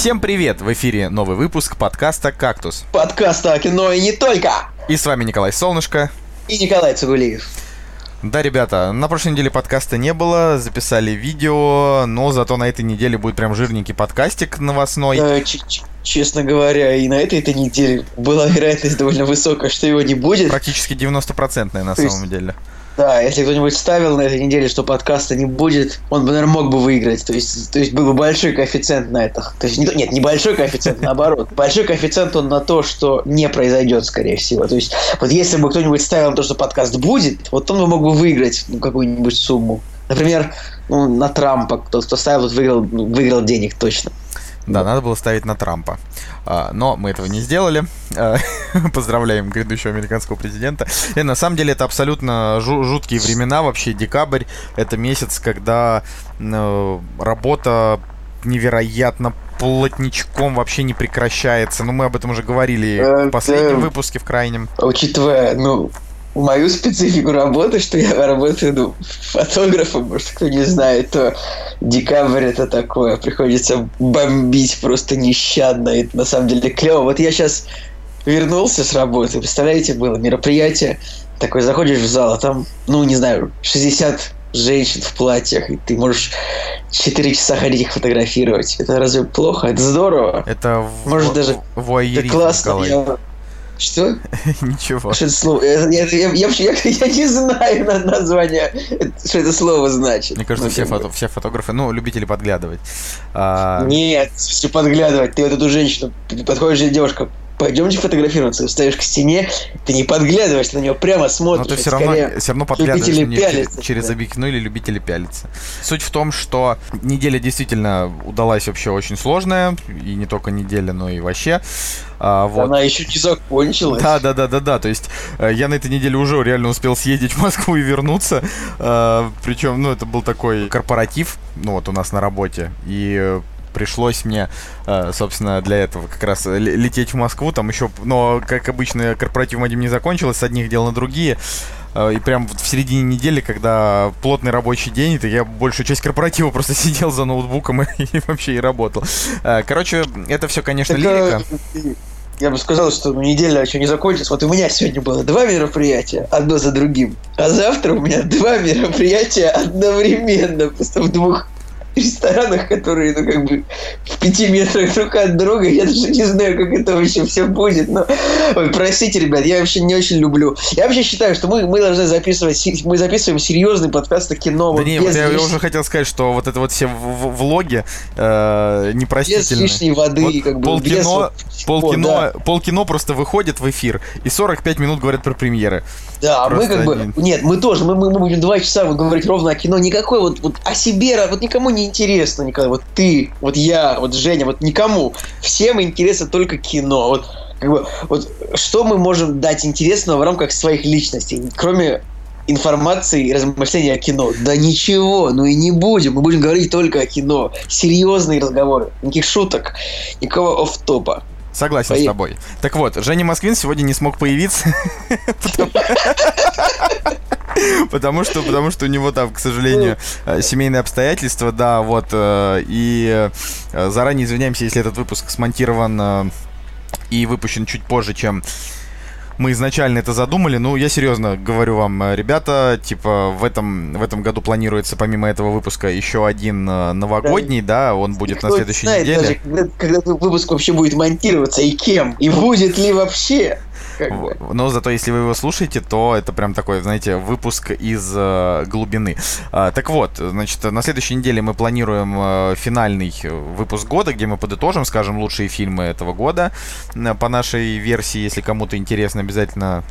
Всем привет! В эфире новый выпуск подкаста «Кактус». Подкаста о кино и не только! И с вами Николай Солнышко. И Николай Цугулиев. Да, ребята, на прошлой неделе подкаста не было, записали видео, но зато на этой неделе будет прям жирненький подкастик новостной. Э, честно говоря, и на этой этой неделе была вероятность довольно высокая, что его не будет. Практически 90% на То самом есть... деле. Да, если кто-нибудь ставил на этой неделе, что подкаста не будет, он бы, наверное, мог бы выиграть. То есть, то есть был бы большой коэффициент на это. То есть, нет, не большой коэффициент, наоборот. Большой коэффициент он на то, что не произойдет, скорее всего. То есть, вот если бы кто-нибудь ставил на то, что подкаст будет, вот он бы мог бы выиграть ну, какую-нибудь сумму. Например, ну, на Трампа, кто, кто ставил, выиграл, выиграл денег точно. Да, надо было ставить на Трампа. А, но мы этого не сделали. А, поздравляем грядущего американского президента. И на самом деле это абсолютно жуткие времена. Вообще декабрь это месяц, когда э, работа невероятно плотничком вообще не прекращается. Ну, мы об этом уже говорили в последнем выпуске, в крайнем. Учитывая, ну, мою специфику работы, что я работаю ну, фотографом, может, кто не знает, то декабрь это такое, приходится бомбить просто нещадно, это на самом деле клево. Вот я сейчас вернулся с работы, представляете, было мероприятие, такой заходишь в зал, а там, ну, не знаю, 60 женщин в платьях, и ты можешь 4 часа ходить их фотографировать. Это разве плохо? Это здорово. Это Может, даже это классно. Я, что? Ничего. Что это слово? Я, я, я, я, я, не знаю название, что это слово значит. Мне кажется, ну, все, фото, все фотографы, ну, любители подглядывать. А... Нет, все подглядывать. Ты вот эту женщину, подходишь девушка, пойдемте фотографироваться, ставишь к стене, ты не подглядываешь на нее, прямо смотришь. Но ты все равно, все равно подглядываешь на через, через да. объектив, ну или любители пялиться. Суть в том, что неделя действительно удалась вообще очень сложная, и не только неделя, но и вообще. А, вот. Она еще не закончилась. Да, да, да, да, да. То есть э, я на этой неделе уже реально успел съездить в Москву и вернуться. А, причем, ну, это был такой корпоратив, ну, вот у нас на работе. И пришлось мне, э, собственно, для этого как раз лететь в Москву, там еще, но, как обычно, корпоратив Мадим не закончилось, с одних дел на другие, э, и прям в середине недели, когда плотный рабочий день, то я большую часть корпоратива просто сидел за ноутбуком и, и вообще и работал. Э, короче, это все, конечно, так, лирика. Я бы сказал, что неделя еще не закончится. Вот у меня сегодня было два мероприятия, одно за другим. А завтра у меня два мероприятия одновременно, просто в двух ресторанах, которые, ну, как бы в пяти метрах друг от друга. Я даже не знаю, как это вообще все будет. Но... Ой, простите, ребят, я вообще не очень люблю. Я вообще считаю, что мы, мы должны записывать, мы записываем серьезный подкаст о кино. Да вот, не, вот я, я уже хотел сказать, что вот это вот все влоги э, непростительные. Без лишней воды, вот как бы. Полкино, без... полкино, да. полкино просто выходит в эфир, и 45 минут говорят про премьеры. Да, просто мы как бы... Нет, мы тоже, мы, мы, мы будем два часа говорить ровно о кино. Никакой вот, вот о себе, вот никому не не интересно никогда. Вот ты, вот я, вот Женя, вот никому. Всем интересно только кино. Вот, как бы, вот что мы можем дать интересного в рамках своих личностей, кроме информации и размышления о кино. Да ничего, ну и не будем. Мы будем говорить только о кино. Серьезные разговоры. Никаких шуток, никакого оф-топа. Согласен Поехали. с тобой. Так вот, Женя Москвин сегодня не смог появиться. Потому что, потому что у него там, к сожалению, э, семейные обстоятельства, да, вот. Э, и э, заранее извиняемся, если этот выпуск смонтирован и выпущен чуть позже, чем мы изначально это задумали. Ну, я серьезно говорю вам, ребята, типа, в этом, в этом году планируется помимо этого выпуска еще один новогодний, да, да он будет Никто на следующей знает неделе. Даже, когда, когда выпуск вообще будет монтироваться и кем, и будет ли вообще. Но зато если вы его слушаете, то это прям такой, знаете, выпуск из э, глубины. А, так вот, значит, на следующей неделе мы планируем э, финальный выпуск года, где мы подытожим, скажем, лучшие фильмы этого года. По нашей версии, если кому-то интересно, обязательно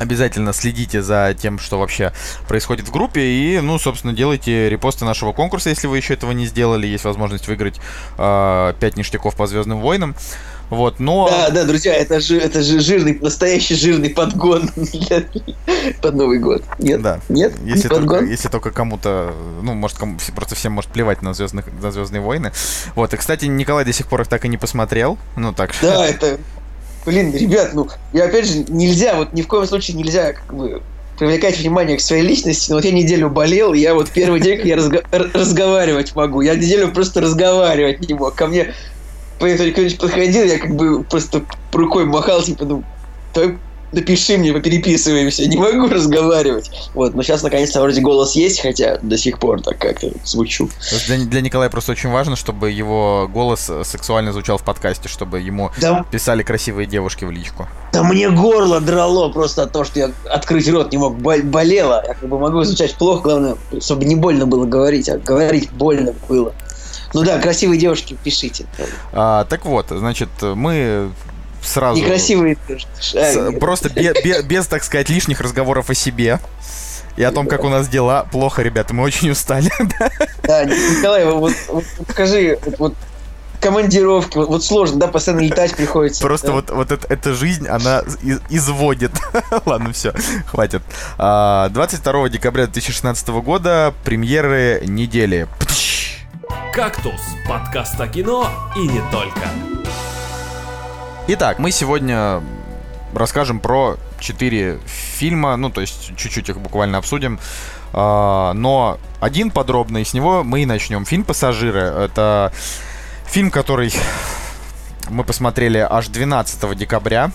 Обязательно следите за тем, что вообще происходит в группе. И, ну, собственно, делайте репосты нашего конкурса, если вы еще этого не сделали. Есть возможность выиграть э, 5 ништяков по Звездным войнам. Вот, но... Да, да, друзья, это же, это же жирный, настоящий жирный подгон для, под Новый год. Нет? Да. Нет? Если, не только, если только кому-то, ну, может, кому, просто всем может плевать на, звездных, на Звездные войны. Вот, и, кстати, Николай до сих пор их так и не посмотрел. Ну, так Да, это... Блин, ребят, ну, я опять же, нельзя, вот ни в коем случае нельзя, как бы, привлекать внимание к своей личности. Но вот я неделю болел, и я вот первый день, я разго- разговаривать могу. Я неделю просто разговаривать не мог. Ко мне кто-нибудь подходил, я как бы просто рукой махал, типа, ну, напиши мне, попереписываемся, не могу разговаривать. Вот, но сейчас наконец-то вроде голос есть, хотя до сих пор так как-то звучу. Для, для Николая просто очень важно, чтобы его голос сексуально звучал в подкасте, чтобы ему да. писали красивые девушки в личку. Да мне горло драло просто от того, что я открыть рот не мог, болело. Я как бы могу звучать плохо, главное, чтобы не больно было говорить, а говорить больно было. Ну да, красивые девушки, пишите. А, так вот, значит, мы сразу... Некрасивые. С, просто без, без, без, так сказать, лишних разговоров о себе. И о том, как у нас дела. Плохо, ребята, мы очень устали. Да, Николай, вот, вот скажи, вот командировки, вот, вот сложно, да, постоянно летать приходится. Просто да? вот, вот это, эта жизнь, она из, изводит. Ладно, все, хватит. 22 а, декабря 2016 года премьеры недели. «Кактус» — подкаст о кино и не только. Итак, мы сегодня расскажем про четыре фильма, ну, то есть чуть-чуть их буквально обсудим. А, но один подробный, с него мы и начнем. Фильм «Пассажиры» — это фильм, который мы посмотрели аж 12 декабря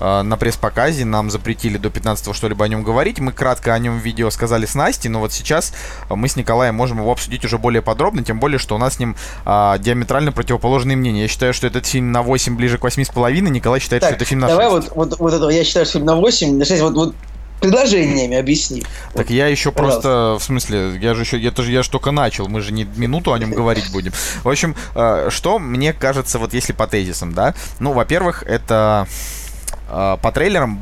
на пресс-показе. Нам запретили до 15 что-либо о нем говорить. Мы кратко о нем в видео сказали с Настей, но вот сейчас мы с Николаем можем его обсудить уже более подробно, тем более, что у нас с ним а, диаметрально противоположные мнения. Я считаю, что этот фильм на 8 ближе к 8,5. Николай считает, так, что это фильм на 6. Давай вот, вот, вот это, я считаю, что фильм на 8, на 6, вот, вот предложениями объясни. Так вот, я еще пожалуйста. просто, в смысле, я же еще, это же я же только начал, мы же не минуту о нем говорить будем. В общем, э, что мне кажется, вот если по тезисам, да, ну, во-первых, это э, по трейлерам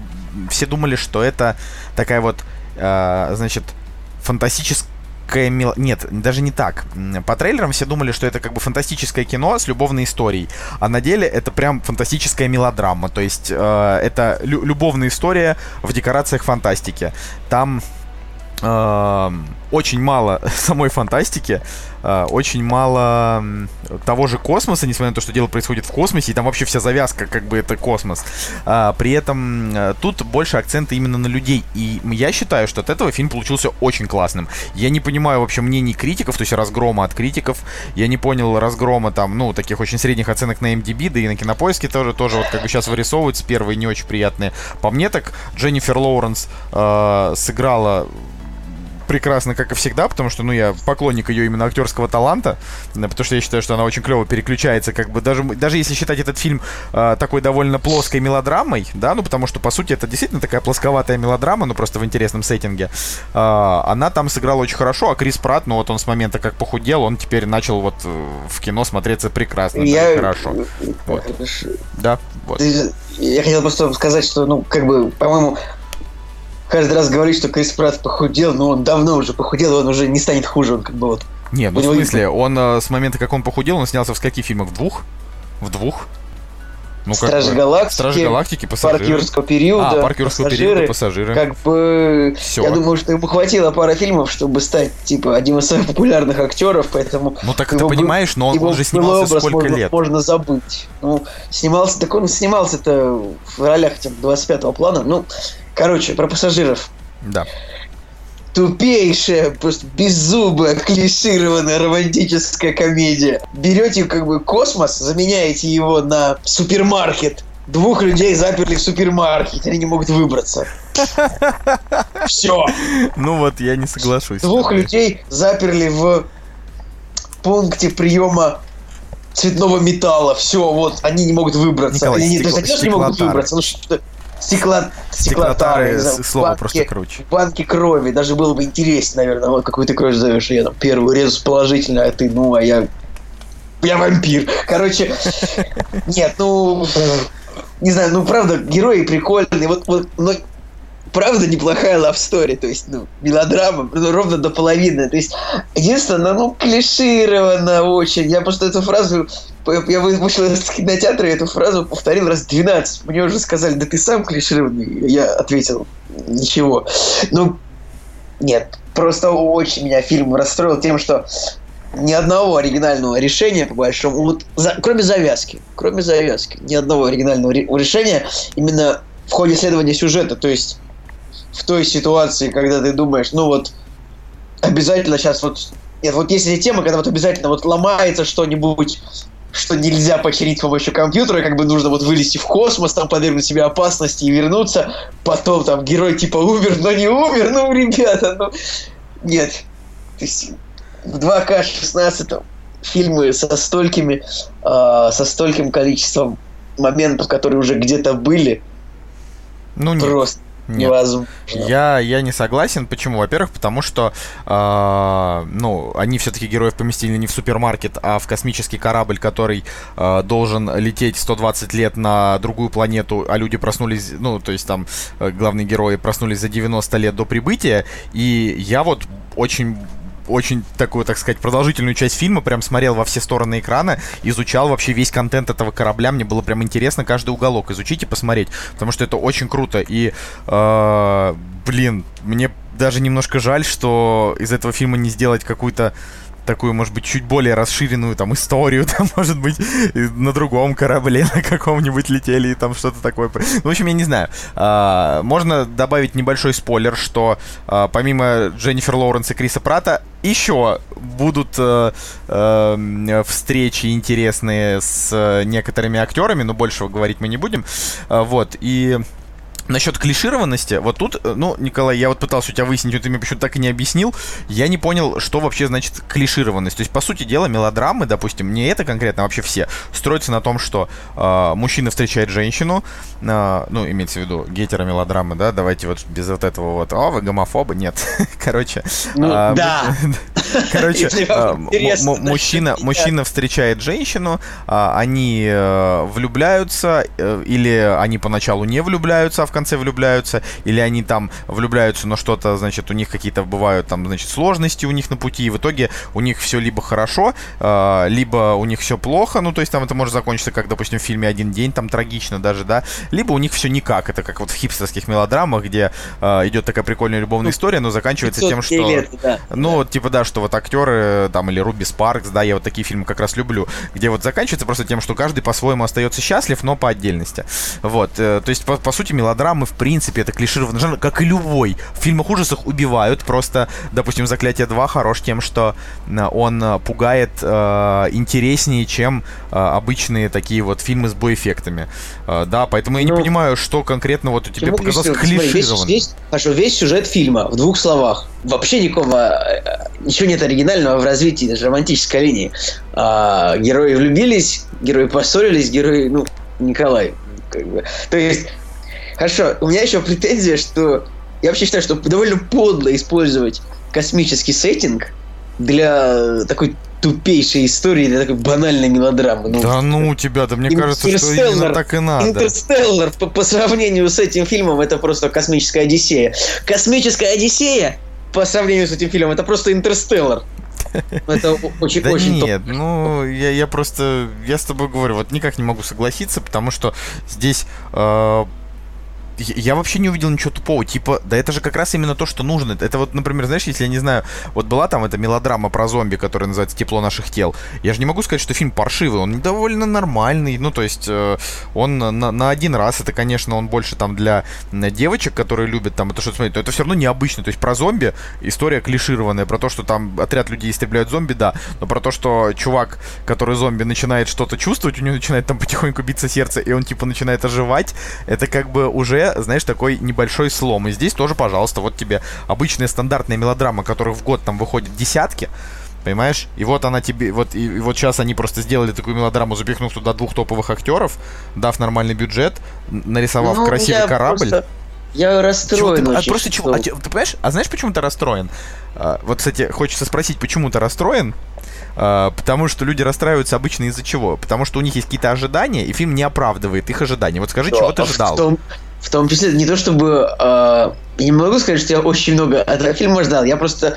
все думали, что это такая вот, э, значит, фантастическая мел... Нет, даже не так. По трейлерам все думали, что это как бы фантастическое кино с любовной историей. А на деле это прям фантастическая мелодрама. То есть э, это лю- любовная история в декорациях фантастики. Там э, очень мало самой фантастики, очень мало того же космоса, несмотря на то, что дело происходит в космосе, и там вообще вся завязка, как бы это космос. А, при этом э, тут больше акцента именно на людей. И я считаю, что от этого фильм получился очень классным. Я не понимаю вообще мнений критиков, то есть разгрома от критиков. Я не понял разгрома там, ну, таких очень средних оценок на MDB, да и на кинопоиске тоже, тоже вот как бы сейчас вырисовываются первые не очень приятные. По мне так, Дженнифер Лоуренс э, сыграла прекрасно, как и всегда, потому что, ну, я поклонник ее именно актерского таланта, потому что я считаю, что она очень клево переключается, как бы, даже, даже если считать этот фильм э, такой довольно плоской мелодрамой, да, ну, потому что, по сути, это действительно такая плосковатая мелодрама, ну, просто в интересном сеттинге, э, она там сыграла очень хорошо, а Крис Пратт, ну, вот он с момента, как похудел, он теперь начал вот э, в кино смотреться прекрасно, я... хорошо. Вот. Да, вот. Я хотел просто сказать, что, ну, как бы, по-моему, каждый раз говорит, что Крис Пратт похудел, но он давно уже похудел, он уже не станет хуже, он как бы вот. Не, ну в смысле, он э, с момента, как он похудел, он снялся в скольких фильмах? В двух? В двух? Ну, Стражи бы, Галактики, Стражи Галактики, пассажиры. Парк Юрского периода, а, Парк Юрского пассажиры, периода, пассажиры. Как бы, Все. я думаю, что ему хватило пары фильмов, чтобы стать, типа, одним из самых популярных актеров, поэтому... Ну, так ты понимаешь, но он, он же снимался сколько можно, лет? Можно забыть. Ну, снимался, так он снимался-то в ролях, типа, 25-го плана. Ну, короче, про пассажиров. Да. Тупейшая, просто беззубая, клишированная романтическая комедия. Берете как бы космос, заменяете его на супермаркет. Двух людей заперли в супермаркете, они не могут выбраться. Все. Ну вот, я не соглашусь. Двух людей заперли в пункте приема цветного металла. Все, вот, они не могут выбраться. Николай, они стекло, не, не могут выбраться. Ну что Стекло... Стеклотары, слово банки, просто круче. Банки крови, даже было бы интереснее, наверное, вот какую ты кровь зовешь, я там первую резус положительно, а ты, ну, а я... Я вампир. Короче, нет, ну... Не знаю, ну, правда, герои прикольные, вот, вот, но правда неплохая love story, то есть, ну, мелодрама, ну, ровно до половины. То есть, единственное, ну, клишировано очень. Я просто эту фразу я вышел из кинотеатра и эту фразу повторил раз 12. Мне уже сказали, да ты сам клишированный. Я ответил, ничего. Ну, нет, просто очень меня фильм расстроил тем, что ни одного оригинального решения, по большому, вот, за, кроме завязки, кроме завязки, ни одного оригинального ре, решения именно в ходе исследования сюжета, то есть в той ситуации, когда ты думаешь, ну вот обязательно сейчас вот нет, вот есть эти темы, когда вот обязательно вот ломается что-нибудь, что нельзя починить с помощью компьютера, как бы нужно вот вылезти в космос, там подвергнуть себе опасности и вернуться. Потом там герой типа умер, но не умер. Ну, ребята, ну... Нет. То есть в 2К16 фильмы со столькими, э, со стольким количеством моментов, которые уже где-то были, ну, нет. просто Нет. невозможно. Я, я не согласен. Почему? Во-первых, потому что э, ну, они все-таки героев поместили не в супермаркет, а в космический корабль, который э, должен лететь 120 лет на другую планету, а люди проснулись, ну, то есть там э, главные герои проснулись за 90 лет до прибытия. И я вот очень очень такую, так сказать, продолжительную часть фильма, прям смотрел во все стороны экрана, изучал вообще весь контент этого корабля, мне было прям интересно каждый уголок изучить и посмотреть, потому что это очень круто, и, э, блин, мне даже немножко жаль, что из этого фильма не сделать какую-то такую, может быть, чуть более расширенную там историю, там, может быть, на другом корабле на каком-нибудь летели и там что-то такое. Ну, в общем, я не знаю. А, можно добавить небольшой спойлер, что а, помимо Дженнифер Лоуренс и Криса Прата еще будут э, э, встречи интересные с некоторыми актерами, но большего говорить мы не будем. А, вот, и Насчет клишированности, вот тут, э, ну, Николай, я вот пытался у тебя выяснить, вот ты мне почему-то так и не объяснил, я не понял, что вообще значит клишированность. То есть, по сути дела, мелодрамы, допустим, не это конкретно, а вообще все, строятся на том, что э, мужчина встречает женщину, э, ну, имеется в виду гетеромелодрамы, да, давайте вот без вот этого вот, о, вы гомофобы, нет, короче. Ну, э, да. Короче, мужчина, мужчина встречает женщину, а, они э, влюбляются, э, или они поначалу не влюбляются, а в конце влюбляются, или они там влюбляются, но что-то, значит, у них какие-то бывают там, значит, сложности у них на пути, и в итоге у них все либо хорошо, э, либо у них все плохо, ну, то есть там это может закончиться, как, допустим, в фильме «Один день», там трагично даже, да, либо у них все никак, это как вот в хипстерских мелодрамах, где э, идет такая прикольная любовная история, но заканчивается тем, 500 что... лет, да. Ну, вот, типа, да, что вот актеры, там, или Руби Спаркс, да, я вот такие фильмы как раз люблю, где вот заканчивается просто тем, что каждый по-своему остается счастлив, но по отдельности. Вот, э, то есть, по, по сути, мелодрамы, в принципе, это клишированный жанр, как и любой. В фильмах ужасах убивают, просто, допустим, «Заклятие 2» хорош тем, что э, он э, пугает э, интереснее, чем э, обычные такие вот фильмы с боэффектами. Э, да, поэтому я не Ну, понимаю, что конкретно вот у тебя показалось весь, клишированным. весь, хорошо, весь сюжет фильма в двух словах. Вообще никакого, э, ничего нет оригинального в развитии даже романтической линии. А, герои влюбились, герои поссорились, герои, ну, Николай, как бы. То есть, хорошо, у меня еще претензия, что я вообще считаю, что довольно подло использовать космический сеттинг для такой тупейшей истории, для такой банальной мелодрамы. Ну, Да ну у тебя, да мне кажется, что именно так и надо. Интерстеллар по, по сравнению с этим фильмом это просто космическая Одиссея. Космическая Одиссея по сравнению с этим фильмом это просто Интерстеллар. Это очень, Да очень топ. нет, ну я, я просто, я с тобой говорю, вот никак не могу согласиться, потому что здесь э, я вообще не увидел ничего тупого, типа, да это же как раз именно то, что нужно. Это вот, например, знаешь, если я не знаю, вот была там эта мелодрама про зомби, которая называется «Тепло наших тел», я же не могу сказать, что фильм паршивый, он довольно нормальный, ну, то есть э, он на, на один раз, это, конечно, он больше там для девочек, которые любят там это что-то смотреть, но это все равно необычно, то есть про зомби история клишированная, про то, что там отряд людей истребляют зомби, да, но про то, что чувак, который зомби, начинает что-то чувствовать, у него начинает там потихоньку биться сердце, и он типа начинает оживать, это как бы уже, знаешь, такой небольшой слом. И здесь тоже, пожалуйста, вот тебе обычная стандартная мелодрама, которых в год там выходит десятки, Понимаешь? И вот она тебе, вот и, и вот сейчас они просто сделали такую мелодраму, запихнув туда двух топовых актеров, дав нормальный бюджет, нарисовав Ну, красивый корабль. просто- я Чего расстроен ты- а просто чего? а ты понимаешь? А знаешь, почему ты расстроен? А, вот, кстати, хочется спросить, почему ты расстроен? А, потому что люди расстраиваются обычно из-за чего? Потому что у них есть какие-то ожидания, и фильм не оправдывает их ожидания. Вот скажи, чего ты В ждал? том, в том числе, не то чтобы... э, я не могу сказать, что я очень много этого фильма ждал. Я просто,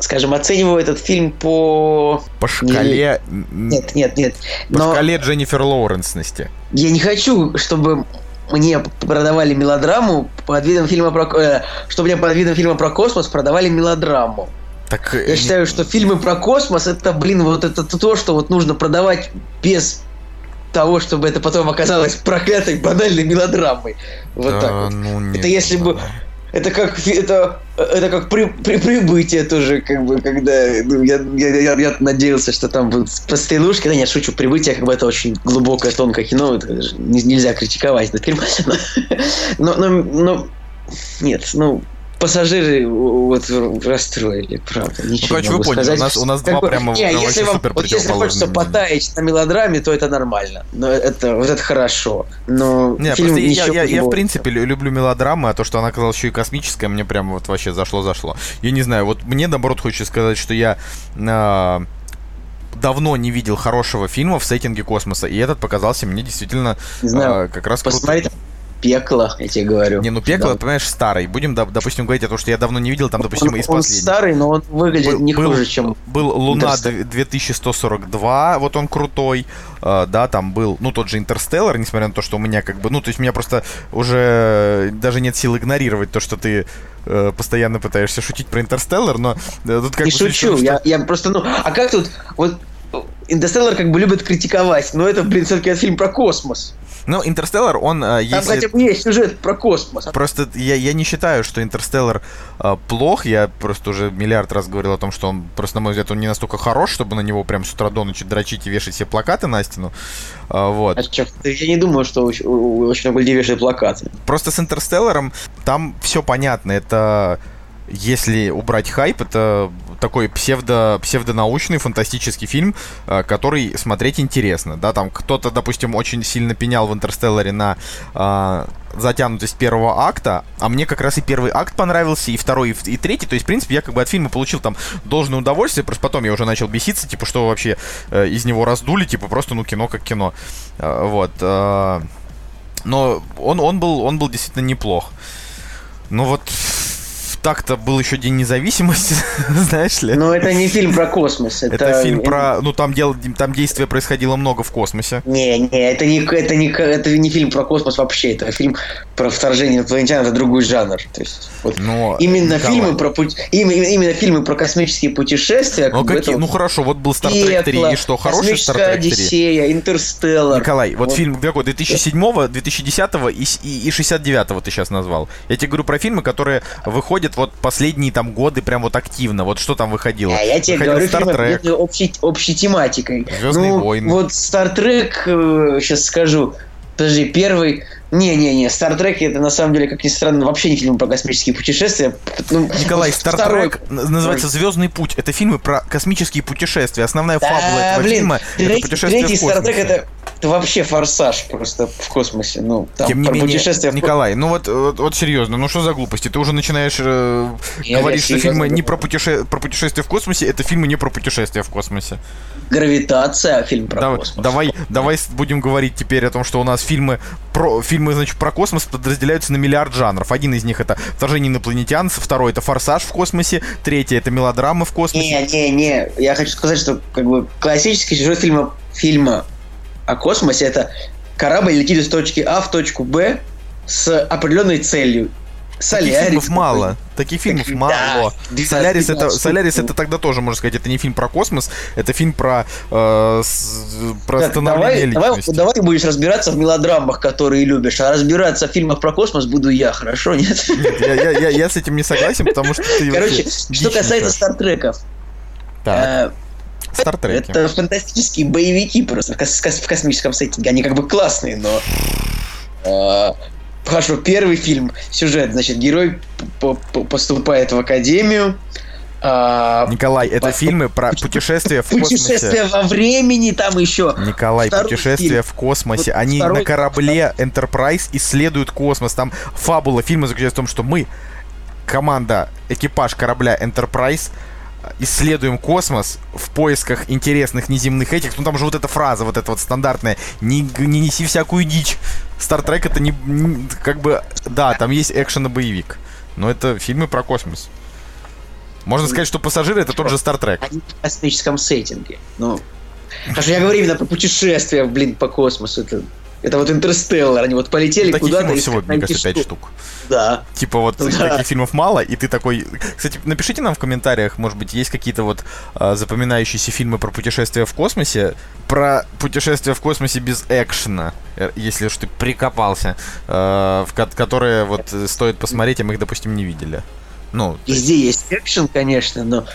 скажем, оцениваю этот фильм по... По шкале... м, Нет, нет, нет. По Но шкале Дженнифер Лоуренсности. я не хочу, чтобы мне продавали мелодраму под видом фильма про... э, чтобы мне под видом фильма про космос продавали мелодраму. Так, э, Я считаю, что фильмы про космос это, блин, вот это то, что вот нужно продавать без того, чтобы это потом оказалось проклятой банальной мелодрамой. Вот да, так вот. ну, нет, Это если бы- это как это это как при, при прибытие тоже, как бы, когда ну, я, я, я, я надеялся, что там будут пострелушки. Да нет, шучу, прибытие как бы это очень глубокое, тонкое кино, это нельзя критиковать этот фильм. Но, но, но нет, ну пассажиры вот расстроили, правда. Ну, Ничего короче, вы поняли, сказать. у нас, у нас Как два бы- прямо не, если вам, супер вот если хочется потаять на мелодраме, то это нормально. Но это вот это хорошо. Но Не, фильм просто я, я, я, в принципе лю- люблю мелодрамы, а то, что она оказалась еще и космическая, мне прям вот вообще зашло-зашло. Я не знаю, вот мне наоборот хочется сказать, что я а, давно не видел хорошего фильма в сеттинге космоса, и этот показался мне действительно Не знаю, а, как раз. Посмотри, там пекло, я тебе говорю. Не, ну пекло, Да. ты понимаешь, старый. Будем, доп- допустим, говорить о том, что я давно не видел, там, допустим, он, из он последних. старый, но он выглядит Был- не был- хуже, чем... Был Луна Интерстеллар. 2142, вот он крутой, э, да, там был, ну, тот же Интерстеллар, несмотря на то, что у меня как бы, ну, то есть у меня просто уже даже нет сил игнорировать то, что ты э, постоянно пытаешься шутить про Интерстеллар, но э, тут как не бы шучу, что- я, я просто, ну, а как тут, вот, Интерстеллар как бы любят критиковать, но это, блин, все-таки фильм про космос. Ну, Интерстеллар, он, э, Там если... хотя бы есть сюжет про космос. Просто я, я не считаю, что Интерстеллар э, плох. Я просто уже миллиард раз говорил о том, что он просто, на мой взгляд, он не настолько хорош, чтобы на него прям с утра до ночи дрочить и вешать все плакаты на стену. А, вот. А чё, я не думаю, что очень, очень много людей вешают плакаты. Просто с Интерстелларом там все понятно. Это если убрать хайп, это такой псевдо, псевдонаучный, фантастический фильм, э, который смотреть интересно. Да, там кто-то, допустим, очень сильно пенял в Интерстелларе на э, затянутость первого акта, а мне как раз и первый акт понравился, и второй, и, и третий. То есть, в принципе, я как бы от фильма получил там должное удовольствие, просто потом я уже начал беситься, типа, что вообще э, из него раздули, типа, просто, ну, кино как кино. Э, вот. э, но он, он, был, он был действительно неплох. Ну вот так-то был еще День независимости, знаешь ли. Но это не фильм про космос. Это, Это фильм про... Ну, там, дел... там действие происходило много в космосе. Не, не, это не, это не, это не фильм про космос вообще. Это фильм про вторжение инопланетян. Это другой жанр. То есть, вот Но, именно Николай, фильмы про путь, именно, именно фильмы про космические путешествия. Ну, как какие... это ну хорошо, вот был Star Trek 3, Пекло, и что, хороший Star Trek 3? Одиссея, Интерстеллар. Николай, вот, Вот. фильм какой 2007, 2010 и, и, и 69 ты сейчас назвал. Я тебе говорю про фильмы, которые выходят вот последние там годы прям вот активно. Вот что там выходило? А я тебе Выходил говорю, фильмы общей, общей тематикой. Звездные ну, войны. Вот Star Trek, сейчас скажу. Подожди, первый... Не-не-не, Star Trek это на самом деле, как ни странно, вообще не фильм про космические путешествия. Ну, Николай, Star второй- называется Звездный путь. Это фильмы про космические путешествия. Основная Да, фабула этого блин, фильма это третий, путешествие третий в Star космосе. Trek это, это вообще форсаж просто в космосе. Ну, там Тем не про менее, путешествия Николай, ну вот, вот, вот серьезно, ну что за глупости? Ты уже начинаешь э, Я- говорить, я что фильмы не про, путеше... про путешествие в космосе, это фильмы не про путешествие в космосе. Гравитация, фильм про Давай- космос. давай, давай будем говорить теперь о том, что у нас фильмы про фильмы, значит, про космос подразделяются на миллиард жанров. Один из них это вторжение инопланетян, второй это форсаж в космосе, третий это мелодрама в космосе. Не, не, не. Я хочу сказать, что как бы классический сюжет фильма, фильма о космосе это корабль летит из точки А в точку Б с определенной целью. Таких Солярис фильмов какой-нибудь. мало. Таких фильмов Таких- мало. да, 12, Солярис это, 12 Солярис это тогда тоже, можно сказать, это не фильм про космос, это фильм про, э, с- про Так, становление давай, давай, личности. давай ты будешь разбираться в мелодрамах, которые любишь, а разбираться в фильмах про космос буду я, хорошо, нет? Нет, я, я- я- я с этим не согласен, потому что ты Короче, что касается стартреков, Так, э, Стартреки. это фантастические боевики просто в кос- кос- в космическом сеттинге. Они как бы классные, но... Хорошо, первый фильм, сюжет, значит, герой поступает в академию, а, Николай, это по- фильмы про путешествия в космосе. путешествие во времени там еще. Николай, Второй путешествия фильм. в космосе. Вот Они второй- на корабле Enterprise исследуют космос. Там фабула фильма заключается в том, что мы, команда, экипаж корабля Enterprise, исследуем космос в поисках интересных неземных этих. Ну там же вот эта фраза, вот эта вот стандартная. Не, не неси всякую дичь. Стартрек это не, не- как бы, да, там есть экшен и боевик. Но это фильмы про космос. Можно сказать, что пассажиры это тот же Стартрек. Они в космическом сеттинге. Ну, я говорю именно про путешествия, блин, по космосу. Это Это вот Интерстеллар, они вот полетели Таких куда-то фильмов и всего, мне кажется, пять штук. штук. Да. Типа вот Да. таких фильмов мало, и ты такой... Кстати, напишите нам в комментариях, может быть, есть какие-то вот а, запоминающиеся фильмы про путешествия в космосе, про путешествия в космосе без экшена, э, если уж ты прикопался, э, в ко- которые вот стоит посмотреть, а мы их, допустим, не видели. Ну, Везде есть экшен, конечно, но...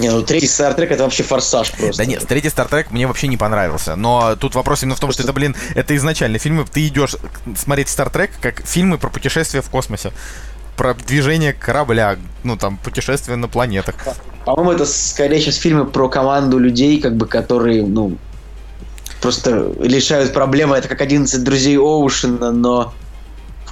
Не, ну третий Стартрек это вообще форсаж просто. Да нет, третий Стартрек мне вообще не понравился. Но тут вопрос именно в том, что это, блин, это изначально фильмы. Ты идешь смотреть Стартрек как фильмы про путешествия в космосе. Про движение корабля, ну там, путешествия на планетах. По-моему, это скорее сейчас фильмы про команду людей, как бы, которые, ну, просто решают проблемы. Это как 11 друзей Оушена, но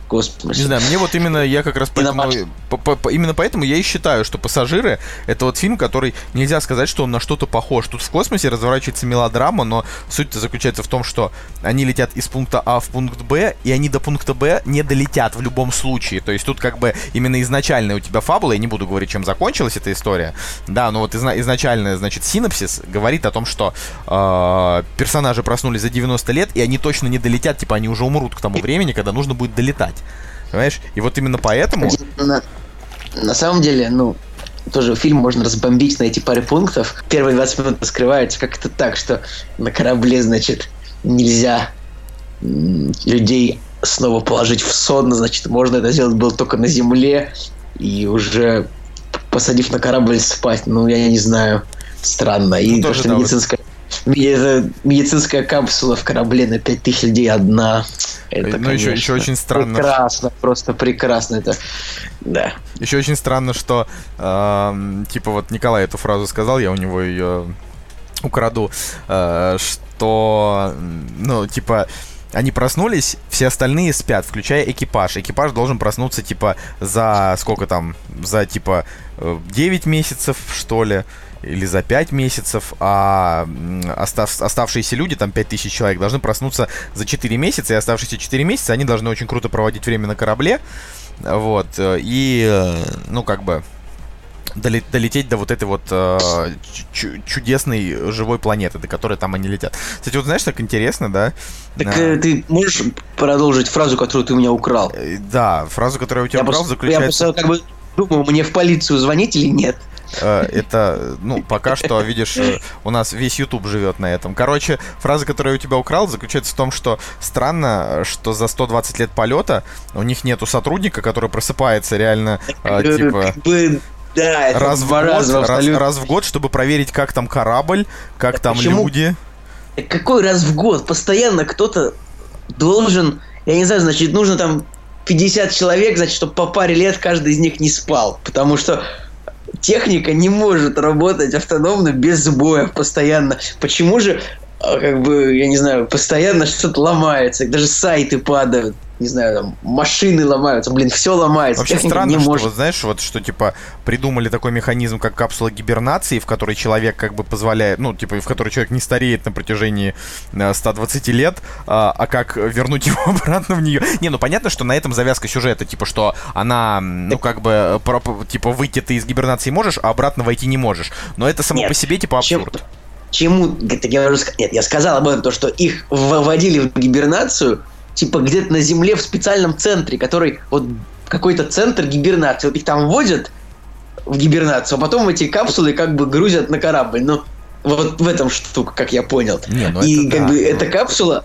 космосе. Не знаю, мне вот именно, я как раз поэтому, по- по- по- именно поэтому я и считаю, что «Пассажиры» — это вот фильм, который нельзя сказать, что он на что-то похож. Тут в космосе разворачивается мелодрама, но суть заключается в том, что они летят из пункта А в пункт Б, и они до пункта Б не долетят в любом случае. То есть тут как бы именно изначальная у тебя фабула, я не буду говорить, чем закончилась эта история, да, но вот изна- изначальная, значит, синапсис говорит о том, что э, персонажи проснулись за 90 лет, и они точно не долетят, типа они уже умрут к тому времени, когда нужно будет долетать. Понимаешь? И вот именно поэтому... На, на самом деле, ну, тоже фильм можно разбомбить на эти паре пунктов. Первые 20 минут раскрывается как это так, что на корабле, значит, нельзя людей снова положить в сон, значит, можно это сделать было только на земле, и уже посадив на корабль спать, ну, я не знаю, странно. И Ну, то, что да, медицинская, медицинская капсула в корабле на 5000 людей одна. Это, ну, еще, конечно, еще очень странно. Прекрасно, просто прекрасно это. Да. Еще очень странно, что эм, типа вот Николай эту фразу сказал, я у него ее украду, э, что ну типа они проснулись, все остальные спят, включая экипаж. Экипаж должен проснуться, типа, за сколько там, за, типа, э, 9 месяцев, что ли, или за 5 месяцев, а остав- оставшиеся люди, там 5000 человек, должны проснуться за 4 месяца, и оставшиеся 4 месяца они должны очень круто проводить время на корабле, вот, э, и, э, ну, как бы, доле- долететь до вот этой вот э, чу- чудесной живой планеты, до которой там они летят. Кстати, вот знаешь, так интересно, да? Так А, э, ты можешь продолжить фразу, которую ты у меня украл? э, Да, фразу, которую я у тебя Я украл, просто, я заключается... просто как бы думаю, мне в полицию звонить или нет? Э, Это, ну, пока что, видишь, э, у нас весь YouTube живет на этом. Короче, фраза, которую я у тебя украл, заключается в том, что странно, что за 120 лет полета у них нету сотрудника, который просыпается реально, э, типа, да, это раз в, год, раз, раз в год, чтобы проверить, как там корабль, как Да там почему? люди. Какой раз в год? Постоянно кто-то должен, я не знаю, значит, нужно там 50 человек, значит, чтобы по паре лет каждый из них не спал. Потому что техника не может работать автономно без сбоев постоянно. Почему же, а, как бы, я не знаю, постоянно что-то ломается, даже сайты падают, не знаю, там, машины ломаются, блин, все ломается. Вообще техника странно, не что может. вот знаешь, вот что типа придумали такой механизм, как капсула гибернации, в которой человек как бы позволяет, ну, типа, в которой человек не стареет на протяжении э, 120 лет, а, а как вернуть его обратно в нее. Не, ну понятно, что на этом завязка сюжета, типа, что она, ну, как бы, э, про- типа, выйти ты из гибернации можешь, а обратно войти не можешь. Но это само Нет, по себе, типа, Чем- абсурд. Чему? Я уже ска- Нет, я сказал об этом, то, что их вводили в гибернацию, типа где-то на Земле в специальном центре, который вот какой-то центр гибернации. Вот их там вводят в гибернацию, а потом эти капсулы как бы грузят на корабль. Ну, вот в этом штука, как я понял. Не, ну И это как да. бы эта капсула,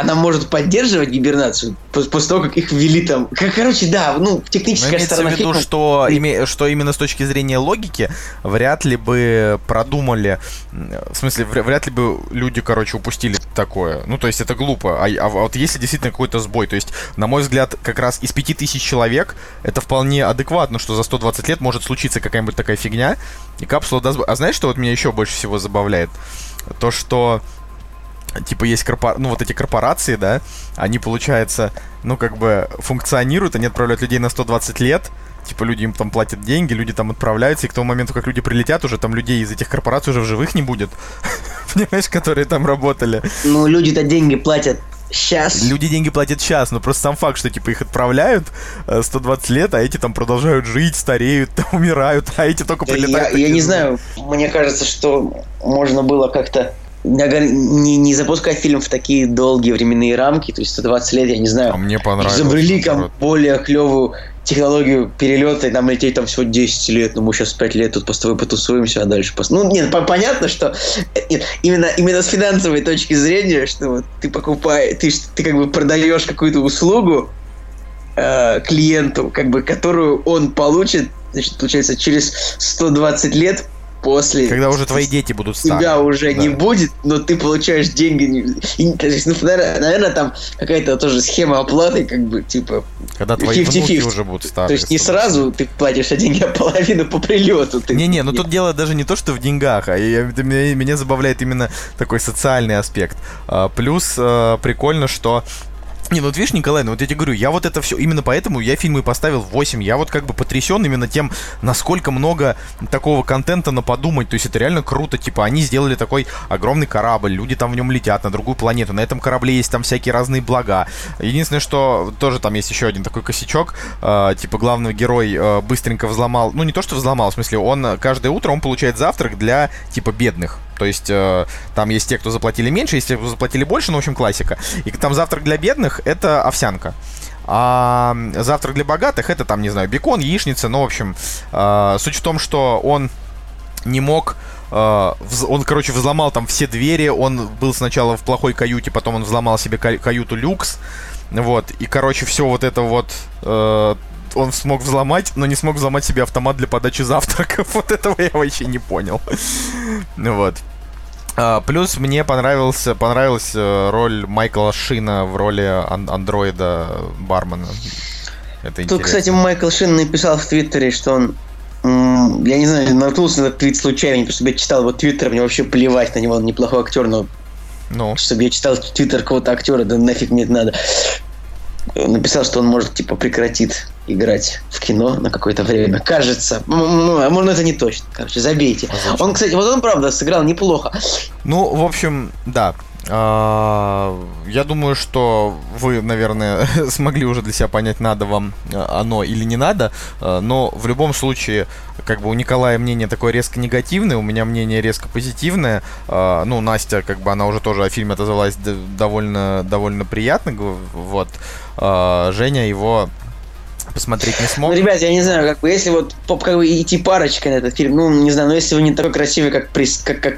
она может поддерживать гибернацию пос- после того, как их ввели там. Короче, да, ну, Но техническая имеется в сторона виду, фильма- что, име- что именно с точки зрения логики вряд ли бы продумали, в смысле, вря- вряд ли бы люди, короче, упустили такое. Ну, то есть это глупо. А, а вот если действительно какой-то сбой, то есть, на мой взгляд, как раз из 5000 человек это вполне адекватно, что за 120 лет может случиться какая-нибудь такая фигня, и капсула даст... А знаешь, что вот меня еще больше всего забавляет? То, что типа есть корпор... ну вот эти корпорации, да, они, получается, ну как бы функционируют, они отправляют людей на 120 лет, типа люди им там платят деньги, люди там отправляются, и к тому моменту, как люди прилетят, уже там людей из этих корпораций уже в живых не будет, понимаешь, которые там работали. Ну, люди-то деньги платят сейчас. Люди деньги платят сейчас, но просто сам факт, что типа их отправляют э, 120 лет, а эти там продолжают жить, стареют, там, умирают, а эти только Да прилетают. я, я не знаю, мне кажется, что можно было как-то не, не запускать фильм в такие долгие временные рамки, то есть 120 лет, я не знаю. А мне понравилось. Изобрели там более клевую технологию перелета, и нам лететь там всего 10 лет, но мы сейчас 5 лет тут просто потусуемся, а дальше пос... Ну, нет, понятно, что именно, именно с финансовой точки зрения, что вот ты покупаешь, ты, ты как бы продаешь какую-то услугу э, клиенту, как бы, которую он получит, значит, получается, через 120 лет после... Когда уже твои дети будут старые. Тебя уже да. не будет, но ты получаешь деньги. И, то есть, ну, наверное, наверное, там какая-то тоже схема оплаты, как бы, типа... Когда твои 50 внуки уже будут старые. То есть не сразу ты платишь а деньги, а половину по прилету. Не-не, но тут дело даже не то, что в деньгах, а я, меня, меня забавляет именно такой социальный аспект. А, плюс а, прикольно, что не, ну вот видишь, Николай, ну вот я тебе говорю, я вот это все, именно поэтому я фильмы поставил 8. Я вот как бы потрясен именно тем, насколько много такого контента на подумать. То есть это реально круто. Типа они сделали такой огромный корабль, люди там в нем летят на другую планету. На этом корабле есть там всякие разные блага. Единственное, что тоже там есть еще один такой косячок. Э, типа главный герой э, быстренько взломал, ну не то, что взломал, в смысле, он каждое утро он получает завтрак для типа бедных. То есть э, там есть те, кто заплатили меньше, есть те, кто заплатили больше, ну, в общем, классика. И там завтрак для бедных — это овсянка. А завтрак для богатых — это там, не знаю, бекон, яичница, ну, в общем, э, суть в том, что он не мог Uh, он, короче, взломал там все двери. Он был сначала в плохой каюте, потом он взломал себе каюту люкс. Вот. И, короче, все вот это вот uh, он смог взломать, но не смог взломать себе автомат для подачи завтраков. Вот этого я вообще не понял. Вот. А, плюс мне понравился, понравилась э, роль Майкла Шина в роли ан- андроида бармена. Это Тут, кстати, Майкл Шин написал в Твиттере, что он я не знаю, наткнулся на этот твит случайно, потому что я читал его твиттер, мне вообще плевать на него, он неплохой актер, но ну. чтобы я читал твиттер какого-то актера, да нафиг мне это надо. Написал, что он может, типа, прекратит играть в кино на какое-то время. Кажется. Ну, а может, это не точно. Короче, забейте. А он, кстати, вот он, правда, сыграл неплохо. Ну, в общем, да. А, я думаю, что вы, наверное, смогли уже для себя понять, надо вам а, оно или не надо. Но в любом случае, как бы у Николая мнение такое резко негативное, у меня мнение резко позитивное. Ну, Настя, как бы она уже тоже о фильме отозвалась довольно, довольно приятно. Вот. Женя его посмотреть не смог. Ну, ребят, я не знаю, как бы, если вот как бы идти парочкой на этот фильм, ну, не знаю, но если вы не такой красивый, как, прис, как, как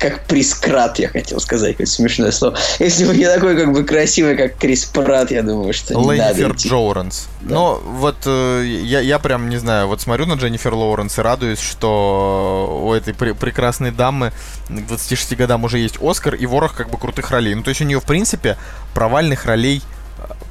как Крис Крат, я хотел сказать, какое смешное слово. Если вы не такой как бы красивый, как Крис Прат, я думаю, что не Леннифер надо Джоуренс. Да. Но вот э, я, я прям, не знаю, вот смотрю на Дженнифер Лоуренс и радуюсь, что у этой пр- прекрасной дамы к 26 годам уже есть Оскар и ворох как бы крутых ролей. Ну, то есть у нее, в принципе, провальных ролей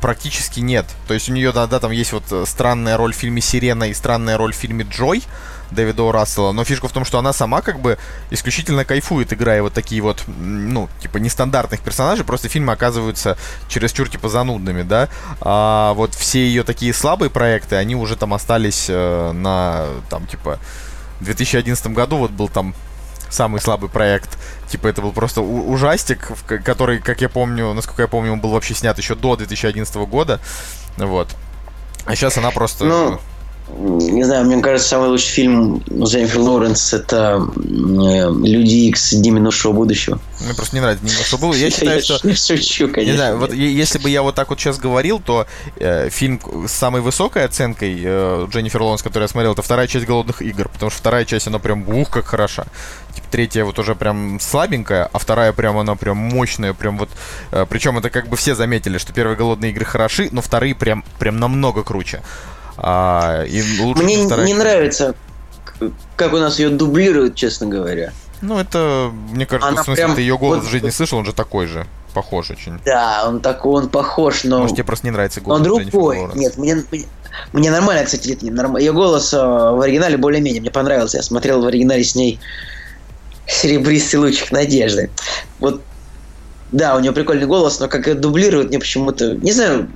практически нет. То есть у нее, да, да, там есть вот э, странная роль в фильме «Сирена» и странная роль в фильме «Джой», Дэвида О. Рассела, но фишка в том, что она сама как бы исключительно кайфует, играя вот такие вот, ну, типа нестандартных персонажей, просто фильмы оказываются чересчур типа занудными, да, а вот все ее такие слабые проекты, они уже там остались э, на, там, типа, в 2011 году вот был там самый слабый проект. Типа это был просто ужастик, который, как я помню, насколько я помню, он был вообще снят еще до 2011 года. Вот. А сейчас она просто... Ну, не знаю, мне кажется, самый лучший фильм Дженнифер Лоуренс это э, Люди Икс Дни минувшего будущего. Мне просто не нравится Дни минувшего будущего. Я считаю, что... Я шучу, конечно. Не знаю, вот если бы я вот так вот сейчас говорил, то э, фильм с самой высокой оценкой э, Дженнифер Лоуренс, который я смотрел, это вторая часть «Голодных игр», потому что вторая часть, она прям ух, как хороша. Типа третья вот уже прям слабенькая, а вторая прям она прям мощная, прям вот... Э, причем это как бы все заметили, что первые «Голодные игры» хороши, но вторые прям, прям намного круче. А, и лучше Мне не нравится, как у нас ее дублируют, честно говоря. Ну, это, мне кажется, Она в смысле, прям... ты ее голос вот, в жизни слышал, он же такой же. Похож очень. Да, он такой, он похож, но... Может, тебе просто не нравится голос Он другой. Нет, мне, мне, мне нормально, кстати, нет, не нормально. Ее голос э, в оригинале более-менее мне понравился. Я смотрел в оригинале с ней «Серебристый лучик надежды». Вот, да, у нее прикольный голос, но как ее дублируют, мне почему-то... Не знаю,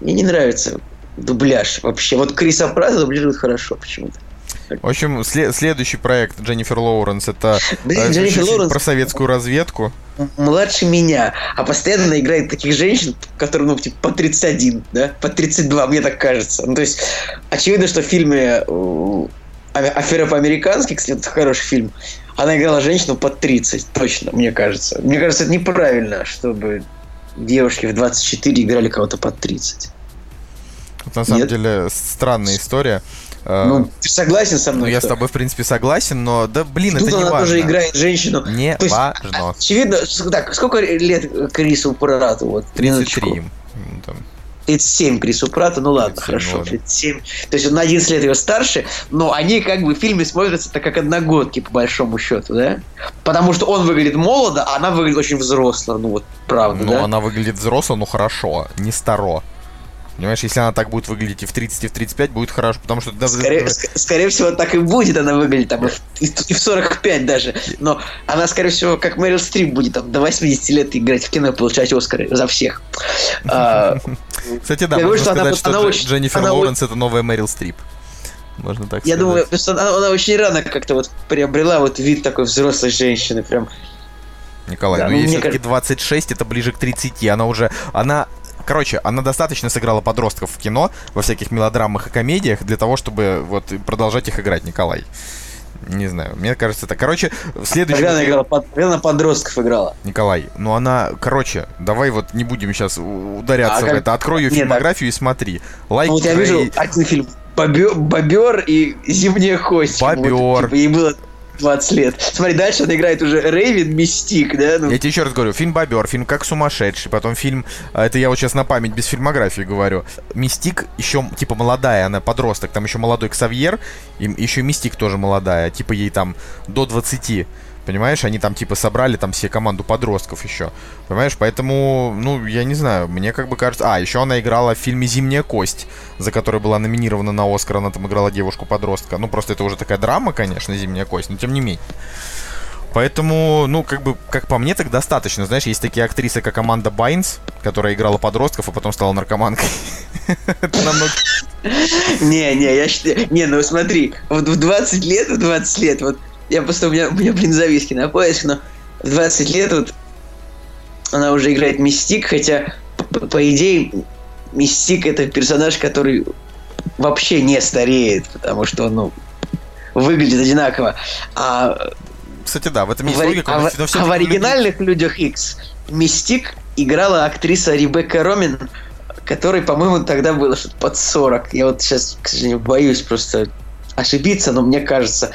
мне не нравится дубляж вообще. Вот Криса Пратта дублирует хорошо почему-то. В общем, след- следующий проект Дженнифер Лоуренс это Блин, Дженнифер Лоуренс про советскую разведку. Младше меня, а постоянно играет таких женщин, которые, ну, типа, по 31, да, по 32, мне так кажется. Ну, то есть, очевидно, что в фильме Афера по-американски, кстати, это хороший фильм. Она играла женщину под 30, точно, мне кажется. Мне кажется, это неправильно, чтобы девушки в 24 играли кого-то под 30. Это на самом Нет? деле странная история. А, ну, ты согласен со мной? Ну, я с тобой, в принципе, согласен, но, да, блин, Тут это не она важно. тоже играет женщину. Не То есть, важно. Очевидно, так, сколько лет Крису Прату? Вот, 33. 37 Крису Прату, ну ладно, 37, хорошо, ладно. 37. То есть он на 11 лет его старше, но они как бы в фильме смотрятся так как одногодки, по большому счету, да? Потому что он выглядит молодо, а она выглядит очень взросло, ну вот правда, Ну, да? она выглядит взросло, ну хорошо, не старо. Понимаешь, если она так будет выглядеть и в 30, и в 35, будет хорошо, потому что... Скорее, скорее всего, так и будет она выглядеть, там, и в 45 даже. Но она, скорее всего, как Мэрил Стрип будет там до 80 лет играть в кино и получать Оскары за всех. А, Кстати, да, можно сказать, что Дженнифер Лоуренс это новая Мэрил Стрип. Можно так Я думаю, что она, она очень рано как-то вот приобрела вот вид такой взрослой женщины, прям Николай, да, ну, ну ей все-таки кажется... 26, это ближе к 30. Она уже, она Короче, она достаточно сыграла подростков в кино, во всяких мелодрамах и комедиях, для того, чтобы вот продолжать их играть, Николай. Не знаю, мне кажется, это. Короче, в следующем... Когда она играла, под... она подростков играла. Николай, ну она, короче, давай вот не будем сейчас ударяться а в как... это. Открой ее фильмографию так... и смотри. Лайк ну, вот я вижу один фильм Бобер, Бобер и Зимняя кость. Бобер. Вот, типа, ей было 20 лет. Смотри, дальше он играет уже Рейвен Мистик, да? Ну. Я тебе еще раз говорю, фильм Бобер, фильм Как сумасшедший, потом фильм, а, это я вот сейчас на память без фильмографии говорю. Мистик еще, типа, молодая, она подросток, там еще молодой Ксавьер, и еще Мистик тоже молодая, типа ей там до 20. Понимаешь, они там типа собрали там все команду подростков еще. Понимаешь, поэтому, ну, я не знаю, мне как бы кажется... А, еще она играла в фильме «Зимняя кость», за которую была номинирована на Оскар, она там играла девушку-подростка. Ну, просто это уже такая драма, конечно, «Зимняя кость», но тем не менее. Поэтому, ну, как бы, как по мне, так достаточно. Знаешь, есть такие актрисы, как Аманда Байнс, которая играла подростков, а потом стала наркоманкой. Это намного... Не, не, я считаю... Не, ну смотри, вот в 20 лет, в 20 лет, вот я просто, у меня, у меня блин, зависки на поясе, но в 20 лет вот она уже играет Мистик, хотя, по, по идее, Мистик это персонаж, который вообще не стареет, потому что он, ну, выглядит одинаково. А кстати, да, в этом есть в, логика. А, в, а в оригинальных. «Людях X Мистик играла актриса Ребекка Ромин, которой, по-моему, тогда было что-то под 40. Я вот сейчас, к сожалению, боюсь просто ошибиться, но мне кажется,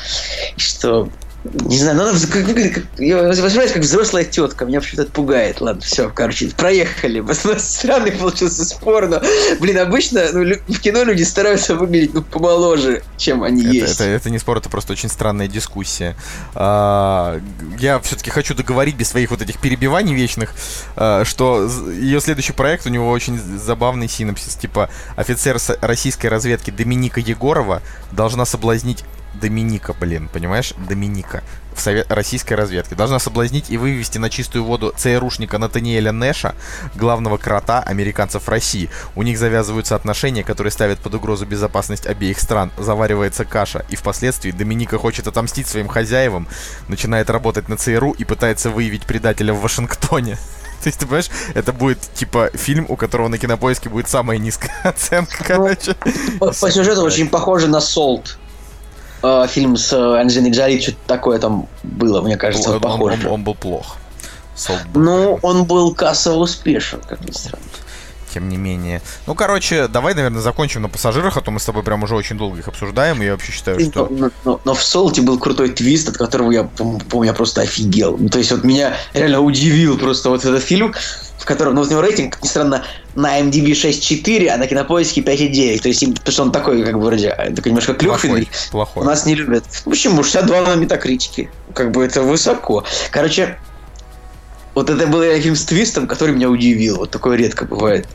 что не знаю, но она выглядит как, я воспринимаюсь как взрослая тетка. Меня вообще это пугает. Ладно, все, короче, проехали. Странный получился спор, но, блин, обычно ну, в кино люди стараются выглядеть ну, помоложе, чем они это, есть. Это, это не спор, это просто очень странная дискуссия. А, я все-таки хочу договорить без своих вот этих перебиваний вечных, а, что ее следующий проект, у него очень забавный синопсис. Типа, офицер российской разведки Доминика Егорова должна соблазнить Доминика, блин, понимаешь? Доминика в совет... российской разведке. Должна соблазнить и вывести на чистую воду ЦРУшника Натаниэля Нэша, главного крота американцев России. У них завязываются отношения, которые ставят под угрозу безопасность обеих стран. Заваривается каша. И впоследствии Доминика хочет отомстить своим хозяевам, начинает работать на ЦРУ и пытается выявить предателя в Вашингтоне. То есть, ты понимаешь, это будет, типа, фильм, у которого на кинопоиске будет самая низкая оценка, ну, короче. По, по сюжету очень похоже на Солт э, фильм с э, Анджелиной Джоли, что-то такое там было, мне кажется, он, похоже. Он, он, он был плох. Был ну, он был кассово успешен, как ни странно. Тем не менее. Ну, короче, давай, наверное, закончим на пассажирах, а то мы с тобой прям уже очень долго их обсуждаем, и я вообще считаю, что... Но, но, но в Солте был крутой твист, от которого я, помню, я просто офигел. Ну, то есть вот меня реально удивил просто вот этот фильм, в котором, ну, у него рейтинг, как ни странно, на MDB 6.4, а на кинопоиске 5.9. То есть, потому что он такой, как бы, вроде, такой немножко клюквенный. Плохой, плохой. У нас не любят. Почему? 62 на метакритике. Как бы это высоко. Короче, вот это был фильм с твистом, который меня удивил. Вот такое редко бывает.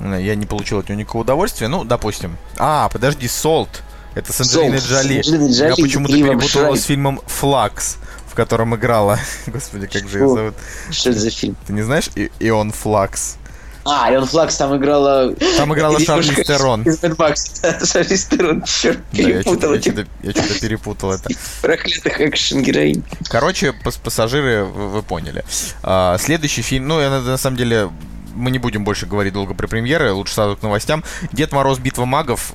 Я не получил от него никакого удовольствия. Ну, допустим. А, подожди, Солт. Это с Анджелиной Джоли. Я почему-то перепутал с фильмом «Флакс» в котором играла. Господи, как же ее зовут? Что это за фильм? Ты не знаешь? И Ион Флакс. А, Ион Флакс там играла... Там играла Шарли Стерон. Шарли Стерон, черт, перепутал. Я что-то перепутал это. Проклятых экшен-героинь. Короче, пассажиры, вы поняли. А, следующий фильм, ну, я на самом деле мы не будем больше говорить долго про премьеры, лучше сразу к новостям. Дед Мороз, Битва магов.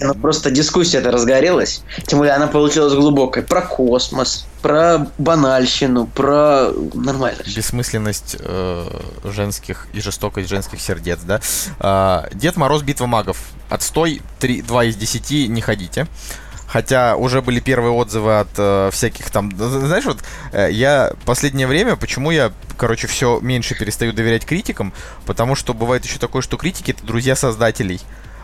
Ну, просто дискуссия это разгорелась. Тем более она получилась глубокой. Про космос, про банальщину, про нормально. Бессмысленность э, женских и жестокость женских сердец, да. Э, Дед Мороз, Битва магов. Отстой, 3, 2 из 10, не ходите. Хотя уже были первые отзывы от э, всяких там... Знаешь, вот э, я последнее время, почему я, короче, все меньше перестаю доверять критикам, потому что бывает еще такое, что критики это друзья создателей.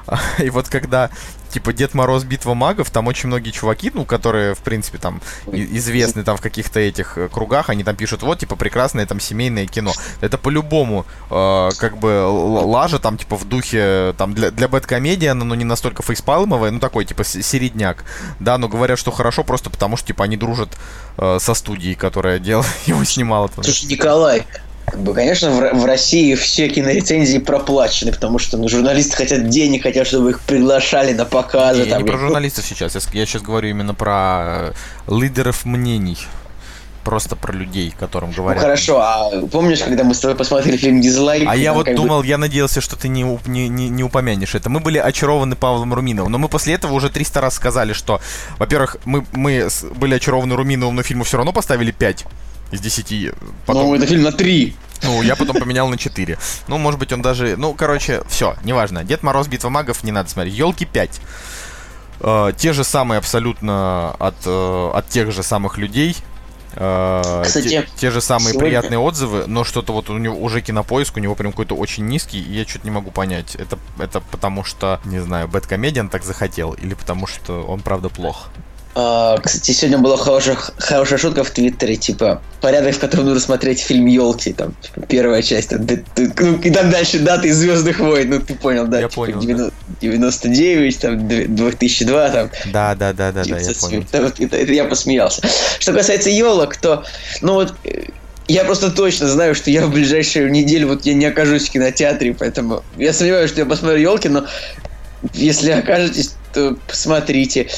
И вот когда типа Дед Мороз Битва магов, там очень многие чуваки, ну, которые, в принципе, там известны там в каких-то этих э, кругах, они там пишут, вот, типа, прекрасное там семейное кино. Это по-любому, э, как бы, лажа там, типа, в духе, там, для, для бэткомедия, но не настолько фейспалмовая, ну, такой, типа, середняк, да, но говорят, что хорошо просто потому, что, типа, они дружат э, со студией, которая делала, его снимала. Слушай, Николай, как бы, конечно, в, в России все кинорецензии проплачены, потому что ну, журналисты хотят денег, хотят, чтобы их приглашали на показы. Не, там, я не про журналистов сейчас, я, я сейчас говорю именно про э, лидеров мнений. Просто про людей, которым ну, говорят. Ну хорошо, а помнишь, когда мы с тобой посмотрели фильм «Дизлайк»? А я вот думал, бы... я надеялся, что ты не, не, не, не упомянешь это. Мы были очарованы Павлом Руминовым, но мы после этого уже 300 раз сказали, что, во-первых, мы, мы были очарованы Руминовым, но фильму все равно поставили 5 из 10. Потом... Ну, это фильм на 3. Ну, я потом поменял на 4. Ну, может быть, он даже... Ну, короче, все, неважно. Дед Мороз, Битва магов, не надо смотреть. Елки 5. Э, те же самые абсолютно от, э, от тех же самых людей. Э, Кстати, те, те же самые сегодня... приятные отзывы, но что-то вот у него уже кинопоиск, у него прям какой-то очень низкий, и я что-то не могу понять. Это, это потому что, не знаю, Бэткомедиан так захотел, или потому что он правда плох. А, кстати, сегодня была хорошая, хорошая шутка в Твиттере, типа, порядок, в котором нужно смотреть фильм Елки, там, типа, первая часть, там, ты, ты, ну, и там дальше даты из Звездных войн, ну, ты понял, да? Я типа, понял, 90, 99, там, 2002, там. Да, да, да, да, да, я понял. Это, это, это я посмеялся. Что касается елок, то, ну, вот, я просто точно знаю, что я в ближайшую неделю вот я не окажусь в кинотеатре, поэтому я сомневаюсь, что я посмотрю елки, но если окажетесь, то посмотрите.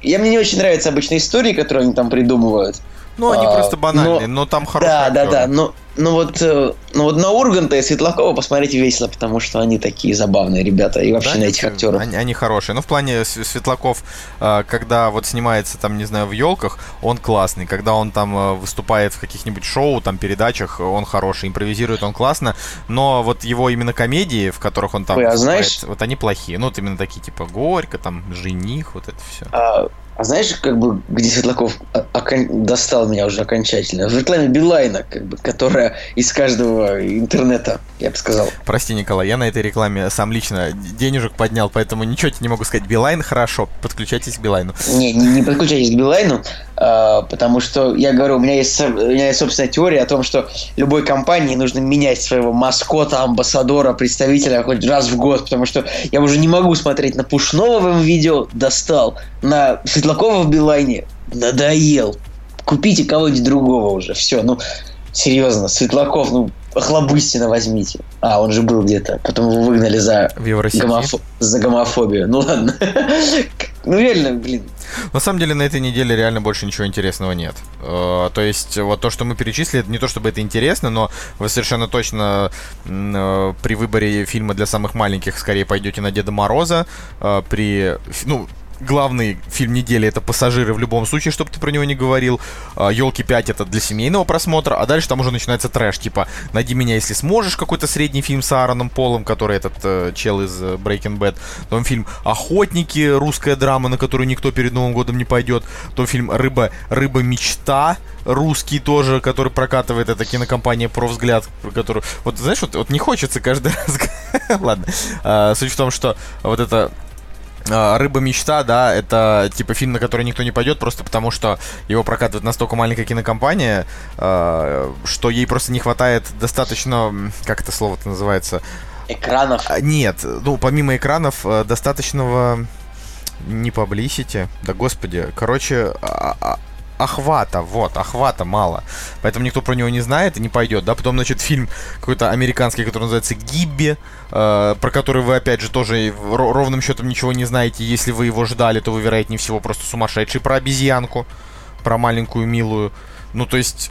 Я мне не очень нравятся обычные истории, которые они там придумывают. Ну, они а, просто банальные, но, но там хорошие Да, актеры. да, да. Но, ну вот, э, ну вот на Урганта и Светлакова посмотреть весело, потому что они такие забавные ребята, и вообще да, на этих актеров. Они, они хорошие. Ну, в плане Светлаков, э, когда вот снимается там, не знаю, в елках, он классный. Когда он там э, выступает в каких-нибудь шоу, там, передачах, он хороший. Импровизирует он классно. Но вот его именно комедии, в которых он там Ой, а знаешь... вот они плохие. Ну, вот именно такие, типа, Горько, там, Жених, вот это все. А, а знаешь, как бы, где Светлаков окон... достал меня уже окончательно? В рекламе Билайна, как бы, которая из каждого интернета, я бы сказал. Прости, Николай, я на этой рекламе сам лично денежек поднял, поэтому ничего тебе не могу сказать. Билайн хорошо, подключайтесь к Билайну. Не, не, не подключайтесь к Билайну, э, потому что я говорю, у меня есть у меня есть собственная теория о том, что любой компании нужно менять своего маскота, амбассадора, представителя хоть раз в год, потому что я уже не могу смотреть на Пушного в видео, достал, на Светлакова в Билайне надоел. Купите кого-нибудь другого уже. Все, ну, серьезно, Светлаков, ну, Охлобыстина возьмите. А, он же был где-то. Потом его выгнали за, гомофо... за гомофобию. Ну ладно. ну реально, блин. На самом деле на этой неделе реально больше ничего интересного нет. Э, то есть вот то, что мы перечислили, не то чтобы это интересно, но вы совершенно точно э, при выборе фильма для самых маленьких скорее пойдете на Деда Мороза. Э, при, ну, главный фильм недели это «Пассажиры» в любом случае, чтобы ты про него не говорил. «Елки 5» это для семейного просмотра, а дальше там уже начинается трэш, типа «Найди меня, если сможешь», какой-то средний фильм с Аароном Полом, который этот э, чел из э, Breaking Bad. Потом фильм «Охотники», русская драма, на которую никто перед Новым годом не пойдет. Потом фильм «Рыба, рыба мечта», русский тоже, который прокатывает эта кинокомпания про взгляд, про которую... Вот знаешь, вот, вот не хочется каждый раз... Ладно. А, суть в том, что вот это а, Рыба мечта, да, это типа фильм, на который никто не пойдет, просто потому что его прокатывает настолько маленькая кинокомпания, э, что ей просто не хватает достаточно, как это слово-то называется? Экранов? А, нет, ну, помимо экранов, э, достаточного не publicity, да господи, короче, охвата, вот, охвата мало. Поэтому никто про него не знает и не пойдет, да. Потом, значит, фильм какой-то американский, который называется «Гибби», э, про который вы, опять же, тоже ровным счетом ничего не знаете. Если вы его ждали, то вы, вероятнее всего, просто сумасшедший. Про обезьянку, про маленькую милую. Ну, то есть,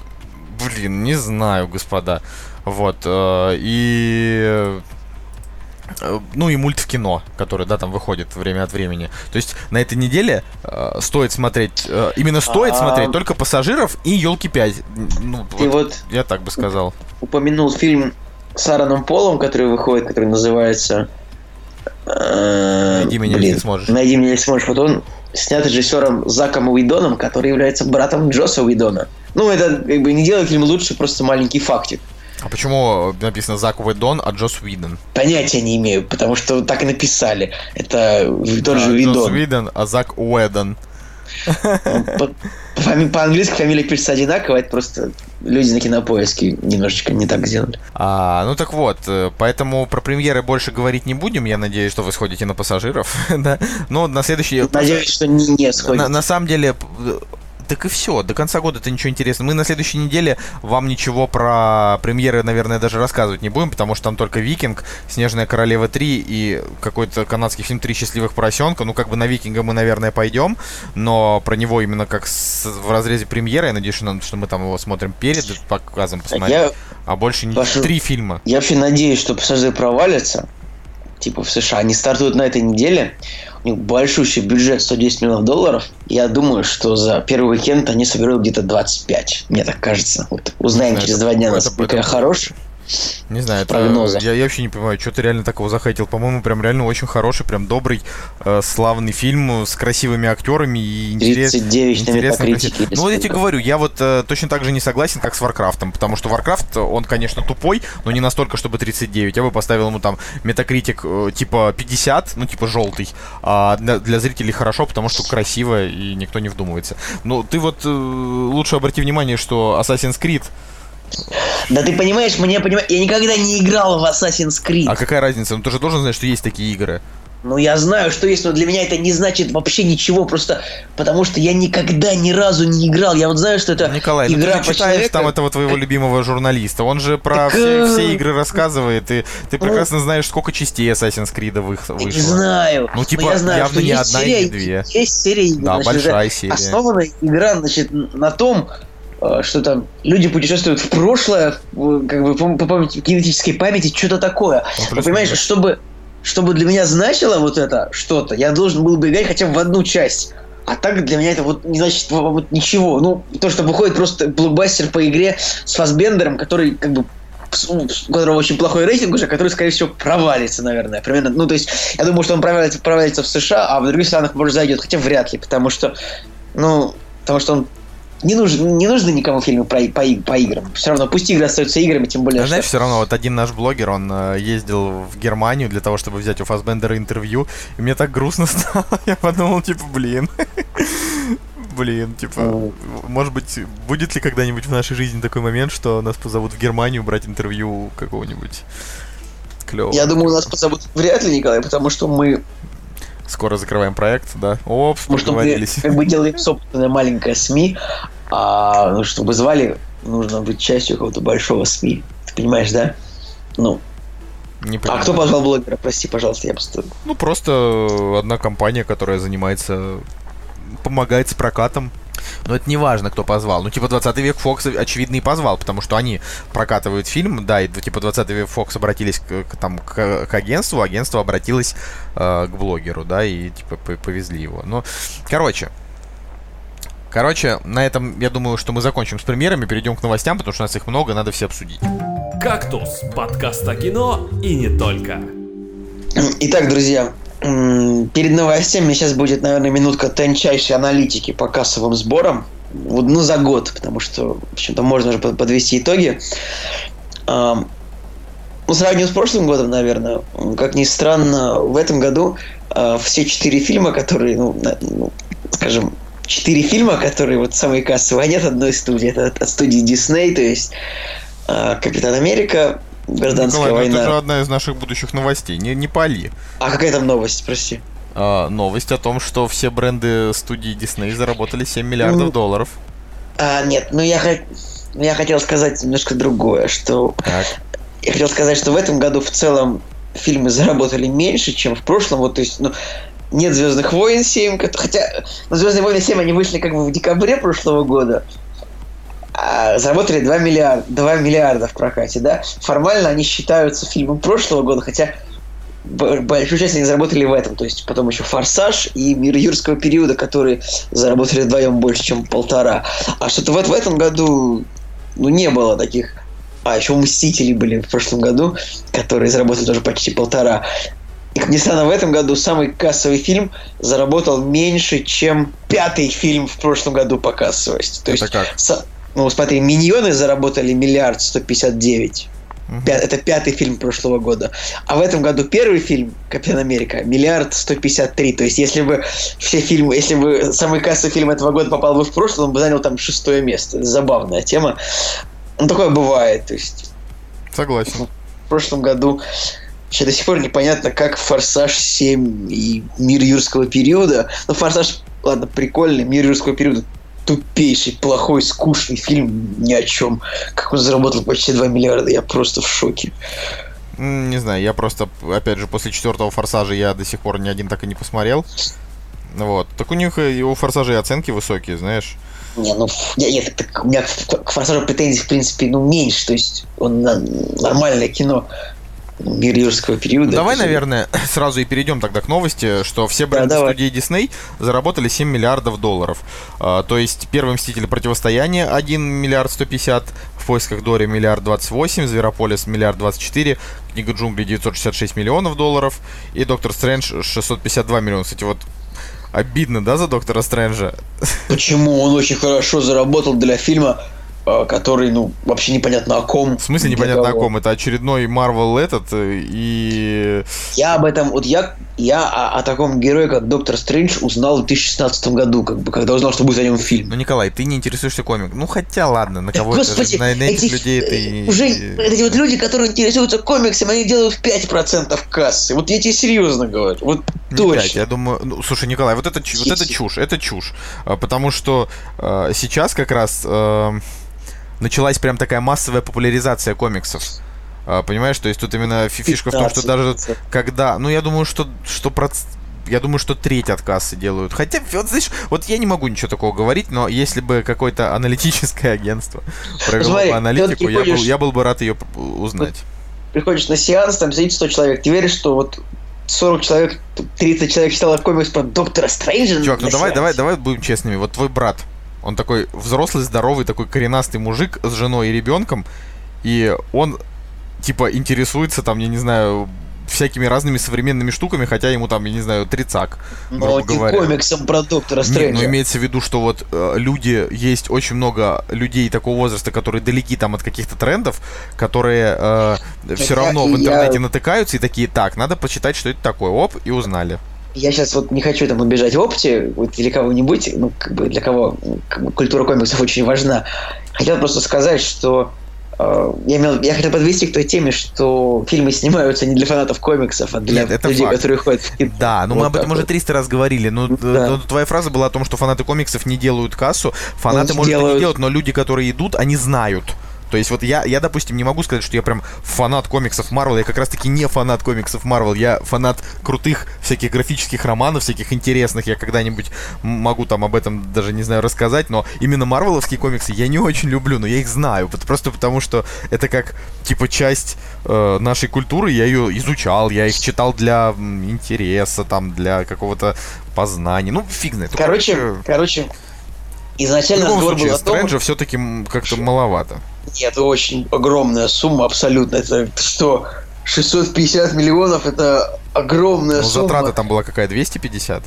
блин, не знаю, господа. Вот. э, И ну и мульт в кино, который, да, там выходит время от времени. То есть на этой неделе э, стоит смотреть, э, именно стоит А. смотреть только пассажиров и елки 5. Ну, Ты вот вот я так бы сказал. упомянул фильм с Аароном Полом, который выходит, который называется... э, Найди меня, блин, если сможешь. Найди меня, если сможешь. Вот он снят режиссером Заком Уидоном, который является братом Джоса Уидона. Ну, это как бы не делает фильм лучше, просто маленький фактик. А почему написано Зак Уэдон, а Джос Уидон? Понятия не имею, потому что так и написали. Это тот же А, Джос Уидон. Уидон, а Зак Уэдон. По- фами- По-английски фамилия пишется одинаково, это просто люди на кинопоиске немножечко не так сделали. А, ну так вот, э, поэтому про премьеры больше говорить не будем. Я надеюсь, что вы сходите на пассажиров, да. Но на следующий... Надеюсь, что не, не сходит. На, на самом деле, так и все. До конца года это ничего интересного. Мы на следующей неделе вам ничего про премьеры, наверное, даже рассказывать не будем, потому что там только Викинг, Снежная королева 3 и какой-то канадский фильм Три счастливых поросенка. Ну, как бы на Викинга мы, наверное, пойдем, но про него именно как с- в разрезе премьеры, я надеюсь, что, мы там его смотрим перед показом, посмотрим. Я, А больше не Пашу- три фильма. я вообще надеюсь, что пассажиры провалятся, типа в США. Они стартуют на этой неделе. У них большущий бюджет 110 миллионов долларов. Я думаю, что за первый уикенд они соберут где-то 25. Мне так кажется. Вот узнаем знаю, через это- два дня, это- насколько я это- хорош. Не знаю, это, прогноза. я, я вообще не понимаю, что ты реально такого захотел. По-моему, прям реально очень хороший, прям добрый, э, славный фильм с красивыми актерами и интерес- 39 на интересно, метакритике. красиво. или Ну вот я тебе говорю, я вот э, точно так же не согласен, как с Варкрафтом, потому что Варкрафт, он, конечно, тупой, но не настолько, чтобы 39. Я бы поставил ему там метакритик э, типа 50, ну типа желтый, а для, для зрителей хорошо, потому что красиво и никто не вдумывается. Ну ты вот э, лучше обрати внимание, что Assassin's Creed Да ты понимаешь, мне понимаешь, я никогда не играл в Assassin's Creed. А какая разница? Ну ты же должен знать, что есть такие игры. Ну, я знаю, что есть, но для меня это не значит вообще ничего, просто потому что я никогда ни разу не играл. Я вот знаю, что это Николай, ну игра ты же по читаешь человеку. там этого твоего любимого журналиста. Он же про Так, все, э, все игры рассказывает, и ты ну, прекрасно знаешь, сколько частей Assassin's Creed вы- Я не вышло. знаю. Ну, типа, я знаю, явно не одна и серия, не две. Есть серия игр, Да, значит, большая серия. Основана игра, значит, на том, что там люди путешествуют в прошлое, как бы по, по памяти- кинетической памяти, что-то такое. Ну, плюс понимаешь, чтобы, чтобы для меня значило вот это что-то, я должен был бы играть хотя бы в одну часть. А так для меня это вот не значит вот, ничего. Ну, то, что выходит просто блокбастер по игре с Фасбендером, который как бы у которого очень плохой рейтинг уже, который, скорее всего, провалится, наверное. Примерно. Ну, то есть, я думаю, что он провалится, провалится в США, а в других странах, может, зайдет. Хотя вряд ли, потому что, ну, потому что он не нужен, не нужны никому фильмы про, по, по играм. Все равно, пусть игры остаются играми, тем более, А знаешь, что... все равно вот один наш блогер, он э, ездил в Германию для того, чтобы взять у Фасбендера интервью, и мне так грустно стало. Я подумал, типа, блин. Блин, типа, Ну. может быть, будет ли когда-нибудь в нашей жизни такой момент, что нас позовут в Германию брать интервью какого-нибудь клевого. Я думаю, нас позовут вряд ли, Николай, потому что мы, Скоро закрываем проект, да. Опс, потому что мы как бы делаем собственное маленькое СМИ, а ну, чтобы звали, нужно быть частью какого-то большого СМИ. Ты понимаешь, да? Ну, Не а кто позвал блогера? Прости, пожалуйста, я просто... Ну, просто одна компания, которая занимается, помогает с прокатом. Но это не важно, кто позвал. Ну, типа, 20 век Фокс, очевидно, и позвал, потому что они прокатывают фильм, да, и, типа, 20 век Фокс обратились к, к, там, к, к агентству, агентство обратилось э, к блогеру, да, и, типа, по- повезли его. Ну, короче, Короче, на этом, я думаю, что мы закончим с премьерами, перейдем к новостям, потому что у нас их много, надо все обсудить. «Кактус» — подкаст о кино и не только. Итак, друзья, перед новостями сейчас будет, наверное, минутка тончайшей аналитики по кассовым сборам. Вот, ну, за год, потому что, в общем-то, можно под- подвести итоги. Ну, сравнивая с прошлым годом, наверное, как ни странно, в этом году а, все четыре фильма, которые, ну, ну, скажем, четыре фильма, которые вот самые кассовые, они от одной студии. Это от студии Disney, то есть а, Капитан Америка, Гражданская Николай, ну война. это же одна из наших будущих новостей, не, не пали. А какая там новость, прости? А, новость о том, что все бренды студии Disney заработали 7 миллиардов Ну, долларов. А, нет, ну я, хот- я хотел сказать немножко другое, что Так. я хотел сказать, что в этом году в целом фильмы заработали меньше, чем в прошлом. Вот, то есть, ну, нет Звездных войн 7, кото- хотя ну, Звездные войны 7 они вышли как бы в декабре прошлого года. А, заработали 2 миллиарда, 2 миллиарда в прокате, да? Формально они считаются фильмом прошлого года, хотя большую часть они заработали в этом. То есть потом еще «Форсаж» и «Мир юрского периода», которые заработали вдвоем больше, чем полтора. А что-то вот в этом году ну, не было таких а еще «Мстители» были в прошлом году, которые заработали тоже почти полтора. И, как ни странно, в этом году самый кассовый фильм заработал меньше, чем пятый фильм в прошлом году по кассовости. То Это есть, как? Ну, смотри, «Миньоны» заработали миллиард сто пятьдесят девять. Это пятый фильм прошлого года. А в этом году первый фильм «Капитан Америка» миллиард сто пятьдесят три. То есть, если бы все фильмы, если бы самый кассовый фильм этого года попал бы в прошлое, он бы занял там шестое место. Это забавная тема. Ну, такое бывает. То есть, Согласен. в прошлом году еще до сих пор непонятно, как «Форсаж 7» и «Мир юрского периода». Ну, «Форсаж», ладно, прикольный, «Мир юрского периода» тупейший, плохой, скучный фильм ни о чем. Как он заработал почти 2 миллиарда, я просто в шоке. Не знаю, я просто, опять же, после четвертого форсажа я до сих пор ни один так и не посмотрел. Вот. Так у них и у форсажей оценки высокие, знаешь. Не, ну, я, нет, так у меня к, к «Форсажу» претензий, в принципе, ну, меньше. То есть, он на- нормальное кино. «Мир юрского периода». Давай, это наверное, сразу и перейдем тогда к новости, что все Да, бренды давай. студии Disney заработали 7 миллиардов долларов. А, то есть первый Мститель противостояние 1 миллиард 150, в поисках Дори миллиард 28, Зверополис миллиард 24, Книга джунглей 966 миллионов долларов и Доктор Стрэндж 652 миллиона. Кстати, вот обидно, да, за Доктора Стрэнджа? Почему он очень хорошо заработал для фильма, который, ну, вообще непонятно о ком. В смысле непонятно о ком? Это очередной Марвел этот э, и... Я об этом, вот я, я о, о таком герое, как Доктор Стрэндж, узнал в 2016 году, как бы, когда узнал, что будет о нем фильм. Ну, Николай, ты не интересуешься комик. Ну, хотя, ладно, на кого это господи, на, на этих эти, людей э, ты... Уже эти вот люди, которые интересуются комиксами, они делают 5% кассы. Вот я тебе серьезно говорю. Вот Не точно. пять, я думаю, ну, слушай, Николай, вот это, вот это чушь, это чушь, А, потому что э, сейчас как раз э, началась прям такая массовая популяризация комиксов. А, понимаешь, то есть тут именно фи- фишка в том, что даже 15%. когда, ну я думаю, что что проц- я думаю, что треть от кассы делают. Хотя, вот знаешь, вот я не могу ничего такого говорить, но если бы какое-то аналитическое агентство провело Смотри, аналитику, я, был, я был бы рад ее узнать. Приходишь на сеанс, там сидит 100 человек. Ты веришь, что вот 40 человек, 30 человек читало комикс про Доктора Стрэнджа? Чувак, ну давай, сеансе? давай, давай будем честными. Вот твой брат, он такой взрослый, здоровый, такой коренастый мужик с женой и ребенком, и он типа интересуется там, я не знаю, всякими разными современными штуками, хотя ему там, я не знаю, трицак, грубо не говоря. комиксом про Доктора Не, Стрэнджа. но имеется в виду, что вот э, люди, есть очень много людей такого возраста, которые далеки там от каких-то трендов, которые все Я- равно в я- интернете натыкаются и такие, так, надо почитать, что это такое, оп, и узнали. Я сейчас вот не хочу там убежать в опте, вот или кого-нибудь, ну, как бы для кого ну, как бы культура комиксов очень важна. Хотел просто сказать, что э, я, имел, я хотел подвести к той теме, что фильмы снимаются не для фанатов комиксов, а для Нет, это людей, факт. которые ходят в кино. Да, ну мы Вот об этом уже вот. 300 раз говорили. Ну, т- Да. ну, твоя фраза была о том, что фанаты комиксов не делают кассу. Фанаты, Ну, может, и не делают. делают, но люди, которые идут, они знают. То есть вот я, я, допустим, не могу сказать, что я прям фанат комиксов Марвел. Я как раз-таки не фанат комиксов Марвел. Я фанат крутых всяких графических романов, всяких интересных. Я когда-нибудь могу там об этом даже, не знаю, рассказать. Но именно марвеловские комиксы я не очень люблю, но я их знаю. Просто потому, что это как, типа, часть э, нашей культуры. Я ее изучал, я их читал для интереса, там, для какого-то познания. Ну, фиг знает. Ну, Короче, короче, в изначально любом разговор был случае, о том, Стрэнджа все-таки как-то маловато. Нет, очень огромная сумма, абсолютно. Это что, 650 миллионов, это огромная Ну, сумма. затрата там была какая, 250?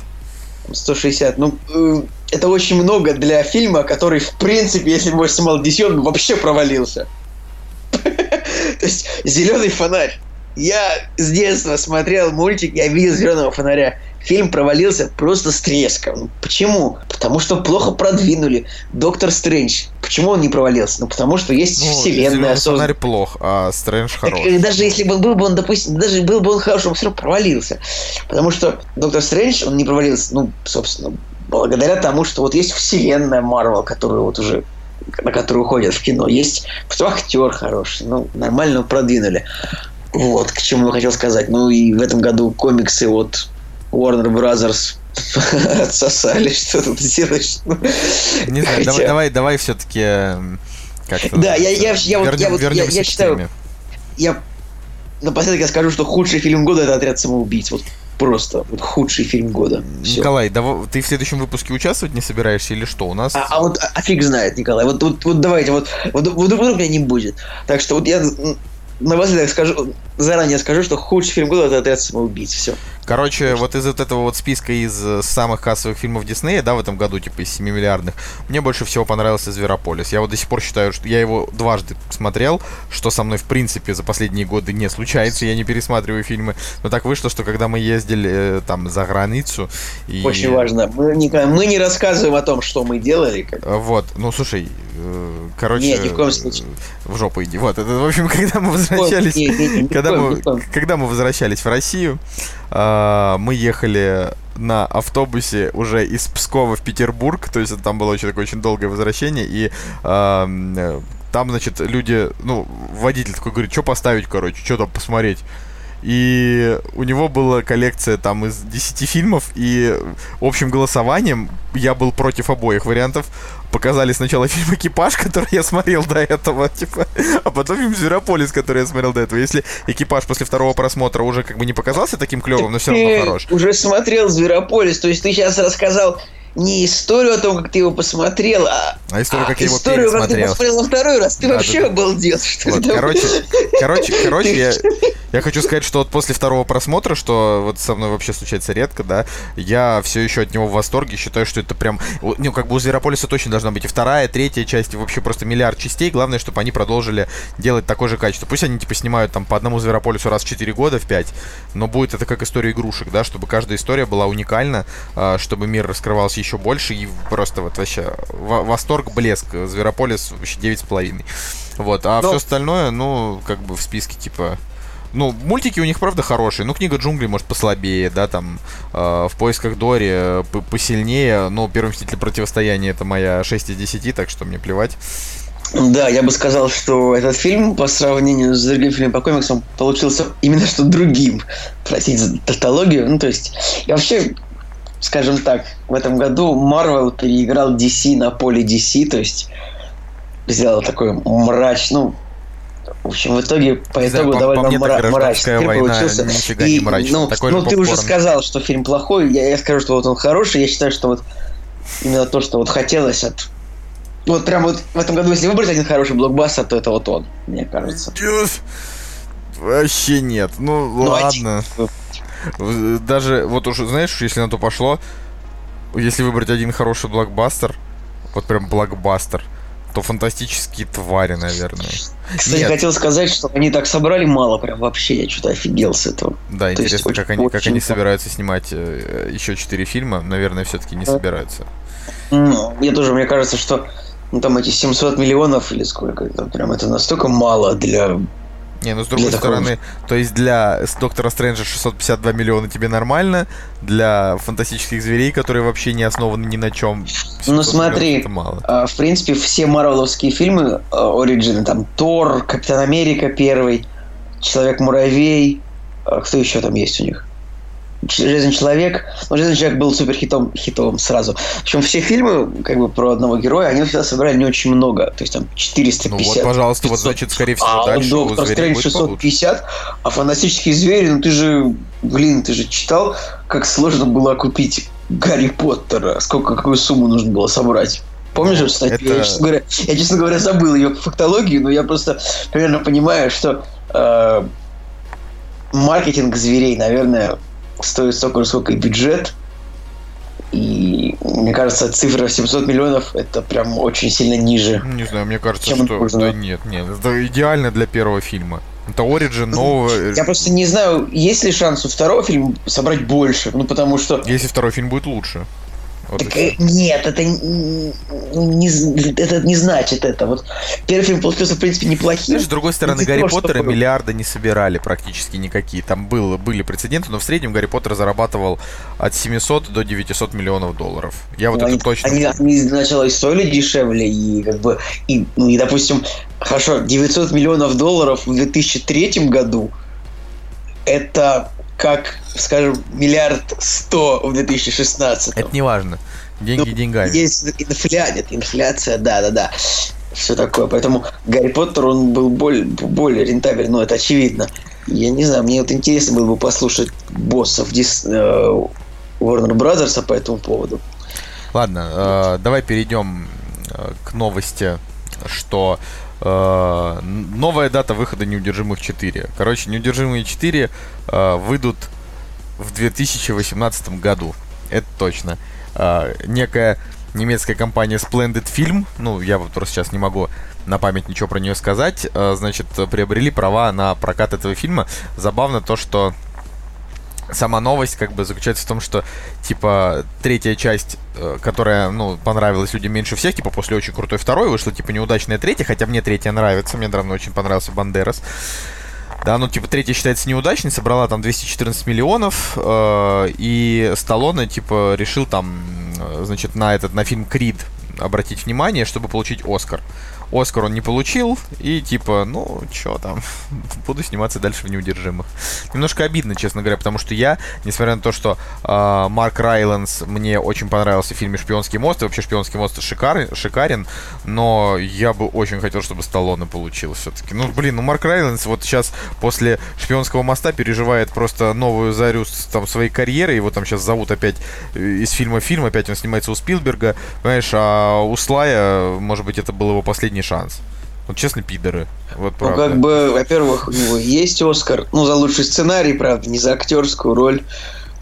160. Ну, э, это очень много для фильма, который, в принципе, если бы его снимал DC, он бы вообще провалился. То есть, зеленый фонарь. Я с детства смотрел мультик, я видел зеленого фонаря. Фильм провалился просто с треском. Ну, Почему? Потому что плохо продвинули. Доктор Стрэндж. Почему он не провалился? Ну, потому что есть Ну, вселенная «Зелёный создана. фонарь плох, а Стрэндж Так, хорош. э, даже если бы он был бы он, допустим, даже был бы он хороший, он все равно провалился. Потому что Доктор Стрэндж, он не провалился, ну, собственно, благодаря тому, что вот есть вселенная Марвел, которую вот уже на которую уходят в кино. Есть что актер хороший, ну, нормально продвинули. Вот, к чему я хотел сказать. Ну, и в этом году комиксы от Warner Brothers Отсосали, что тут делаешь? Не знаю, давай, давай, давай все-таки Да, я, я, я, вот, я, вот, я, я считаю, я напоследок я скажу, что худший фильм года это «Отряд самоубийц». Вот просто вот худший фильм года. Всё. Николай, да, ты в следующем выпуске участвовать не собираешься или что? У нас. А, а вот а фиг знает, Николай. Вот, вот, вот давайте, вот, вот, вот вдруг меня не будет. Так что вот я напоследок скажу, заранее скажу, что худший фильм года это «Отряд самоубийц». Все. Короче, вот из вот этого вот списка из э, самых кассовых фильмов Диснея, да, в этом году, типа из 7 миллиардных, мне больше всего понравился Зверополис. Я вот до сих пор считаю, что я его дважды смотрел, что со мной, в принципе, за последние годы не случается, я не пересматриваю фильмы. Но так вышло, что когда мы ездили э, там за границу... И... Очень важно. Мы не, мы не рассказываем о том, что мы делали. Как... Вот, ну слушай, э, короче... Нет, ни в коем случае. В жопу иди. Вот, это, в общем, когда мы возвращались... Нет, нет, нет, когда, мы, когда мы возвращались в Россию, а, мы ехали на автобусе уже из Пскова в Петербург, то есть там было очень такое очень долгое возвращение, и э, там, значит, люди, ну, водитель такой говорит, что поставить, короче, что там посмотреть. И у него была коллекция там из 10 фильмов, и общим голосованием я был против обоих вариантов. Показали сначала фильм «Экипаж», который я смотрел до этого, типа, а потом фильм «Зверополис», который я смотрел до этого. Если «Экипаж» после второго просмотра уже как бы не показался таким клевым, но все равно хорош. уже смотрел «Зверополис», то есть ты сейчас рассказал не историю о том, как ты его посмотрел, а, а историю, как а я его историю, как ты посмотрел на второй раз. Ты да, вообще да, да. обалдел, что вот, короче, короче, короче, я, я хочу сказать, что вот после второго просмотра, что вот со мной вообще случается редко, да, я все еще от него в восторге, считаю, что это прям, ну, как бы у Зверополиса точно должна быть и вторая, третья часть, и вообще просто миллиард частей, главное, чтобы они продолжили делать такое же качество. Пусть они, типа, снимают там по одному Зверополису раз в 4 года, в 5, но будет это как история игрушек, да, чтобы каждая история была уникальна, а, чтобы мир раскрывался еще больше, и просто вот вообще восторг, блеск, Зверополис вообще 9,5. Вот, а но... все остальное, ну, как бы в списке, типа, ну, мультики у них, правда, хорошие. Ну, книга джунглей, может, послабее, да, там, э, в поисках Дори э, посильнее. Но первый мститель противостояния это моя 6 из 10, так что мне плевать. Да, я бы сказал, что этот фильм по сравнению с другим фильмом по комиксам получился именно что другим. Простите за тавтологию. Ну, то есть, я вообще, скажем так, в этом году Marvel переиграл DC на поле DC, то есть сделал такой мрачный, ну, в общем, в итоге по итогу по, довольно по мра- мрачный фильм получился. И, ну, Такой ну ты уже сказал, что фильм плохой, я, я скажу, что вот он хороший. Я считаю, что вот именно то, что вот хотелось от вот прям вот в этом году, если выбрать один хороший блокбастер, то это вот он, мне кажется. Вообще нет. Ну, ну ладно. Один. Даже, вот уже, знаешь, если на то пошло, если выбрать один хороший блокбастер, вот прям блокбастер, то фантастические твари, наверное. Кстати, Нет. хотел сказать, что они так собрали мало, прям вообще, я что-то офигел с этого. Да, то интересно, есть, как, очень, они, как они собираются снимать э, еще четыре фильма, наверное, все-таки не собираются. Ну, мне тоже, мне кажется, что ну, там эти 700 миллионов или сколько, это прям это настолько мало для не, ну с другой для стороны, такого... то есть для Доктора Стрэнджа 652 миллиона тебе нормально, для фантастических зверей, которые вообще не основаны ни на чем. Ну смотри, мало. А, в принципе, все марвеловские фильмы, оригины, там Тор, Капитан Америка первый, Человек-муравей, а, кто еще там есть у них? Железный человек. Ну, Железный человек был супер хитом, хитовым сразу. Общем, все фильмы, как бы, про одного героя, они всегда собирали не очень много. То есть там 450. Ну вот, пожалуйста, 500. вот значит, скорее всего, а, дальше Доктор Стрэндж 650, а фантастические звери, ну ты же, блин, ты же читал, как сложно было купить Гарри Поттера, сколько, какую сумму нужно было собрать. Помнишь эту статью? Это... Я, честно говоря, я, честно говоря, забыл ее фактологию, но я просто примерно понимаю, что э, маркетинг зверей, наверное, стоит столько же, сколько и бюджет. И мне кажется, цифра 700 миллионов это прям очень сильно ниже. Не знаю, мне кажется, чем что нужно. да нет, нет, это идеально для первого фильма. Это Origin нового. Я просто не знаю, есть ли шанс у второго фильма собрать больше, ну потому что. Если второй фильм будет лучше. Вот так, э, нет, это не, это не значит это. Вот первый фильм получился, в принципе, неплохим. Знаешь, с другой стороны, Гарри Поттера что... миллиарда не собирали практически никакие. Там было, были прецеденты, но в среднем Гарри Поттер зарабатывал от 700 до 900 миллионов долларов. Я вот ну, это они, точно они, они сначала и стоили дешевле, и как бы, и, ну, и, допустим, хорошо, 900 миллионов долларов в 2003 году это как, скажем, миллиард сто в 2016. Это не важно. Деньги Ну, деньгами. Есть инфляция, нет, инфляция, да-да-да. Все такое. Поэтому Гарри Поттер, он был более, более рентабелен, ну, это очевидно. Я не знаю, мне вот интересно было бы послушать боссов Дис, э, Warner Brothers по этому поводу. Ладно, э, давай перейдем э, к новости, что э, новая дата выхода Неудержимых 4. Короче, Неудержимые 4 э, выйдут в 2018 году. Это точно. Э, некая немецкая компания Splendid Film, ну, я вот просто сейчас не могу на память ничего про нее сказать, э, значит, приобрели права на прокат этого фильма. Забавно то, что сама новость как бы заключается в том, что типа третья часть, э, которая, ну, понравилась людям меньше всех, типа после очень крутой второй вышла, типа неудачная третья, хотя мне третья нравится, мне равно очень понравился Бандерас. Да, ну типа третья считается неудачной, собрала там 214 миллионов, э, и Сталлоне типа решил там, э, значит, на этот, на фильм Крид обратить внимание, чтобы получить Оскар. Оскар он не получил, и типа, ну, чё там, буду сниматься дальше в «Неудержимых». Немножко обидно, честно говоря, потому что я, несмотря на то, что э, Марк Райландс мне очень понравился в фильме «Шпионский мост», и вообще «Шпионский мост» шикар, шикарен, но я бы очень хотел, чтобы Сталлоне получил все-таки. Ну, блин, ну Марк Райландс вот сейчас после «Шпионского моста» переживает просто новую зарю там своей карьеры, его там сейчас зовут опять э, из фильма в фильм, опять он снимается у Спилберга, понимаешь, а у Слая, может быть, это был его последний шанс. Вот честно, пидоры. Вот Ну, правда. как бы, во-первых, у него есть Оскар, ну, за лучший сценарий, правда, не за актерскую роль,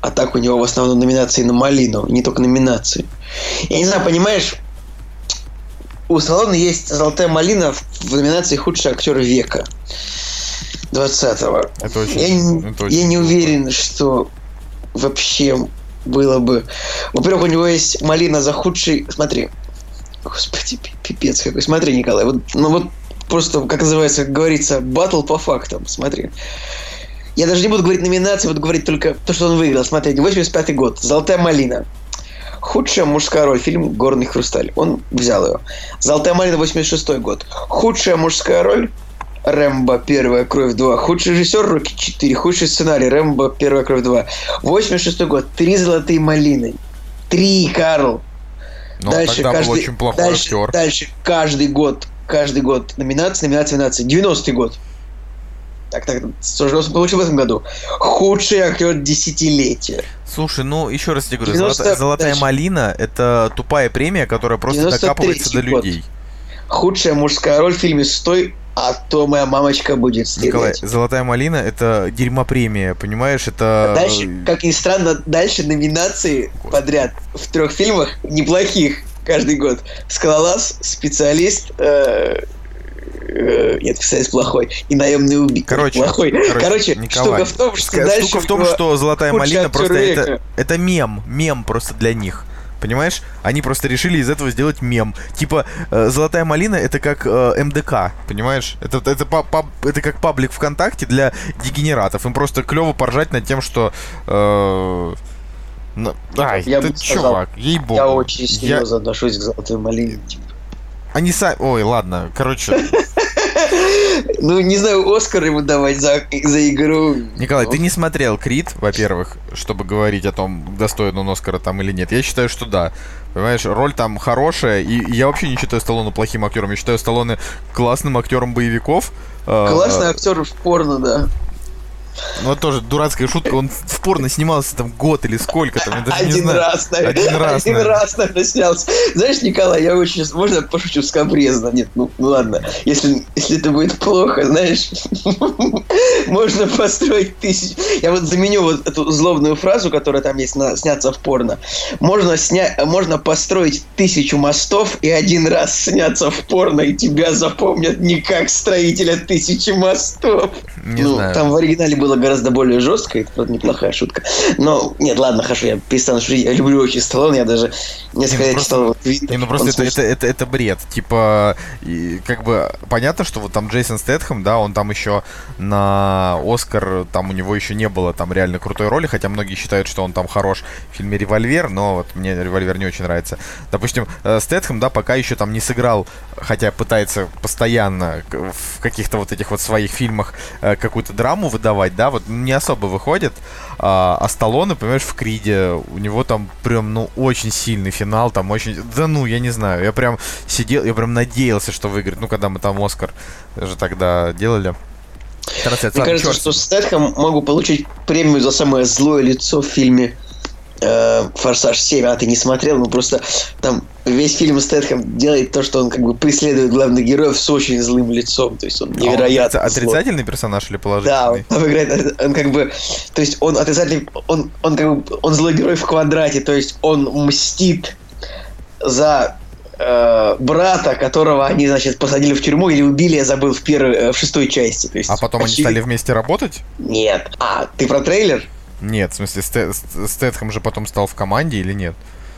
а так у него в основном номинации на Малину, не только номинации. Я не знаю, понимаешь, у Сталлоне есть «Золотая малина» в номинации «Худший актер века» 20-го. Это очень, Я, это очень я не уверен, что вообще было бы... Во-первых, у него есть малина за худший... Смотри. Господи, пи- пипец какой. Смотри, Николай. Вот, ну вот просто, как называется, как говорится, батл по фактам. Смотри. Я даже не буду говорить номинации, буду говорить только то, что он выиграл. Смотрите, 85 год. «Золотая малина». Худшая мужская роль. Фильм «Горный хрусталь». Он взял ее. «Золотая малина» 86 год. Худшая мужская роль. Рэмбо Первая кровь 2. Худший режиссер Рокки 4. Худший сценарий Рэмбо Первая кровь 2. 86 год. Три золотые малины. Три, Карл. Но тогда был очень плохой дальше, актер. Дальше каждый год, каждый год номинации, номинации, номинации. 90-й год. Так, так, что же он получил в этом году? Худший актер десятилетия. Слушай, ну еще раз тебе говорю, 90 «Золота- золотая дальше. малина это тупая премия, которая просто 93-й докапывается до год. Худшая мужская роль в фильме «Стой, а то моя мамочка будет Николай, стрелять». золотая малина это дерьмопремия, понимаешь? Это. Дальше, как ни странно, дальше номинации подряд в трех фильмах неплохих каждый год. Скалолаз, специалист, э, э, нет, специалист плохой, и наемный убийца. Короче, плохой. Короче, Николай, штука в том, что дальше штука в том, что золотая малина просто это, это мем, мем просто для них. Понимаешь? Они просто решили из этого сделать мем. Типа, э, золотая малина это как э, МДК, понимаешь? Это, это, па- паб- это как паблик ВКонтакте для дегенератов. Им просто клево поржать над тем, что. э, ну, ай, Я ты сказал, чувак, ей-богу. Я очень Я- серьезно отношусь к золотой малине. типа. Они сами... Ой, ладно, короче. Ну, не знаю, Оскар ему давать за, за игру. Николай, ты не смотрел Крид, во-первых, чтобы говорить о том, достоин он Оскара там или нет. Я считаю, что да. Понимаешь, роль там хорошая, и я вообще не считаю Сталлоне плохим актером. Я считаю Сталлоне классным актером боевиков. Э, Классный актер в порно, да. Ну, это тоже дурацкая шутка. Он в порно снимался там год или сколько там, Один раз, наверное. Один раз, Один раз, наверное, снялся. Знаешь, Николай, я очень... Можно пошучу скобрезно? Нет, ну, ну ладно. Если, если это будет плохо, знаешь, можно построить тысячу... Я вот заменю вот эту злобную фразу, которая там есть на сняться в порно. Можно, сня... можно построить тысячу мостов и один раз сняться в порно, и тебя запомнят не как строителя тысячи мостов. Не ну, знаю. там в оригинале было гораздо более жестко, это правда, неплохая шутка. Но, нет, ладно, хорошо, я перестану шутить. Я люблю очень Сталлоне, я даже несколько Не, ну лет читал его Не, ну просто это, это, это, это бред. Типа, и, как бы, понятно, что вот там Джейсон Стэтхэм, да, он там еще на Оскар, там у него еще не было там реально крутой роли, хотя многие считают, что он там хорош в фильме «Револьвер», но вот мне «Револьвер» не очень нравится. Допустим, э, Стэтхэм, да, пока еще там не сыграл, хотя пытается постоянно в каких-то вот этих вот своих фильмах э, какую-то драму выдавать, да, вот не особо выходит. А, а Сталлоне, понимаешь, в Криде, у него там прям, ну, очень сильный финал, там очень... Да ну, я не знаю, я прям сидел, я прям надеялся, что выиграет. Ну, когда мы там Оскар же тогда делали. Мне кажется, что Стэтхэм могу получить премию за самое злое лицо в фильме Форсаж 7, а ты не смотрел, ну просто там весь фильм Стэтхэм делает то, что он как бы преследует главных героев с очень злым лицом, то есть он невероятно а он отрицательный персонаж или положительный? Да, он, он играет, он как бы, то есть он отрицательный, он, он как бы, он злой герой в квадрате, то есть он мстит за э, брата, которого они, значит, посадили в тюрьму или убили, я забыл, в первой, э, в шестой части. То есть, а потом очевид... они стали вместе работать? Нет. А, ты про трейлер? Нет, в смысле, Стэт, Стэтхэм же потом стал в команде или нет?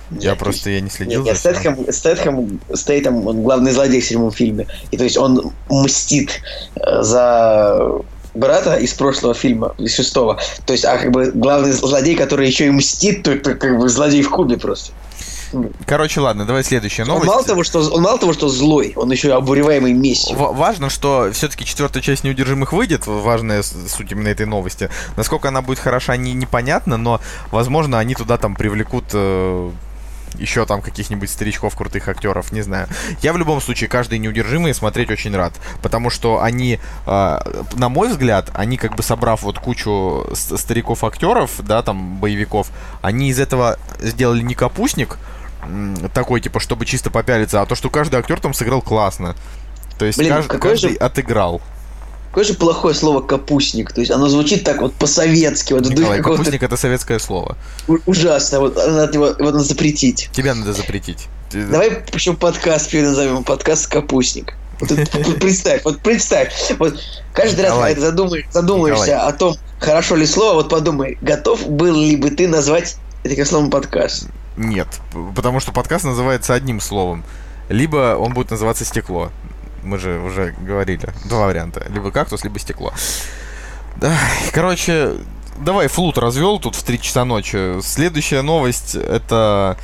Нет, я просто я не следил. Нет, нет Стэтхэм, Стэтхэм, Стейтом, он главный злодей в седьмом фильме. И то есть он мстит э, за брата из прошлого фильма, из шестого. То есть, а как бы главный злодей, который еще и мстит, то это как бы злодей в кубе просто. Короче, ладно, давай следующая новость. Он мало того, что, он мало того, что злой, он еще и обуреваемый местью. В- важно, что все-таки четвертая часть неудержимых выйдет, важная суть именно этой новости. Насколько она будет хороша, не, непонятно, но, возможно, они туда там привлекут э, еще там каких-нибудь старичков, крутых актеров, не знаю. Я в любом случае каждый неудержимый смотреть очень рад, потому что они, э, на мой взгляд, они как бы собрав вот кучу стариков-актеров, да, там, боевиков, они из этого сделали не капустник, такой, типа, чтобы чисто попялиться, а то, что каждый актер там сыграл классно. То есть Блин, каждый, каждый же... отыграл. Какое же плохое слово капустник. То есть оно звучит так вот по-советски. Вот Николай, капустник это советское слово. У- ужасно. Вот надо его, его надо запретить. Тебя надо запретить. Давай причем подкаст переназовем. Подкаст капустник. Вот, вот представь, вот представь. Вот каждый раз, когда ты задумаешь, задумаешься Николай. о том, хорошо ли слово, вот подумай, готов был ли бы ты назвать этим словом подкаст? Нет, потому что подкаст называется одним словом. Либо он будет называться «Стекло». Мы же уже говорили. Два варианта. Либо кактус, либо стекло. Да, короче, давай флут развел тут в 3 часа ночи. Следующая новость это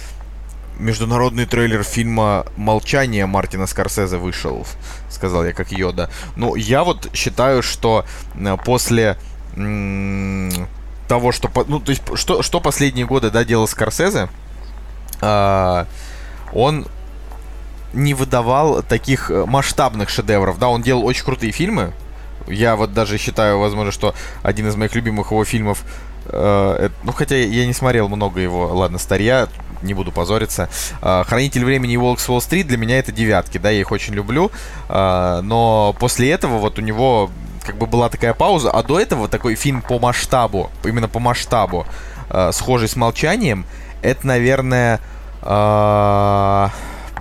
международный трейлер фильма «Молчание» Мартина Скорсезе вышел, сказал я как Йода. Ну, я вот считаю, что э, после того, что... Ну, то есть, что, что последние годы, да, делал Скорсезе, он не выдавал таких э, масштабных шедевров. Да, он делал очень крутые фильмы. Я вот даже считаю, возможно, что один из моих любимых его фильмов, э, ну хотя я не смотрел много его, ладно, старья, не буду позориться. Э, Хранитель времени и Волк с Уолл-стрит для меня это девятки, да, я их очень люблю. Э, но после этого вот у него как бы была такая пауза, а до этого такой фильм по масштабу, именно по масштабу, э, схожий с молчанием, это, наверное, э,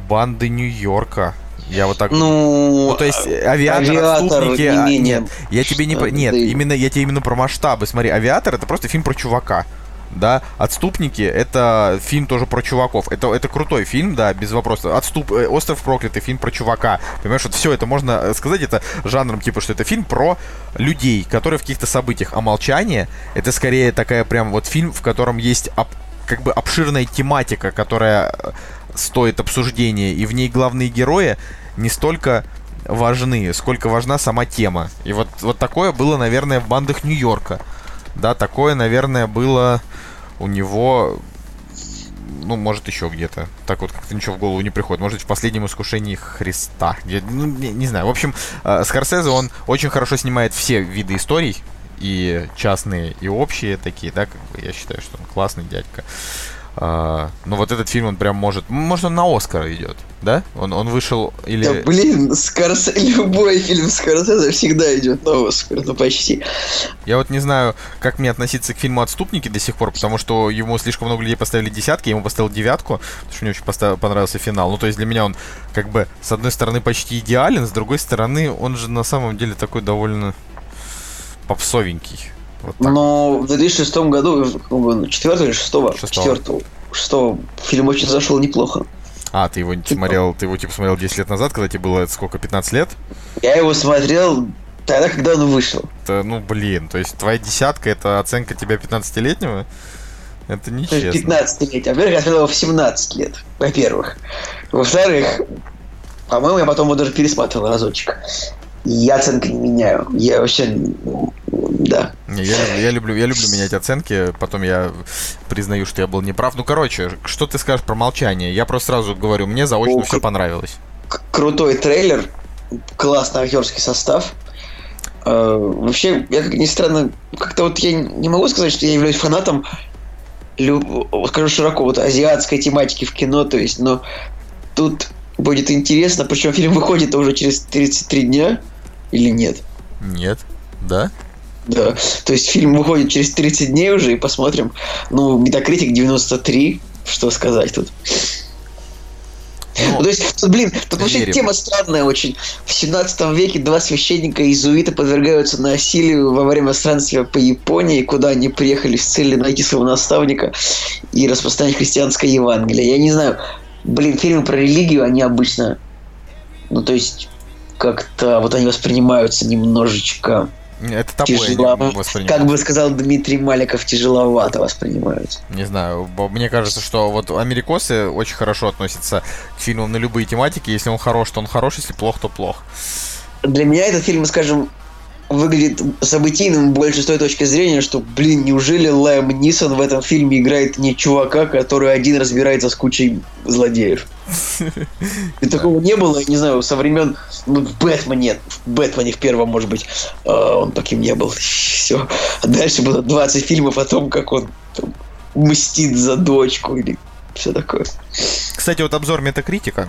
банды Нью-Йорка. Я вот так. Ну, ну то есть авиатор, авиатор отступники. Не а, менее... Нет, я тебе не про. Нет, да. именно я тебе именно про масштабы. Смотри, авиатор это просто фильм про чувака. Да, Отступники это фильм тоже про чуваков. Это, это крутой фильм, да, без вопросов. Отступ, э, Остров проклятый, фильм про чувака. Понимаешь, вот все это можно э, сказать, это жанром, типа, что это фильм про людей, которые в каких-то событиях. А молчание это скорее такая прям вот фильм, в котором есть об, как бы обширная тематика, которая э, стоит обсуждения, и в ней главные герои не столько важны, сколько важна сама тема. И вот, вот такое было, наверное, в бандах Нью-Йорка. Да, такое, наверное, было у него, ну, может, еще где-то. Так вот как-то ничего в голову не приходит. Может, в последнем искушении Христа. Я, ну, не, не знаю. В общем, э, Скорсезе, он очень хорошо снимает все виды историй. И частные, и общие такие, да, как бы я считаю, что он классный дядька. А, но вот этот фильм, он прям может... Может, он на Оскар идет, да? Он, он вышел или... Да, блин, Скорс... любой фильм Скорсезе всегда идет на Оскар, ну почти. Я вот не знаю, как мне относиться к фильму «Отступники» до сих пор, потому что ему слишком много людей поставили десятки, я ему поставил девятку, потому что мне очень постав... понравился финал. Ну, то есть для меня он, как бы, с одной стороны, почти идеален, с другой стороны, он же на самом деле такой довольно попсовенький. Вот так. Но в 2006 году, в 4 или 6 Шестого. 4 6 фильм очень зашел неплохо. А, ты его не смотрел, ты его типа смотрел 10 лет назад, когда тебе было сколько, 15 лет? Я его смотрел тогда, когда он вышел. Это, ну, блин, то есть твоя десятка это оценка тебя 15-летнего? Это нечестно. 15 лет. Во-первых, я смотрел его в 17 лет, во-первых. Во-вторых, по-моему, я потом его даже пересматривал разочек. Я оценки не меняю. Я вообще... Да. Я, люблю- я люблю, я люблю менять оценки, потом я признаю, что я был неправ. Ну, короче, что ты скажешь про молчание? Я просто сразу говорю, мне заочно Ну, все понравилось. Крутой трейлер, классный актерский состав. Э, Вообще, я как ни странно, как-то вот я не могу сказать, что я являюсь фанатом, лю- вот скажу широко, вот азиатской тематики в кино, то есть, но тут будет интересно, причем фильм выходит уже через 33 дня или нет? Нет? Да? Да. То есть фильм выходит через 30 дней уже, и посмотрим. Ну, Метакритик 93, что сказать тут. Ну, Ну, то есть, тут, блин, тут вообще верим. тема странная очень. В 17 веке два священника иезуита подвергаются насилию во время странствия по Японии, куда они приехали с целью найти своего наставника и распространять христианское Евангелие. Я не знаю, блин, фильмы про религию, они обычно, ну, то есть, как-то вот они воспринимаются немножечко, это тобой тяжело. как бы сказал Дмитрий Маликов, тяжеловато воспринимаются. Не знаю, мне кажется, что вот америкосы очень хорошо относятся к фильмам на любые тематики. Если он хорош, то он хорош, если плох, то плох. Для меня этот фильм, скажем, выглядит событийным больше с той точки зрения, что, блин, неужели Лайм Нисон в этом фильме играет не чувака, который один разбирается с кучей злодеев? И такого не было, не знаю, со времен ну, в Бэтмене, в Бэтмене в первом, может быть, э, он таким не был. Все. А дальше было 20 фильмов о том, как он там, мстит за дочку или все такое. Кстати, вот обзор Метакритика.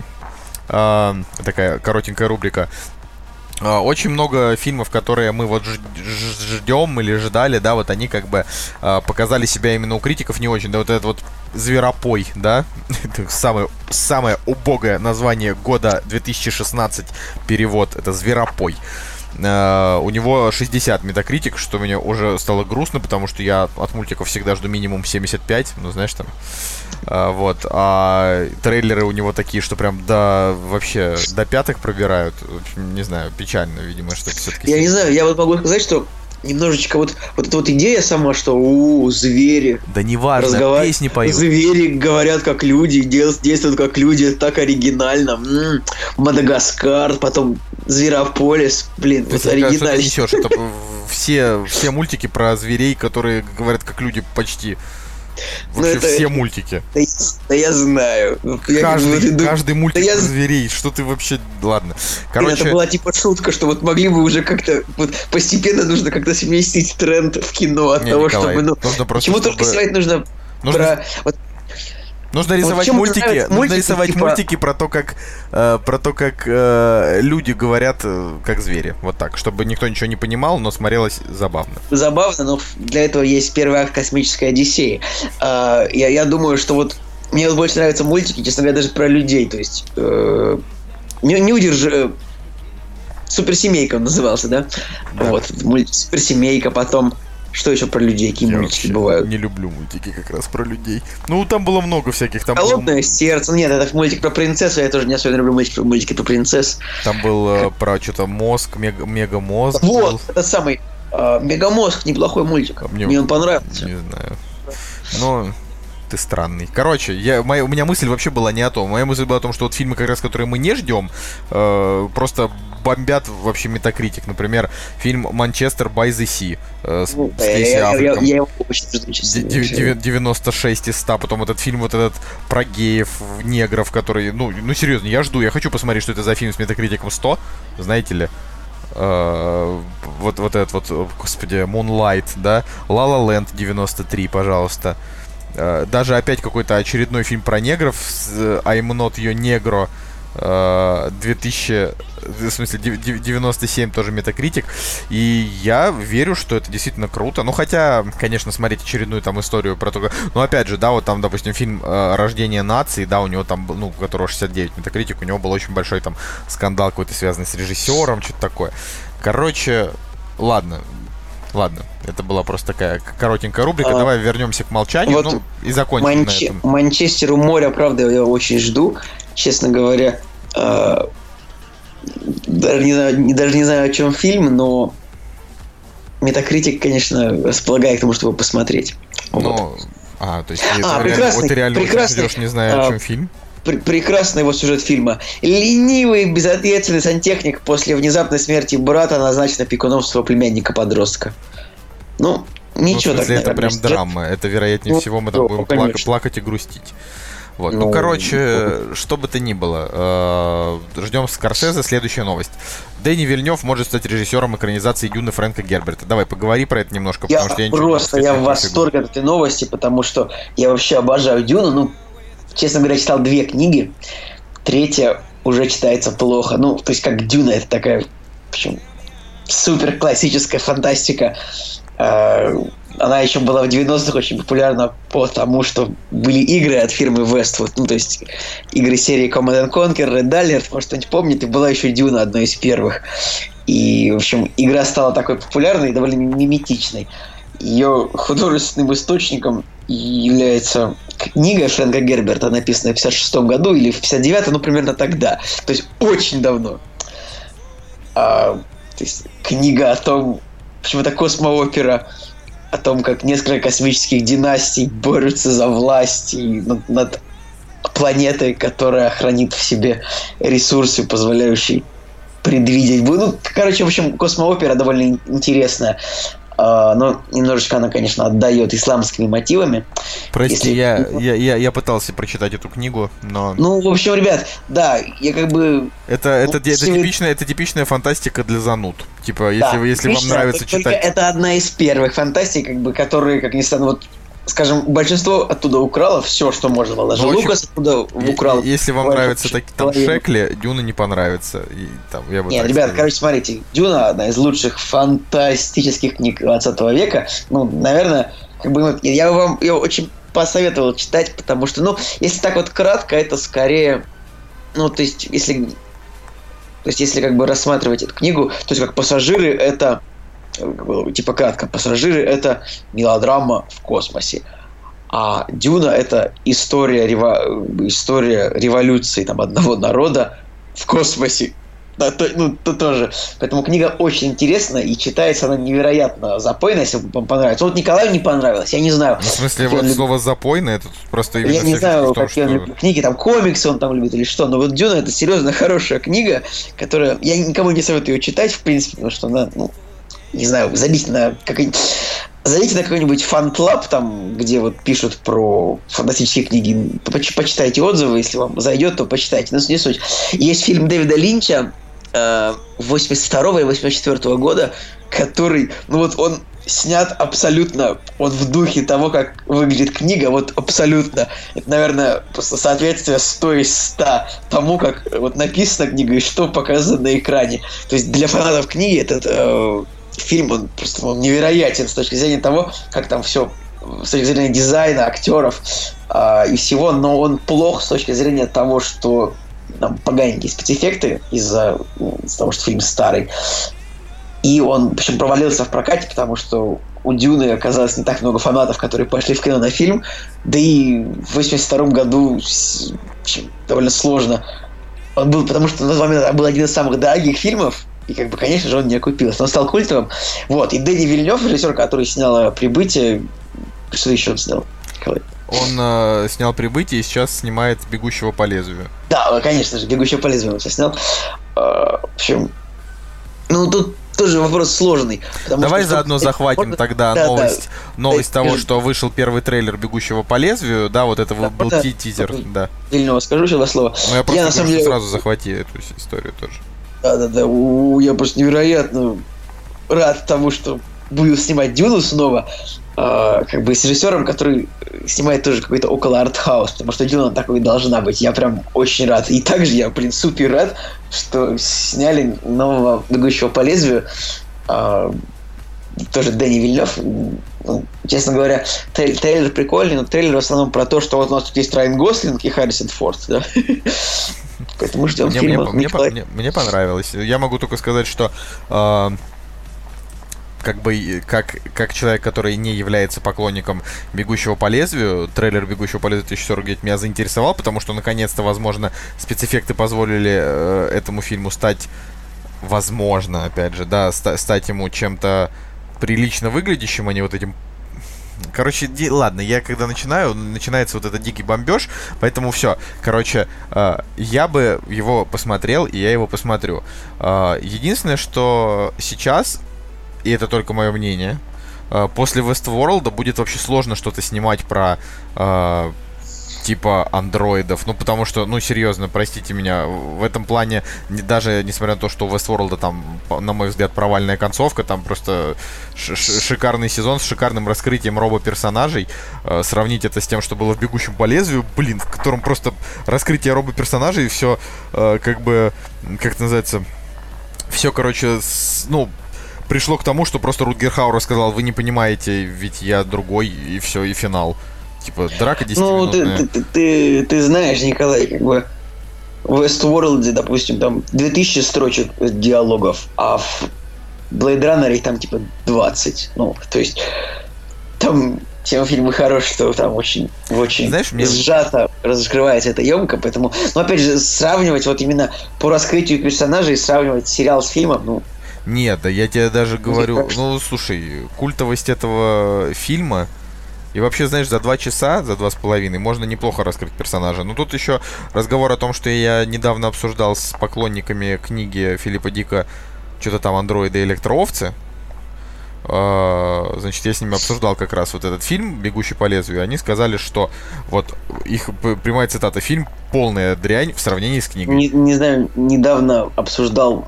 а, такая коротенькая рубрика. А, Очень много фильмов, которые мы вот ждем или ждали, да, вот они как бы а, показали себя именно у критиков не очень. Да, вот этот вот Зверопой, да, самое, самое убогое название года 2016 перевод, это Зверопой. А, у него 60 метакритик, что мне уже стало грустно, потому что я от мультиков всегда жду минимум 75, ну знаешь там. А, вот, а трейлеры у него такие, что прям до вообще до пятых пробирают. В общем, не знаю, печально, видимо, что все-таки. Я не знаю, я вот могу сказать, что немножечко вот, вот эта вот идея сама, что у звери, Да неважно, разговаривать. песни поют. Звери говорят как люди, действуют как люди, так оригинально. М, Мадагаскар, потом Зверополис, блин, Ты вот оригинально. несешь? Это все, все мультики про зверей, которые говорят как люди почти. Ну, Вообще это- все мультики. Да, я- да я знаю. Я бы Каждый, иду- каждый мультик я про з- зверей. Что ты вообще... Ладно. Короче, Это была типа шутка, что вот могли бы уже как-то вот постепенно нужно как-то сместить тренд в кино от не, того, Николай, чтобы ну нужно просто, почему только чтобы- сегодня нужно нужно про вот Нужно рисовать мне мультики, нравятся нужно мультики, рисовать типа- мультики про то, как э, про то, как э, люди говорят э, как звери, вот так, чтобы никто ничего не понимал, но смотрелось забавно. забавно, но для этого есть первый акт космической Одиссеи. А, я, я думаю, что вот мне вот больше нравятся мультики, честно говоря, даже про людей. То есть э, не, не удержи. э, Суперсемейка он назывался, да? Да. Вот, мульт Суперсемейка, потом. Что еще про людей? Какие Я мультики бывают? Не люблю мультики как раз про людей. Ну там было много всяких, там был, Холодное сердце. Ну, Нет, это мультик про принцессу. Я тоже не особенно люблю мультики, мультики про принцесс. там был э, про что-то мозг, мега, мегамозг. был. Вот, это самый э, Мегамозг, неплохой мультик. А мне- Мне он понравился. Не знаю. Ну, ты странный. Короче, я, моя, у меня мысль вообще была не о том. Моя мысль была о том, что вот фильмы, как раз, которые мы не ждем, э, просто бомбят вообще метакритик. Например, фильм «Манчестер by the Sea» э, с, Ну, я, Кейси я- я- Аффлеком. я его очень жду, честно Ди- ди- говоря. ди- 96 из 100, потом этот фильм вот этот про геев, негров, который, ну, ну серьезно, я жду, я хочу посмотреть, что это за фильм с метакритиком 100, знаете ли. Э, вот, вот этот вот, господи, Moonlight, да, La La Land 93, пожалуйста. Э, Даже опять какой-то очередной фильм про негров с э, I'm Not Your Negro 2000, в смысле, дев- дев- 97 тоже метакритик. И я верю, что это действительно круто. Ну, хотя, конечно, смотреть очередную там историю про то. Ну, опять же, да, вот там, допустим, фильм э, «Рождение нации», да, у него там, ну, у которого 69 метакритик, у него был очень большой там скандал какой-то связанный с режиссером, что-то такое. Короче, ладно, Ладно, Это была просто такая коротенькая рубрика. А, Давай вернемся к молчанию вот ну, и закончим Манче- на этом. Манчестер у моря, правда, я очень жду. Честно говоря, э, даже, не знаю, даже не знаю, о чем фильм, но Метакритик, конечно, располагает к тому, чтобы посмотреть. Вот. Ну, а, то есть ты, А, реально, прекрасный, вот ты реально прекрасный, ждешь, не зная, о а, чем фильм. Пр- прекрасный его сюжет фильма. Ленивый, безответственный сантехник после внезапной смерти брата назначен опекуном своего племянника-подростка. Ну, Ну, ничего в смысле, так, это наверное, прям драма. Это, вероятнее Ну, всего, мы там будем конечно. плака- плакать и грустить. Вот. Ну, Ну, короче, что бы то ни было, э, ждем Скорсезе. Следующая новость. Дэнни Вильнев может стать режиссером экранизации Дюны Фрэнка Герберта. Давай, поговори про это немножко, Я потому что я просто, я в восторге от этой новости, потому что я вообще обожаю Дюну. Ну, честно говоря, читал две книги. Третья уже читается плохо. Ну, то есть как Дюна, это такая, в общем, супер классическая фантастика. Э, Она еще была в 90-х очень популярна потому, что были игры от фирмы Westwood. Ну, то есть игры серии Command and Conquer, Red Alert, может, кто-нибудь помнит, и была еще Дюна одной из первых. И, в общем, игра стала такой популярной и довольно миметичной. Ее художественным источником является книга Фрэнка Герберта, написанная в 56 году или в 59 ну, примерно тогда. То есть очень давно. А, то есть книга о том, почему это космоопера, о том, как несколько космических династий борются за власть и над, над планетой, которая хранит в себе ресурсы, позволяющие предвидеть. Ну, короче, в общем, космоопера довольно ин- интересная. А, но немножечко она, конечно, отдает исламскими мотивами. Прости, если- я, я, я, я пытался прочитать эту книгу, но Ну, в общем, ребят, да, я как бы это, это, это, если вы- типичная, это типичная фантастика для зануд. Типа, если, Да, вы, если вам нравится читать... Это одна из первых фантастик, как бы, которые, как ни странно, вот скажем, большинство оттуда украло все, что можно было. Даже Ну, Лукас оттуда украл. Если вам буквально нравится так, там. Шекли, Дюна не понравится. И, там, я бы Нет, ребят, сказал. короче, смотрите, Дюна одна из лучших фантастических книг 20 века. Ну, наверное, как бы я бы вам ее очень посоветовал читать, потому что, ну, если так вот кратко, это скорее, ну, то есть, если, то есть, если как бы рассматривать эту книгу, то есть, как пассажиры, это, типа кратко, пассажиры это мелодрама в космосе. А Дюна это история, рево- история революции там, одного народа в космосе. Да, то, ну, то тоже. Поэтому книга очень интересная и читается она невероятно запойно, если вам понравится. Вот Николаю не понравилось, я не знаю. Ну, в смысле, вот слово запойное, это просто Я не знаю, том, какие он что- любит книги, там комиксы он там любит или что, но вот Дюна это серьезно хорошая книга, которая... Я никому не советую ее читать, в принципе, потому что она, ну, не знаю, забить на какой-нибудь... Зайдите на какой-нибудь фан-клаб, там, где вот пишут про фантастические книги, поч- почитайте отзывы, если вам зайдет, то почитайте. Но не суть. Есть фильм Дэвида Линча э, 82 или 84 года, который, ну вот он снят абсолютно, он в духе того, как выглядит книга, вот абсолютно. Это, наверное, просто соответствие 100 из 100 тому, как вот написана книга и что показано на экране. То есть для фанатов книги этот э, фильм, он просто он невероятен с точки зрения того, как там все с точки зрения дизайна, актеров э, и всего, но он плох с точки зрения того, что там поганенькие спецэффекты из-за ну, из-за того, что фильм старый. И он, общем, провалился в прокате, потому что у Дюны оказалось не так много фанатов, которые пошли в кино на фильм. Да и в 82 году довольно сложно. Он был, потому что на тот момент был один из самых дорогих фильмов, и, как бы, конечно же, он не окупился. Он стал культовым. Вот. И Дэнни Вильнев, режиссер, который снял «Прибытие», что еще он снял? Николай? Он э, снял прибытие и сейчас снимает бегущего по лезвию. Да, конечно же, «Бегущий по лезвию» он сейчас снял. А, В общем, ну, тут тоже вопрос сложный. Давай что- заодно захватим можно- тогда Да, да. новость, новость Да, того, скажи. что вышел первый трейлер бегущего по лезвию. Да, вот это Да, был да. ти- тизер, да. Вильнева, скажу еще два слова. Но я просто на самом деле- сразу захвати эту историю тоже. Да-да-да, у- я просто невероятно рад тому, что буду снимать Дюну снова, а, как бы с режиссером, который снимает тоже какой-то около артхаус, потому что Дюна такой должна быть. Я прям очень рад. И также я, блин, супер рад, что сняли нового «Бегущего по лезвию». а, тоже Дэнни Вильнев. Ну, честно говоря, трей- трейлер прикольный, но трейлер в основном про то, что вот у нас тут есть Райан Гослинг и Харрисон Форд, да. Поэтому ждем Мне, фильма. мне, Николай. мне- мне понравилось. Я могу только сказать, что э, как бы как, как человек, который не является поклонником «Бегущего по лезвию», трейлер «Бегущего по лезвию 2049» меня заинтересовал, потому что, наконец-то, возможно, спецэффекты позволили э, этому фильму стать, возможно, опять же, да, ста- стать ему чем-то прилично выглядящим, а не вот этим Короче, ди... ладно, я когда начинаю, начинается вот этот дикий бомбеж, поэтому все. Короче, э, я бы его посмотрел, и я его посмотрю. Э, единственное, что сейчас, и это только мое мнение, э, после Westworld будет вообще сложно что-то снимать про э, типа андроидов. Ну, потому что, ну, серьезно, простите меня, в этом плане, не, даже несмотря на то, что у Westworld там, на мой взгляд, провальная концовка, там просто шикарный сезон с шикарным раскрытием робо-персонажей. Э, сравнить это с тем, что было в «Бегущем по лезвию», блин, в котором просто раскрытие робо-персонажей и все, э, как бы, как это называется, все, короче, с, ну, пришло к тому, что просто Рутгер Хауэр сказал, вы не понимаете, ведь я другой, и все, и финал. Типа, драка 10 Ну, ты, ты, ты, ты, ты знаешь, Николай, как бы в Westworld, допустим, там 2000 строчек диалогов, а в Blade Runner их там типа 20. Ну, то есть там тем фильмы хорошие, что там очень, очень Знаешь, мне... сжато раскрывается эта емка, поэтому, ну, опять же, сравнивать вот именно по раскрытию персонажей, сравнивать сериал с фильмом, ну, нет, да я тебе даже говорю, ну слушай, культовость этого фильма, и вообще, знаешь, за два часа, за два с половиной, можно неплохо раскрыть персонажа. Но тут еще разговор о том, что я недавно обсуждал с поклонниками книги Филиппа Дика что-то там андроиды электроовцы. А, значит, я с ними обсуждал как раз вот этот фильм «Бегущий по лезвию». Они сказали, что вот их прямая цитата «Фильм полная дрянь в сравнении с книгой». Не, не знаю, недавно обсуждал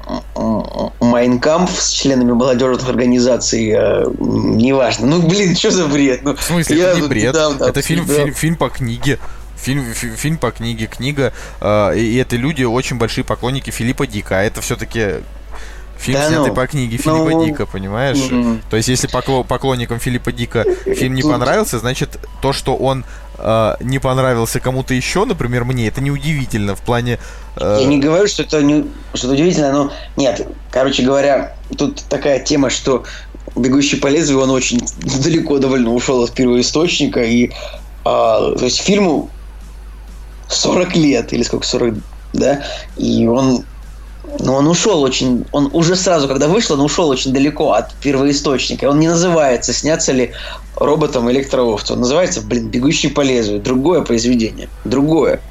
Майнкамп с членами молодежных организаций. Э, неважно. Ну, блин, что за бред? Ну, в смысле, я это не бред. Это фильм, фильм, фильм по книге. Фильм, фи, фильм по книге, книга, э, и это люди очень большие поклонники Филиппа Дика. А это все-таки Фильм, да, снятый ну, по книге Филиппа ну, Дика, понимаешь? Mm-hmm. То есть, если покло- поклонникам Филиппа Дика фильм не понравился, значит, то, что он э, не понравился кому-то еще, например, мне, это неудивительно в плане... Э... Я не говорю, что это, не, что это удивительно, но нет. Короче говоря, тут такая тема, что «Бегущий по лезвию», он очень далеко довольно ушел от первоисточника, и э, то есть фильму 40 лет, или сколько, 40, да, и он но он ушел очень, он уже сразу, когда вышел, он ушел очень далеко от первоисточника. Он не называется «Снятся ли роботом электроовцы». Он называется, блин, «Бегущий по лезвию». Другое произведение. Другое.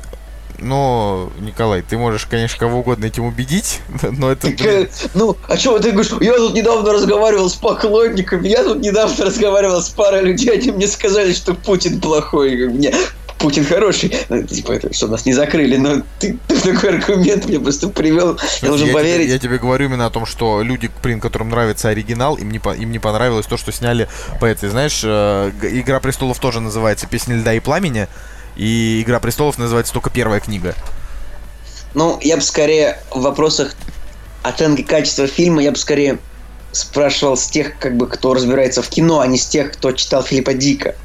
Ну, Николай, ты можешь, конечно, кого угодно этим убедить, но это... Блин... Ну, а что ты говоришь? Я тут недавно разговаривал с поклонниками, я тут недавно разговаривал с парой людей, они мне сказали, что Путин плохой. Мне Путин хороший. Ну, типа, что нас не закрыли, но ты, ты такой аргумент мне просто привел. Я должен поверить. Тебе, я тебе говорю именно о том, что люди, блин, которым нравится оригинал, им не, им не понравилось то, что сняли по этой. Знаешь, э, Игра престолов тоже называется Песня льда и пламени. И Игра престолов называется только первая книга. Ну, я бы скорее в вопросах оценки качества фильма, я бы скорее спрашивал с тех, как бы, кто разбирается в кино, а не с тех, кто читал Филиппа Дика.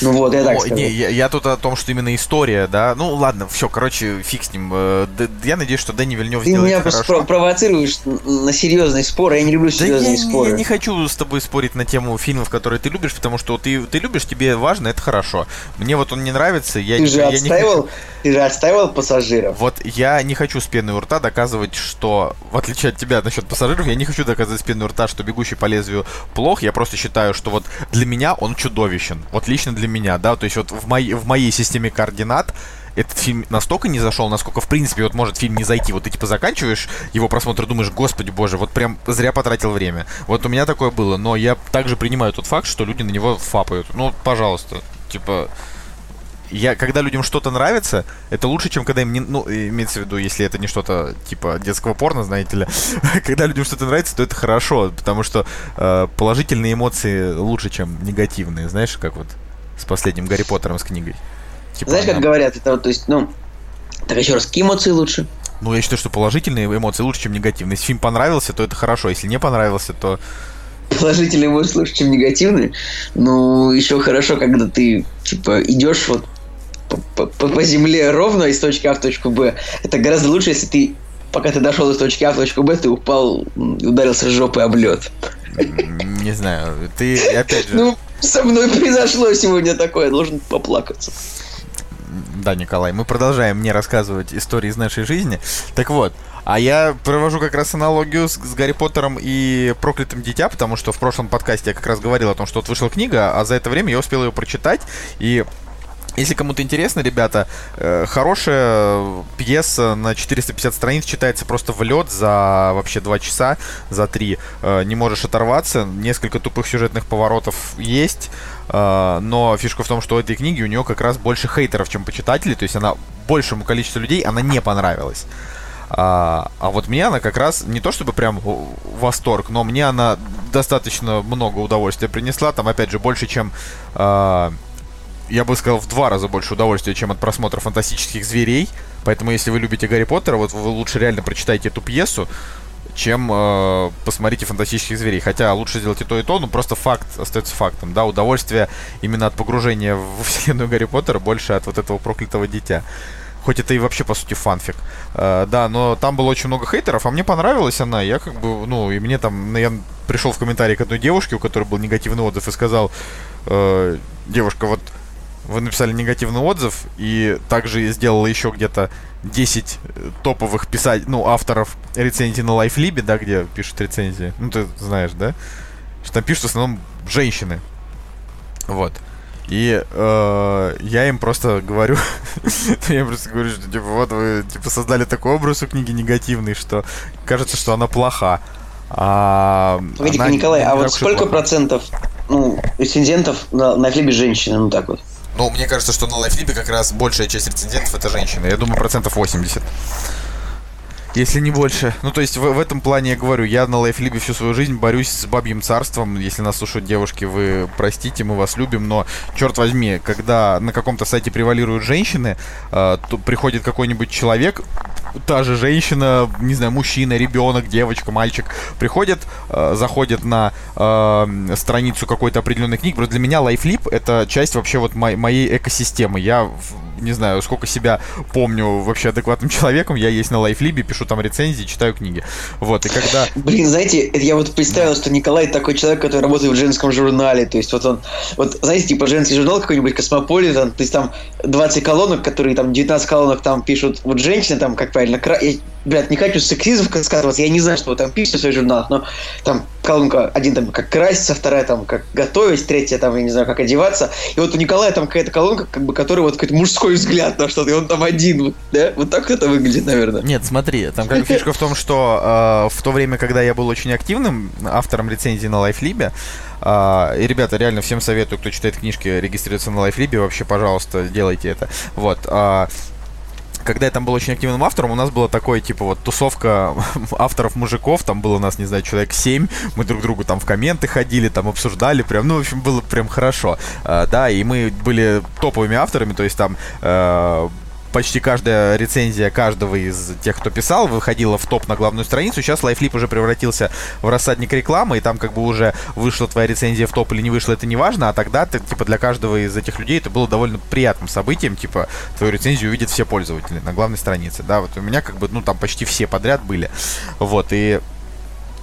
Ну вот, я так скажу. Не, я, я тут о том, что именно история, да. Ну ладно, все, короче, фиг с ним. Э, я надеюсь, что Дэнни Вильнев Ты меня просто провоцируешь на серьезный спор, я не люблю серьезные да я, споры. Я не хочу с тобой спорить на тему фильмов, которые ты любишь, потому что ты, ты любишь, тебе важно, это хорошо. Мне вот он не нравится, я, ты же я отстаивал, не хочу... Ты же отстаивал пассажиров. Вот я не хочу с пеной у рта доказывать, что, в отличие от тебя насчет пассажиров, я не хочу доказывать с пеной у рта, что «Бегущий по лезвию» плох, я просто считаю, что вот для меня он чудовищен. Вот лично для меня, да, то есть вот в, моей в моей системе координат этот фильм настолько не зашел, насколько, в принципе, вот может фильм не зайти. Вот ты, типа, заканчиваешь его просмотр и думаешь, господи боже, вот прям зря потратил время. Вот у меня такое было, но я также принимаю тот факт, что люди на него фапают. Ну, пожалуйста, типа... Я, когда людям что-то нравится, это лучше, чем когда им не... Ну, имеется в виду, если это не что-то типа детского порно, знаете ли. когда людям что-то нравится, то это хорошо, потому что э, положительные эмоции лучше, чем негативные. Знаешь, как вот с последним Гарри Поттером с книгой. Типа Знаешь, как говорят, это вот, то есть, ну, так еще раз, какие эмоции лучше? Ну, я считаю, что положительные эмоции лучше, чем негативные. Если фильм понравился, то это хорошо. Если не понравился, то... Положительные эмоции лучше, чем негативные? Ну, еще хорошо, когда ты, типа, идешь вот по, по, по земле ровно из точки А в точку Б. Это гораздо лучше, если ты, пока ты дошел из точки А в точку Б, ты упал, ударился жопой об лед. Не знаю, ты опять же... Ну, со мной произошло сегодня такое, должен поплакаться. Да, Николай, мы продолжаем мне рассказывать истории из нашей жизни. Так вот, а я провожу как раз аналогию с, с Гарри Поттером и Проклятым Дитя, потому что в прошлом подкасте я как раз говорил о том, что вот вышла книга, а за это время я успел ее прочитать, и если кому-то интересно, ребята, э, хорошая пьеса на 450 страниц читается просто в лед за вообще 2 часа, за 3. Э, не можешь оторваться. Несколько тупых сюжетных поворотов есть. Э, но фишка в том, что у этой книги у нее как раз больше хейтеров, чем почитателей. То есть она большему количеству людей она не понравилась. А, а вот мне она как раз не то чтобы прям восторг, но мне она достаточно много удовольствия принесла. Там, опять же, больше, чем а, я бы сказал, в два раза больше удовольствия, чем от просмотра фантастических зверей. Поэтому, если вы любите Гарри Поттера, вот вы лучше реально прочитайте эту пьесу, чем э, посмотрите фантастических зверей. Хотя лучше сделать и то, и то, но просто факт остается фактом. Да, удовольствие именно от погружения в вселенную Гарри Поттера больше от вот этого проклятого дитя. Хоть это и вообще, по сути, фанфик. Э, да, но там было очень много хейтеров, а мне понравилась она. Я как бы, ну, и мне там, я пришел в комментарии к одной девушке, у которой был негативный отзыв, и сказал, э, девушка, вот вы написали негативный отзыв, и также сделала еще где-то 10 э, топовых писать, ну, авторов рецензий на LifeLib, да, где пишут рецензии. Ну, ты знаешь, да? Что там пишут в основном женщины. Вот. И э, я им просто говорю, я им просто говорю, что типа вот вы типа создали такой образ у книги негативный, что кажется, что она плоха. А Погоди-ка, Николай, а вот сколько процентов ну, рецензентов на, на хлебе женщины, ну так вот? Ну, мне кажется, что на лайфлипе как раз большая часть рецензентов это женщины. Я думаю, процентов 80. Если не больше. Ну, то есть в, в этом плане я говорю, я на лайфлибе всю свою жизнь борюсь с бабьим царством. Если нас слушают девушки, вы простите, мы вас любим, но, черт возьми, когда на каком-то сайте превалируют женщины, э, то приходит какой-нибудь человек, та же женщина, не знаю, мужчина, ребенок, девочка, мальчик, приходит, э, заходит на э, страницу какой-то определенной книги. Просто для меня лайфлип это часть вообще вот мо- моей экосистемы. Я не знаю, сколько себя помню вообще адекватным человеком, я есть на лайфлибе, пишу там рецензии, читаю книги. Вот, и когда... Блин, знаете, я вот представил, что Николай такой человек, который работает в женском журнале, то есть вот он, вот, знаете, типа женский журнал какой-нибудь, Космополитен, то есть там 20 колонок, которые там, 19 колонок там пишут, вот женщины там, как правильно, кра... блядь, не хочу сексистом сказываться, я не знаю, что вы там пишете в своих журналах, но там колонка, один там как краситься, вторая там как готовить, третья там, я не знаю, как одеваться, и вот у Николая там какая-то колонка, как бы, которая вот какой-то мужской взгляд на что-то, и он там один, да? Вот так это выглядит, наверное. Нет, смотри, там как фишка в том, что э, в то время, когда я был очень активным автором рецензии на Лайфлибе, Uh, и, ребята, реально всем советую, кто читает книжки, регистрируется на Лайфлибе, вообще, пожалуйста, делайте это. Вот. Uh, когда я там был очень активным автором, у нас была такой, типа, вот, тусовка авторов-мужиков, там было у нас, не знаю, человек 7, мы друг другу там в комменты ходили, там обсуждали, прям, ну, в общем, было прям хорошо, uh, да, и мы были топовыми авторами, то есть там uh, почти каждая рецензия каждого из тех, кто писал, выходила в топ на главную страницу. Сейчас LifeLip уже превратился в рассадник рекламы, и там как бы уже вышла твоя рецензия в топ или не вышла, это не важно, а тогда, ты, типа, для каждого из этих людей это было довольно приятным событием, типа, твою рецензию увидят все пользователи на главной странице, да, вот у меня как бы, ну, там почти все подряд были, вот, и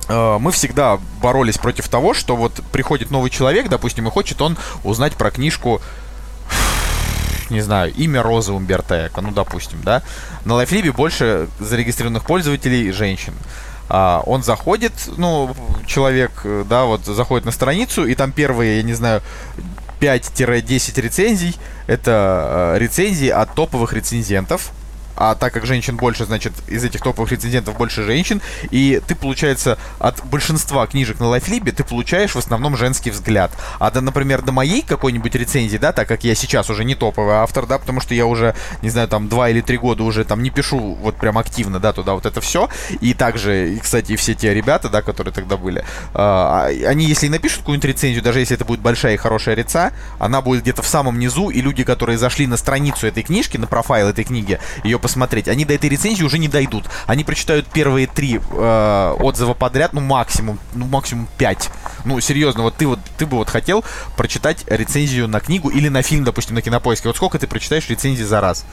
э, мы всегда боролись против того, что вот приходит новый человек, допустим, и хочет он узнать про книжку не знаю, имя Розы Умберто Эко, ну, допустим, да, на Лайфлибе больше зарегистрированных пользователей женщин. А, он заходит, ну, человек, да, вот заходит на страницу, и там первые, я не знаю, 5-10 рецензий, это э, рецензии от топовых рецензентов, а так как женщин больше, значит, из этих топовых рецензентов больше женщин, и ты, получается, от большинства книжек на лайфлибе ты получаешь в основном женский взгляд. А, да, например, до моей какой-нибудь рецензии, да, так как я сейчас уже не топовый автор, да, потому что я уже, не знаю, там, два или три года уже там не пишу вот прям активно, да, туда вот это все, и также, и, кстати, все те ребята, да, которые тогда были, э, они, если напишут какую-нибудь рецензию, даже если это будет большая и хорошая реца, она будет где-то в самом низу, и люди, которые зашли на страницу этой книжки, на профайл этой книги, ее посмотреть, они до этой рецензии уже не дойдут. Они прочитают первые три э, отзыва подряд, ну максимум, ну максимум пять. Ну серьезно, вот ты вот ты бы вот хотел прочитать рецензию на книгу или на фильм, допустим, на кинопоиске. Вот сколько ты прочитаешь рецензий за раз?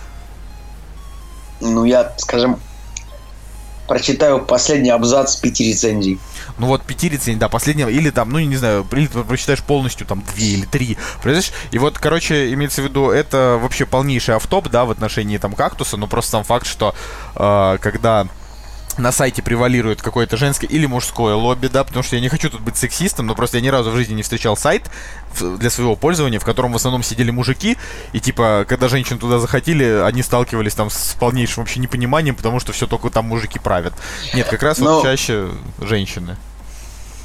Ну я, скажем, прочитаю последний абзац пяти рецензий. Ну вот пяти рецензий, да, последнего, или там, ну не знаю, или ты прочитаешь полностью там две или три, понимаешь? И вот, короче, имеется в виду, это вообще полнейший автоп, да, в отношении там кактуса, но просто сам факт, что э, когда на сайте превалирует какое-то женское или мужское лобби, да, потому что я не хочу тут быть сексистом, но просто я ни разу в жизни не встречал сайт для своего пользования, в котором в основном сидели мужики, и типа, когда женщины туда заходили, они сталкивались там с полнейшим вообще непониманием, потому что все только там мужики правят. Нет, как раз но... вот чаще женщины.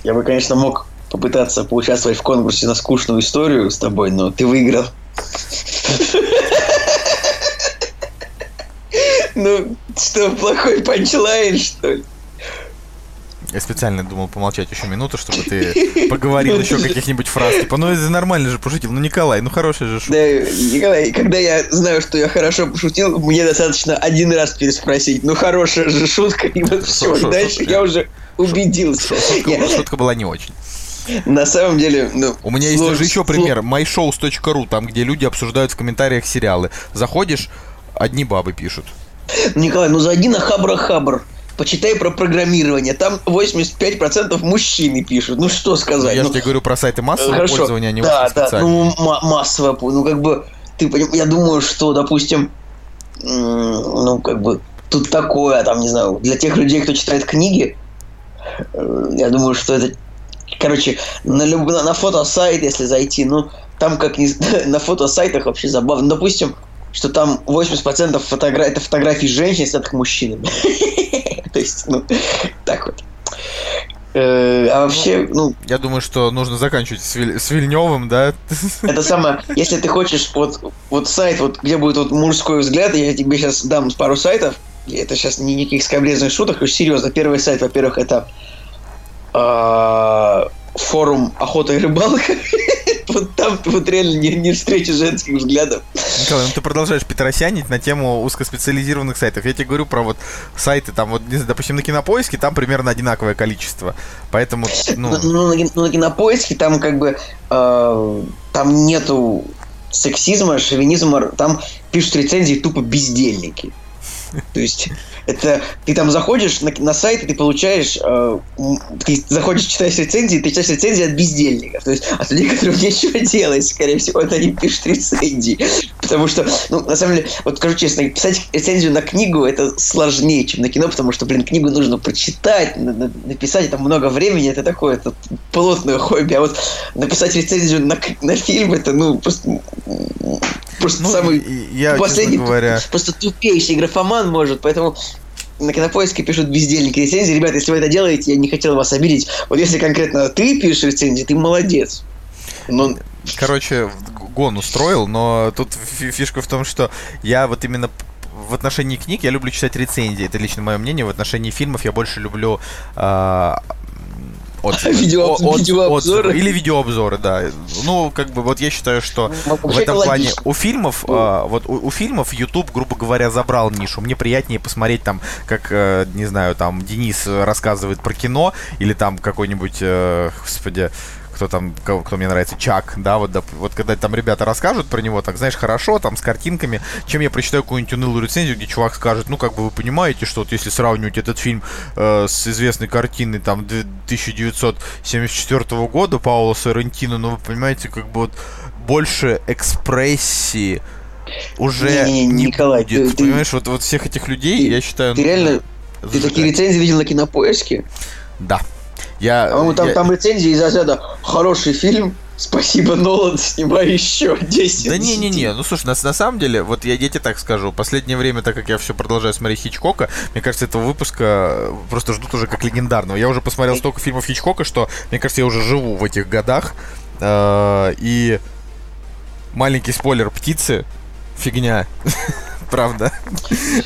Я бы, конечно, мог попытаться поучаствовать в конкурсе на скучную историю с тобой, но ты выиграл. Ну, что, плохой панчлайн, что ли? Я специально думал помолчать еще минуту, чтобы ты поговорил еще каких-нибудь фраз. Типа, ну это нормально же пошутил. Ну, Николай, ну хороший же шутка. Да, Николай, когда я знаю, что я хорошо пошутил, мне достаточно один раз переспросить. Ну, хорошая же шутка, и вот все. Дальше я уже убедился. Шутка была не очень. На самом деле, ну... У меня есть даже еще пример. myshows.ru, там, где люди обсуждают в комментариях сериалы. Заходишь, одни бабы пишут. Николай, ну зайди на Хабра-Хабр. Почитай про программирование. Там 85% мужчины пишут. Ну что сказать? Я ну, же тебе говорю про сайты массового Хорошо. пользования, а не да, да, ну массовое, ну как бы ты я думаю, что, допустим, ну как бы тут такое, там не знаю, для тех людей, кто читает книги, э, я думаю, что это, короче, на люб... на фотосайт, если зайти, ну там как не... на фотосайтах вообще забавно. Допустим, что там 80% фотогра... это фотографии женщин, снятых мужчинами. То есть, ну, так вот. Э, а вообще, ну... Я думаю, что нужно заканчивать с, Виль... с Вильневым, да? Это самое, если ты хочешь, вот, вот сайт, вот где будет вот мужской взгляд, я тебе сейчас дам пару сайтов, это сейчас не никаких скоблезных шуток, уж серьезно. Первый сайт, во-первых, это э, форум охота и рыбалка. вот там вот реально не, не встреча женских взглядов. Николай, ну ты продолжаешь петросянить на тему узкоспециализированных сайтов. Я тебе говорю про вот сайты, там вот, допустим, на кинопоиске там примерно одинаковое количество. Поэтому, ну... Ну, ну, на, ну на кинопоиске там как бы э, там нету сексизма, шовинизма, там пишут рецензии тупо бездельники. То есть это ты там заходишь на, на сайт, и ты получаешь, э, ты заходишь, читаешь рецензии, ты читаешь рецензии от бездельников, то есть от людей, которым нечего делать, скорее всего, это они пишут рецензии. Потому что, ну, на самом деле, вот скажу честно, писать рецензию на книгу это сложнее, чем на кино, потому что, блин, книгу нужно прочитать, написать, это много времени, это такое, это плотное хобби, а вот написать рецензию на, на фильм, это, ну, просто просто ну, самый я, последний, говоря... просто тупейший графоман может, поэтому на кинопоиске пишут бездельники рецензии. Ребята, если вы это делаете, я не хотел вас обидеть. Вот если конкретно ты пишешь рецензии, ты молодец. Но... Короче, гон устроил, но тут фишка в том, что я вот именно в отношении книг я люблю читать рецензии. Это лично мое мнение. В отношении фильмов я больше люблю э, отзывы. Видео, от, видеообзоры. Или видеообзоры, да. Ну, как бы, вот я считаю, что ну, в этом плане у фильмов, а, вот у, у фильмов YouTube, грубо говоря, забрал нишу. Мне приятнее посмотреть там, как, э, не знаю, там Денис рассказывает про кино, или там какой-нибудь, э, господи, кто там, кто, кто мне нравится, Чак, да, вот, да, вот когда там ребята расскажут про него, так, знаешь, хорошо, там, с картинками, чем я прочитаю какую-нибудь унылую рецензию, где чувак скажет, ну, как бы вы понимаете, что вот если сравнивать этот фильм э, с известной картиной, там, 1974 года Паула Соррентино, ну, вы понимаете, как бы вот больше экспрессии уже не, не, не Николай, будет. Ты, понимаешь, вот, вот всех этих людей, ты, я считаю... Ты ну, реально... Ты такие рецензии видел на кинопоиске? Да. Я, По-моему, там, я... там рецензии из разряда «Хороший фильм, Спасибо, Нолан, снимай еще 10. Да не-не-не, ну слушай, на, на самом деле, вот я, я тебе так скажу, последнее время, так как я все продолжаю смотреть Хичкока, мне кажется, этого выпуска просто ждут уже как легендарного. Я уже посмотрел столько фильмов Хичкока, что, мне кажется, я уже живу в этих годах. Э, и маленький спойлер, птицы, фигня. Правда.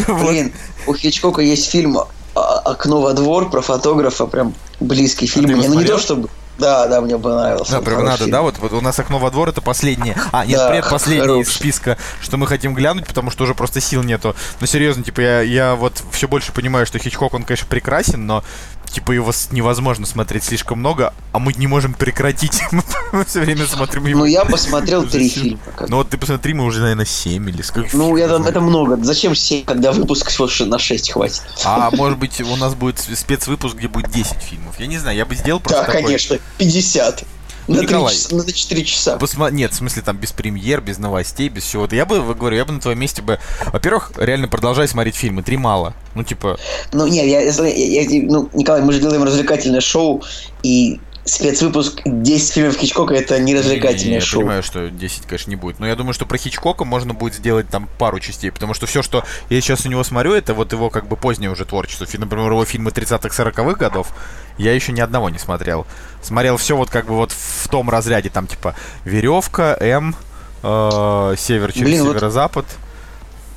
Блин, у Хичкока есть фильм «Окно во двор» про фотографа, прям близкий фильм. А Мне, ну не то чтобы... Да, да, мне понравился. Да, прям надо, фильм. да, вот, вот у нас окно во двор это последнее. А, нет, Да, предпоследнее из списка, что мы хотим глянуть, потому что уже просто сил нету. Но серьезно, типа, я, я вот все больше понимаю, что Хичкок, он, конечно, прекрасен, но типа его невозможно смотреть слишком много, а мы не можем прекратить. Мы все время смотрим его. Ну, я посмотрел три фильма. как- Ну вот ты посмотри, мы уже, наверное, 7 или сколько. Ну, я там, это много. Зачем 7, когда выпуск на 6 хватит? А может быть у нас будет спецвыпуск, где будет 10 фильмов. Я не знаю, я бы сделал просто Да, такой. конечно, 50. На, Николай. часа, на 4 часа. Посма- Нет, в смысле там без премьер, без новостей, без всего. Я бы, говорю, я бы на твоем месте бы... Во-первых, реально продолжай смотреть фильмы. Три мало. Ну, типа, Ну, нет, я, я- я- ну, Николай, мы же делаем развлекательное шоу, и спецвыпуск 10 фильмов Хичкока это не развлекательное я шоу. понимаю, что 10, конечно, не будет. Но я думаю, что про Хичкока можно будет сделать там пару частей. Потому что все, что я сейчас у него смотрю, это вот его как бы позднее уже творчество. Например, его фильмы 30-х, 40-х годов. Я еще ни одного не смотрел. Смотрел все вот как бы вот в том разряде. Там типа Веревка, М, э, Север через Блин, вот Северо-Запад.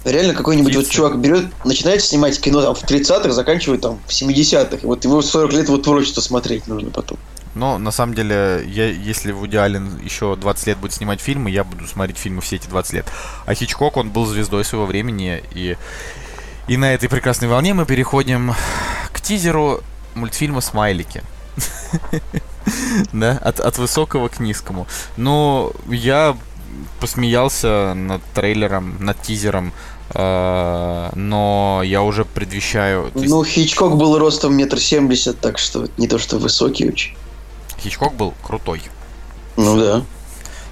Реально какой-нибудь вот чувак берет, начинает снимать кино там в 30-х, заканчивает там в 70-х. И вот его 40 лет вот творчество смотреть нужно потом. Но на самом деле, я, если Вуди Аллен еще 20 лет будет снимать фильмы, я буду смотреть фильмы все эти 20 лет. А Хичкок, он был звездой своего времени. И, и на этой прекрасной волне мы переходим к тизеру мультфильма «Смайлики». Да, от, от высокого к низкому. Ну, я посмеялся над трейлером, над тизером, э, но я уже предвещаю... Ну, Хичкок был ростом метр семьдесят, так что не то, что высокий очень. Хичкок был крутой. Ну да,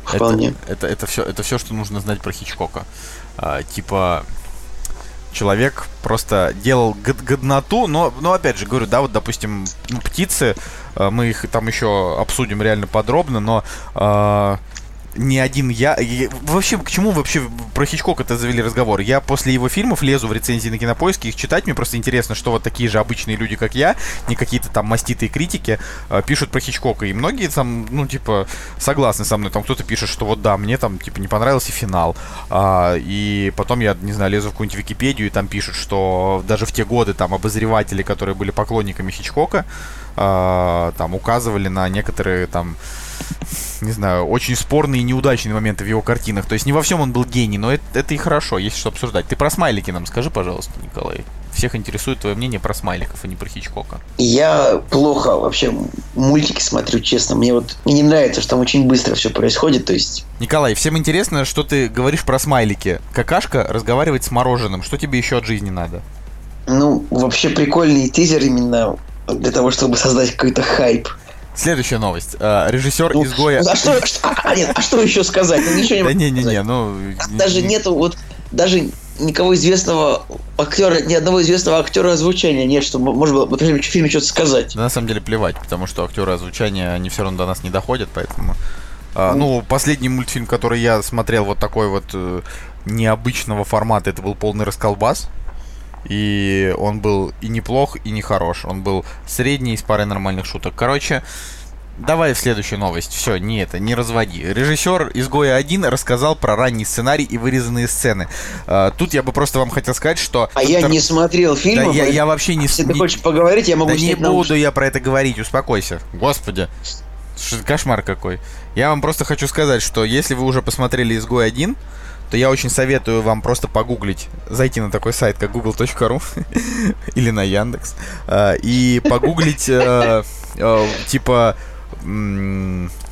вполне. Это, это, это, все, это все, что нужно знать про Хичкока. А, типа, человек просто делал год- годноту, но, но опять же, говорю, да, вот, допустим, ну, птицы, а, мы их там еще обсудим реально подробно, но ни один я... Вообще, к чему вообще про Хичкока-то завели разговор? Я после его фильмов лезу в рецензии на Кинопоиске, их читать, мне просто интересно, что вот такие же обычные люди, как я, не какие-то там маститые критики, а, пишут про Хичкока. И многие там, ну, типа, согласны со мной. Там кто-то пишет, что вот да, мне там, типа, не понравился финал. А, и потом я, не знаю, лезу в какую-нибудь Википедию, и там пишут, что даже в те годы там обозреватели, которые были поклонниками Хичкока, а, там указывали на некоторые там не знаю, очень спорные и неудачные моменты в его картинах. То есть не во всем он был гений, но это, это и хорошо, есть что обсуждать. Ты про смайлики нам скажи, пожалуйста, Николай. Всех интересует твое мнение про смайликов, а не про Хичкока. Я плохо вообще мультики смотрю, честно. Мне вот мне не нравится, что там очень быстро все происходит. То есть, Николай, всем интересно, что ты говоришь про смайлики. Какашка разговаривает с мороженым. Что тебе еще от жизни надо? ну, вообще прикольный тизер именно для того, чтобы создать какой-то хайп. Следующая новость. А, режиссер Ну, изгоя. А что, что- а, а, нет, а что еще сказать? Ну, ничего не Да могу не-не-не, сказать. ну... Даже не- нету вот даже никого известного актера, ни одного известного актера озвучания нет, чтобы можно было в этом фильме что-то сказать. Да, на самом деле плевать, потому что актеры озвучания, они все равно до нас не доходят, поэтому... А, ну, последний мультфильм, который я смотрел вот такой вот э, необычного формата, это был полный расколбас. И он был и неплох, и не хорош. Он был средний, с парой нормальных шуток. Короче, давай в следующую новость. Все, не это, не разводи. Режиссер «Изгоя 1» рассказал про ранний сценарий и вырезанные сцены. А, тут я бы просто вам хотел сказать, что... А я не смотрел Да, фильм. я, я вообще не... Если ты хочешь поговорить, я могу да не буду я про это говорить, успокойся. Господи. Кошмар какой. Я вам просто хочу сказать, что если вы уже посмотрели «Изгой 1», то я очень советую вам просто погуглить, зайти на такой сайт, как google.ru или на Яндекс, э, и погуглить, э, э, типа,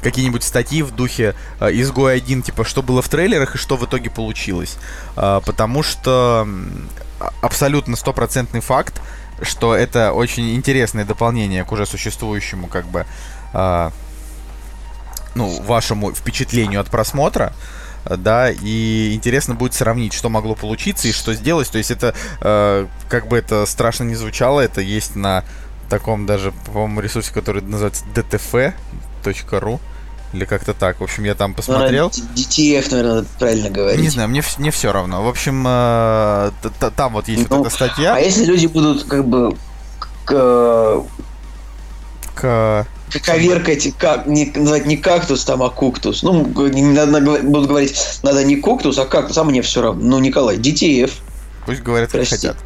какие-нибудь статьи в духе э, «Изгой 1», типа, что было в трейлерах и что в итоге получилось. Э, Потому что а- абсолютно стопроцентный факт, что это очень интересное дополнение к уже существующему, как бы, а, ну, вашему впечатлению от просмотра, да, и интересно будет сравнить, что могло получиться и что сделать. То есть это, э, как бы это страшно не звучало, это есть на таком даже, по-моему, ресурсе, который называется dtf.ru или как-то так. В общем, я там посмотрел. Ну, DTF, наверное, правильно говорить. Не знаю, мне, мне все равно. В общем, э, там вот есть Ну, вот эта статья. А если люди будут как бы к, К... коверкать, как, не, называть не кактус там, а куктус. Ну, надо, будут говорить, надо не куктус, а кактус, а мне все равно. Ну, Николай, DTF. Пусть говорят, как Прости. хотят.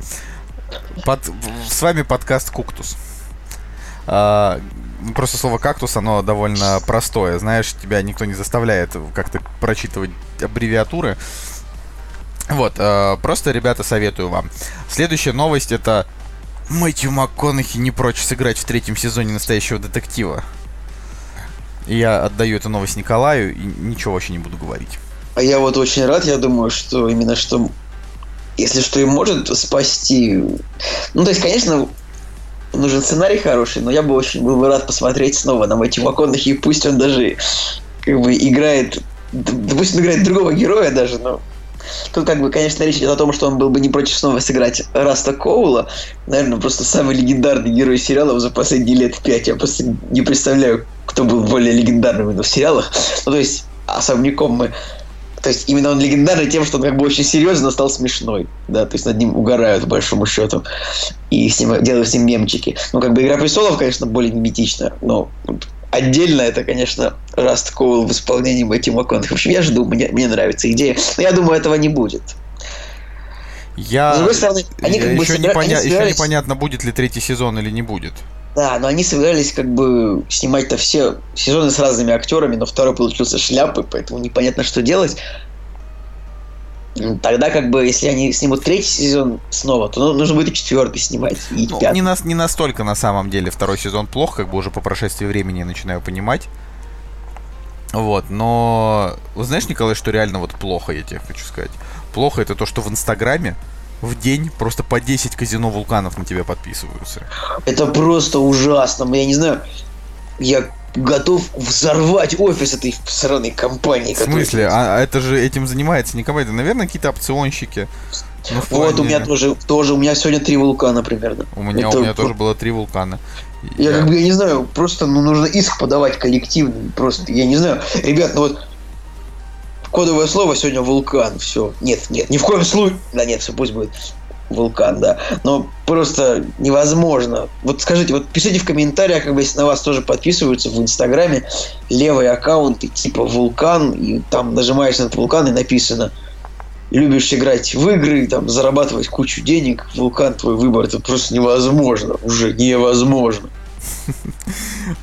Под- С вами подкаст Куктус. А, просто слово кактус, оно довольно простое. Знаешь, тебя никто не заставляет как-то прочитывать аббревиатуры. Вот, э, просто, ребята, советую вам. Следующая новость это Мэтью МакКонахи не прочь сыграть в третьем сезоне настоящего детектива. Я отдаю эту новость Николаю и ничего вообще не буду говорить. А я вот очень рад, я думаю, что именно что если что и может спасти... Ну, то есть, конечно, нужен сценарий хороший, но я бы очень был бы рад посмотреть снова на Мэтью МакКонахи, и пусть он даже как бы играет... Пусть он играет другого героя даже, но Тут, как бы, конечно, речь идет о том, что он был бы не против снова сыграть Раста Коула. Наверное, просто самый легендарный герой сериалов за последние лет пять. Я просто не представляю, кто был более легендарным в сериалах. Ну, то есть, особняком мы то есть именно он легендарный тем, что он как бы очень серьезно стал смешной, да, то есть над ним угорают, по большому счету, и с ним, делают с ним мемчики. Ну, как бы «Игра престолов», конечно, более меметична, но Отдельно это, конечно, Раст Коул в исполнении Мэтью МакКонахи. В общем, я жду, мне, мне нравится идея. Но я думаю, этого не будет. Я... с другой стороны, они как еще, бы непоня... собирались... еще непонятно, будет ли третий сезон или не будет. Да, но они собирались как бы снимать-то все сезоны с разными актерами, но второй получился шляпы, поэтому непонятно, что делать. Тогда, как бы, если они снимут третий сезон снова, то ну, нужно будет и четвертый снимать. И ну, не, на, не настолько на самом деле второй сезон плох, как бы уже по прошествии времени я начинаю понимать. Вот, но вы знаешь, Николай, что реально вот плохо, я тебе хочу сказать. Плохо это то, что в Инстаграме в день просто по 10 казино вулканов на тебя подписываются. Это просто ужасно. Я не знаю, я готов взорвать офис этой сраной компании. В смысле? Который... А, это же этим занимается не компания, это, наверное, какие-то опционщики. Ну, плане... Вот у меня тоже, тоже, у меня сегодня три вулкана примерно. У меня, это... у меня тоже было три вулкана. Я, я как бы, я не знаю, просто ну, нужно иск подавать коллективно. Просто, я не знаю. Ребят, ну вот кодовое слово сегодня вулкан. Все. Нет, нет, ни в коем случае. Да нет, все пусть будет вулкан, да. Но просто невозможно. Вот скажите, вот пишите в комментариях, как бы если на вас тоже подписываются в Инстаграме левые аккаунты типа вулкан, и там нажимаешь на этот вулкан и написано любишь играть в игры, там, зарабатывать кучу денег, вулкан твой выбор, это просто невозможно, уже невозможно.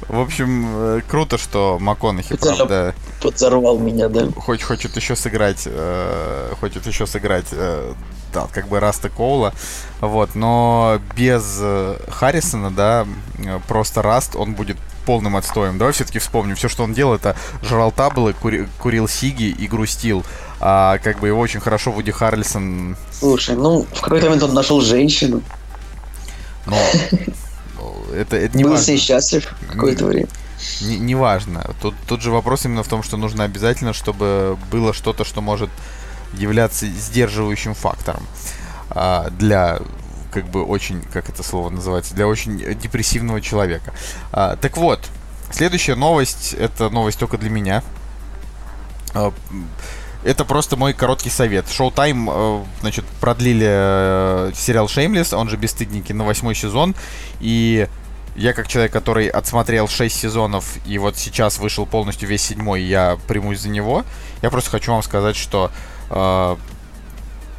В общем, э, круто, что МакКонахи, правда... Подзорвал меня, да. Хоть хочет еще сыграть, э, хочет еще сыграть, э, да, как бы Раста Коула, вот, но без э, Харрисона, да, э, просто Раст, он будет полным отстоем. Давай все-таки вспомним, все, что он делал, это жрал таблы, кури, курил сиги и грустил. А как бы его очень хорошо Вуди Харрельсон... Слушай, ну, в какой-то момент он нашел женщину. Но это, это не Был важно. счастлив какое-то время. Не, не важно. Тут, тут же вопрос именно в том, что нужно обязательно, чтобы было что-то, что может являться сдерживающим фактором а, для как бы очень, как это слово называется, для очень депрессивного человека. А, так вот, следующая новость, это новость только для меня. А, это просто мой короткий совет. Showtime, э, значит, продлили э, сериал Shameless, он же Бесстыдники, на восьмой сезон. И я как человек, который отсмотрел 6 сезонов и вот сейчас вышел полностью весь седьмой, я примусь за него. Я просто хочу вам сказать, что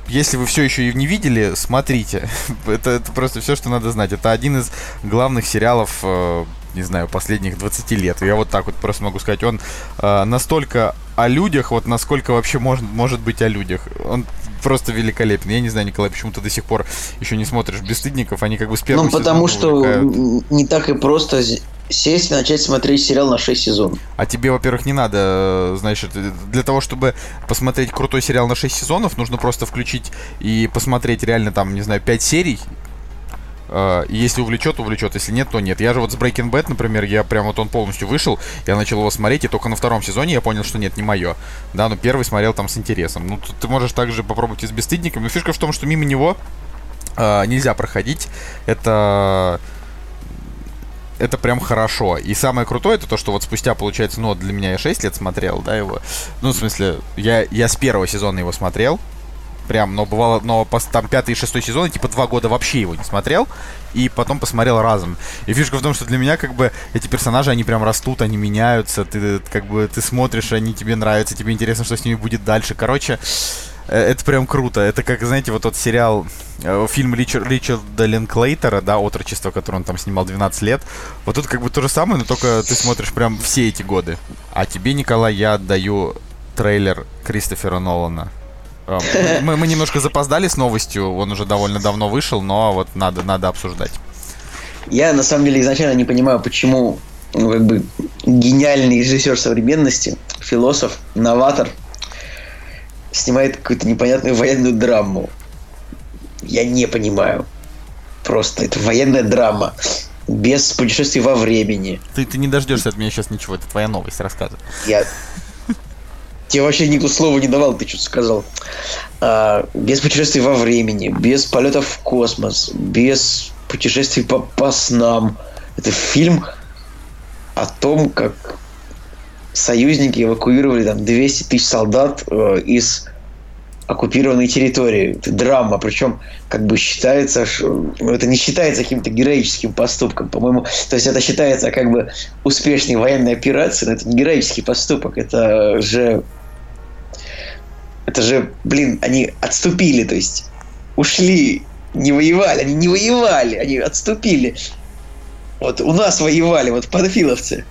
если вы все еще и не видели, смотрите. это, это просто все, что надо знать. Это один из главных сериалов, э, не знаю, последних 20 лет. Я вот так вот просто могу сказать. Он э, настолько о людях, вот насколько вообще может, может быть о людях. Он просто великолепен. Я не знаю, Николай, почему ты до сих пор еще не смотришь «Бесстыдников», они как бы с первого Ну, потому что увлекают. не так и просто сесть и начать смотреть сериал на 6 сезонов. А тебе, во-первых, не надо, э, знаешь, для того, чтобы посмотреть крутой сериал на 6 сезонов, нужно просто включить и посмотреть реально там, не знаю, 5 серий, Uh, если увлечет, увлечет. Если нет, то нет. Я же вот с Breaking Bad, например, я прям вот он полностью вышел, я начал его смотреть, и только на втором сезоне я понял, что нет, не мое. Да, но первый смотрел там с интересом. Ну, ты можешь также попробовать и с Бесстыдником. Но фишка в том, что мимо него uh, нельзя проходить. Это это прям хорошо. И самое крутое, это то, что вот спустя, получается, ну, для меня я 6 лет смотрел, да, его. Ну, в смысле, я, я с первого сезона его смотрел, Прям, но бывало, но там пятый и шестой сезон, типа два года вообще его не смотрел, и потом посмотрел разом. И фишка в том, что для меня как бы эти персонажи, они прям растут, они меняются, ты как бы ты смотришь, они тебе нравятся, тебе интересно, что с ними будет дальше. Короче, Это прям круто. Это как, знаете, вот тот сериал, э, фильм Ричард, Ричарда Линклейтера, да, «Отрочество», который он там снимал 12 лет. Вот тут как бы то же самое, но только ты смотришь прям все эти годы. А тебе, Николай, я отдаю трейлер Кристофера Нолана. Э, Мы, мы немножко запоздали с новостью, он уже довольно давно вышел, но вот надо, надо обсуждать. Я на самом деле изначально не понимаю, почему ну, как бы гениальный режиссер современности, философ, новатор снимает какую-то непонятную военную драму. Я не понимаю. Просто это военная драма. Без путешествий во времени. Ты, ты не дождешься от меня сейчас ничего, это твоя новость, рассказывай. Я тебе вообще никто слова не давал, ты что-то сказал. А, без путешествий во времени, без полетов в космос, без путешествий по, по снам. Это фильм о том, как союзники эвакуировали там 200 тысяч солдат э, из оккупированной территории. Это драма, причем как бы считается, что ну, это не считается каким-то героическим поступком, по-моему. То есть это считается как бы успешной военной операцией, но это не героический поступок, это же это же, блин, они отступили, то есть ушли, не воевали, они не воевали, они отступили. Вот у нас воевали, вот панфиловцы.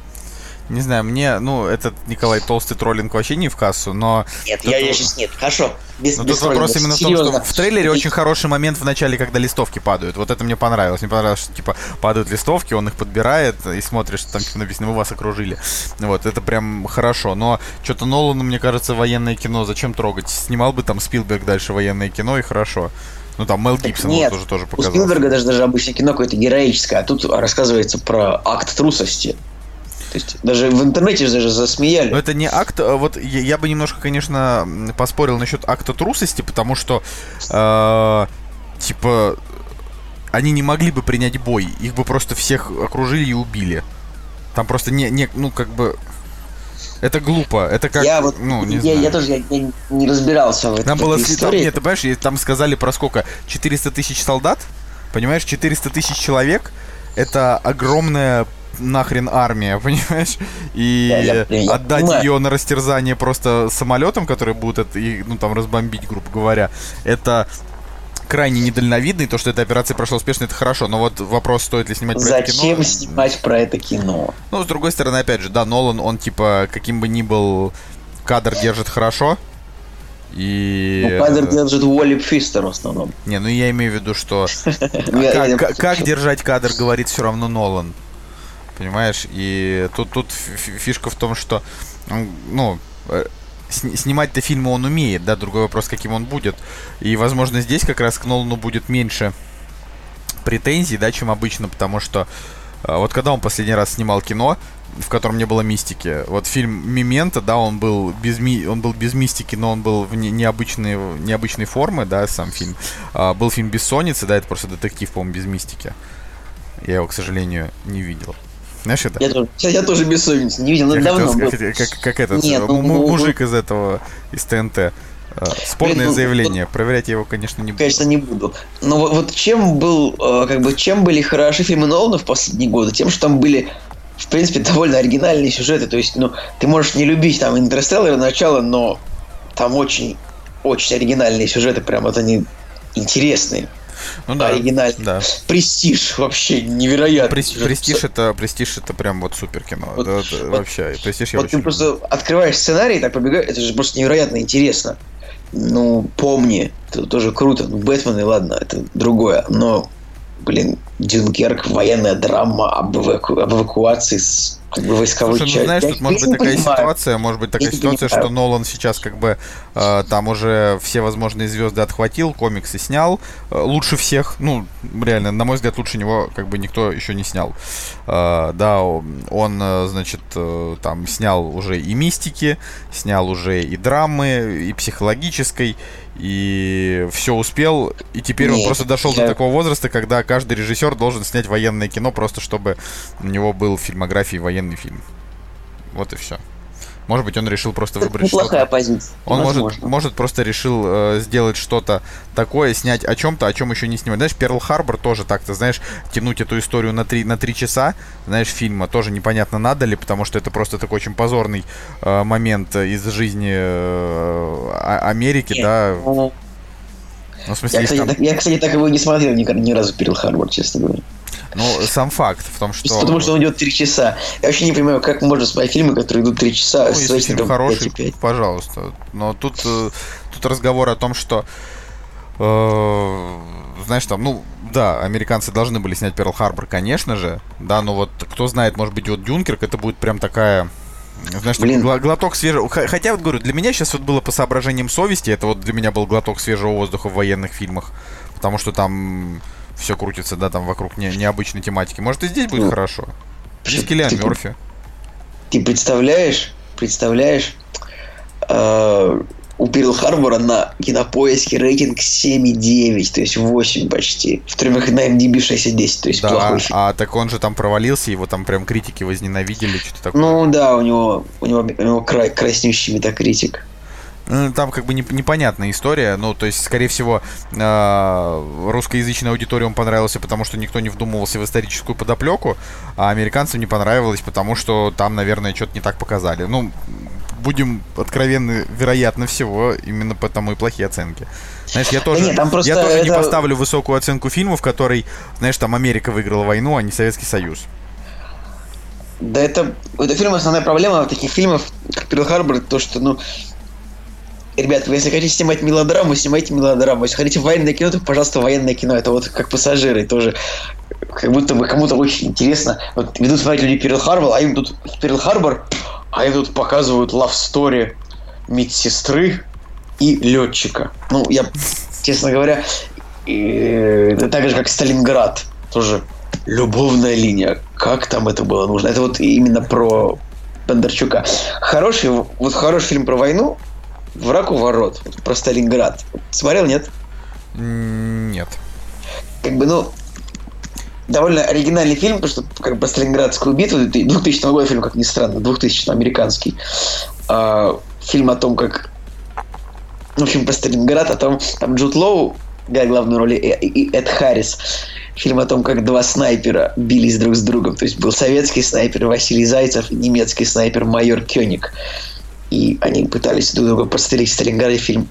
Не знаю, мне, ну, этот Николай Толстый троллинг вообще не в кассу, но... Нет, Тут- я, я сейчас нет, хорошо. Без, Ну, без тут вопрос именно в том, серьезно. что в трейлере очень хороший момент в начале, когда листовки падают. Вот это мне понравилось. Мне понравилось, что, типа, падают листовки, он их подбирает и смотришь, что там типа, написано, мы вас окружили. Вот, это прям хорошо. Но что-то Нолану, мне кажется, военное кино зачем трогать? Снимал бы там Спилберг дальше военное кино, и хорошо. Ну, там Мел Гибсон Нет, тоже, тоже У показал. Спилберга даже, даже обычно кино какое-то героическое, а тут рассказывается про акт трусости. То есть даже в интернете даже засмеяли. Но это не акт, а вот я, я бы немножко, конечно, поспорил насчет акта трусости, потому что, э, типа, они не могли бы принять бой, их бы просто всех окружили и убили. Там просто не, не ну, как бы, это глупо, это как, я вот, ну, не я, знаю. я тоже я, я не разбирался в, Там в было там, истории. нет, ты понимаешь, там сказали про сколько? 400 тысяч солдат? Понимаешь, 400 тысяч человек это огромная нахрен армия, понимаешь? И Я- я- я отдать понимаю. ее на растерзание просто самолетам, которые будут и, ну, там, разбомбить, грубо говоря, это крайне недальновидно, и то, что эта операция прошла успешно, это хорошо. Но вот вопрос, стоит ли снимать про это Зачем кино? снимать про это кино? Ну, с другой стороны, опять же, да, Нолан, он, типа, каким бы ни был, кадр держит хорошо. И... Ну, кадр держит Уолли Пфистер в основном. Не, ну я имею в виду, что Я- я- как держать кадр, говорит все равно Нолан. Понимаешь? И тут, тут фи- фи- фишка в том, что ну, э, сни- снимать-то фильмы он умеет, да, другой вопрос, каким он будет. И, возможно, здесь как раз к Нолану будет меньше претензий, да, чем обычно, потому что э, вот когда он последний раз снимал кино, в котором не было мистики. Вот фильм «Мементо», да, он был без, ми... он был без мистики, но он был в не- необычной, необычной формы, да, сам фильм. А, был фильм «Бессонница», да, это просто детектив, по-моему, без мистики. Я его, к сожалению, не видел. Знаешь это? Я тоже, я тоже бессонница не видел, но Я давно хотел был. сказать, как, как этот Нет, э, ну, ну, мужик из этого, из ТНТ. Э, Спорное Блин, ну, заявление. Проверять я его, конечно, не буду. Конечно, не буду. Но вот, вот чем был, э, как бы, чем были хороши фильмы Нолана в последние годы? Тем, что там были, в принципе, довольно оригинальные сюжеты. То есть, ну, ты можешь не любить там Интерстеллар начало, но там очень, очень оригинальные сюжеты, прям вот они интересные, Ну да, оригинальные. да. Престиж вообще невероятный. Прес- сюжет. Престиж это престиж это прям вот супер кино. Вот- Да, вот- вообще. Престиж я Вот очень ты люблю. просто открываешь сценарий, так побегаешь, это же просто невероятно интересно. Ну, помни, это тоже круто. Ну, Бэтмен, и ладно, это другое. Но, блин, Дюнкерк, военная драма об, эваку- об эвакуации с как бы, войсковой Слушай, ну части. знаешь, Я- тут может быть такая понимаю. ситуация, может быть такая Я ситуация, что. Нолан сейчас как бы э, там уже все возможные звезды отхватил, комиксы снял, э, лучше всех, ну реально, на мой взгляд, лучше него как бы никто еще не снял. Э, да, он, э, значит, э, там снял уже и мистики, снял уже и драмы, и психологической, и все успел, и теперь он Нет, просто дошел до я- такого возраста, когда каждый режиссер должен снять военное кино, просто чтобы у него был в фильмографии военный фильм. Вот и все. Может быть, он решил просто Это выбрать неплохая что-то. позиция. Он может, Возможно. может просто решил э, сделать что-то такое, снять о чем-то, о чем еще не снимали. Знаешь, Перл Харбор тоже так-то, знаешь, тянуть эту историю на три, на три часа, знаешь, фильма тоже непонятно надо ли, потому что это просто такой очень позорный э, момент из жизни э, А- Америки, Нет, да. ну, Ну, в смысле, Я, кстати, там- так, я, кстати, так его не смотрел ни, ни разу Перл Харбор, честно говоря. Ну, сам факт в том, что... Потому что он идет три часа. Я вообще не понимаю, как можно смотреть фильмы, которые идут три часа Ну, если фильм хороший, 5,5. пожалуйста. Но тут, э, тут разговор о том, что э, знаешь, там, ну, да, американцы должны были снять Перл Харбор, конечно же, да, но вот кто знает, может быть, вот Дюнкерк, это будет прям такая, знаешь, Блин. глоток свежего... Хотя, вот говорю, для меня сейчас вот было по соображениям совести, это вот для меня был глоток свежего воздуха в военных фильмах, потому что там все крутится, да, там вокруг не- необычной тематики. Может, и здесь будет Ну, хорошо. Здесь Киллиан ты, Мерфи. ты представляешь, представляешь, э, у Перл Харбора на кинопоиске рейтинг 7,9, то есть 8 почти. В как на MDB 6,10, то есть Да, плохой фильм. а так он же там провалился, его там прям критики возненавидели, что-то такое. Ну да, у него, у него, у него кра- краснющий метакритик. Ну, Там как бы неп- непонятная история. Ну, то есть, скорее всего, э, русскоязычной аудитории он понравился, потому что никто не вдумывался в историческую подоплеку, а американцам не понравилось, потому что там, наверное, что-то не так показали. Ну, будем откровенны, вероятно всего, именно потому и плохие оценки. Знаешь, я тоже, нет, там просто я тоже не это- поставлю высокую оценку фильму, в которой, знаешь, там Америка выиграла войну, а не Советский Союз. Да это, это фильм основная проблема таких фильмов, как Перл Харбор, то что, ну, ребят, если хотите снимать мелодраму, снимайте мелодраму. Если хотите военное кино, то, пожалуйста, военное кино. Это вот как пассажиры тоже. Как будто бы кому-то очень интересно. Вот ведут смотреть люди Перл Харбор, а им тут Перл Харбор, а им тут показывают love story медсестры и летчика. Ну, я, честно говоря, это так же, как Сталинград. Тоже любовная линия. Как там это было нужно? Это вот именно про Бондарчука. Хороший, вот хороший фильм про войну, Враг у ворот, про Сталинград. Смотрел, нет? Нет. Как бы, ну, довольно оригинальный фильм, потому что как бы Сталинградскую битву, это 2000 года фильм, как ни странно, 2000 американский. А, фильм о том, как в общем, про Сталинград, о том, там Джуд Лоу играет главную роль, и, и Эд Харрис. Фильм о том, как два снайпера бились друг с другом. То есть был советский снайпер Василий Зайцев и немецкий снайпер майор Кёник. И они пытались друг друга подстрелить в Сталинграде. Фильм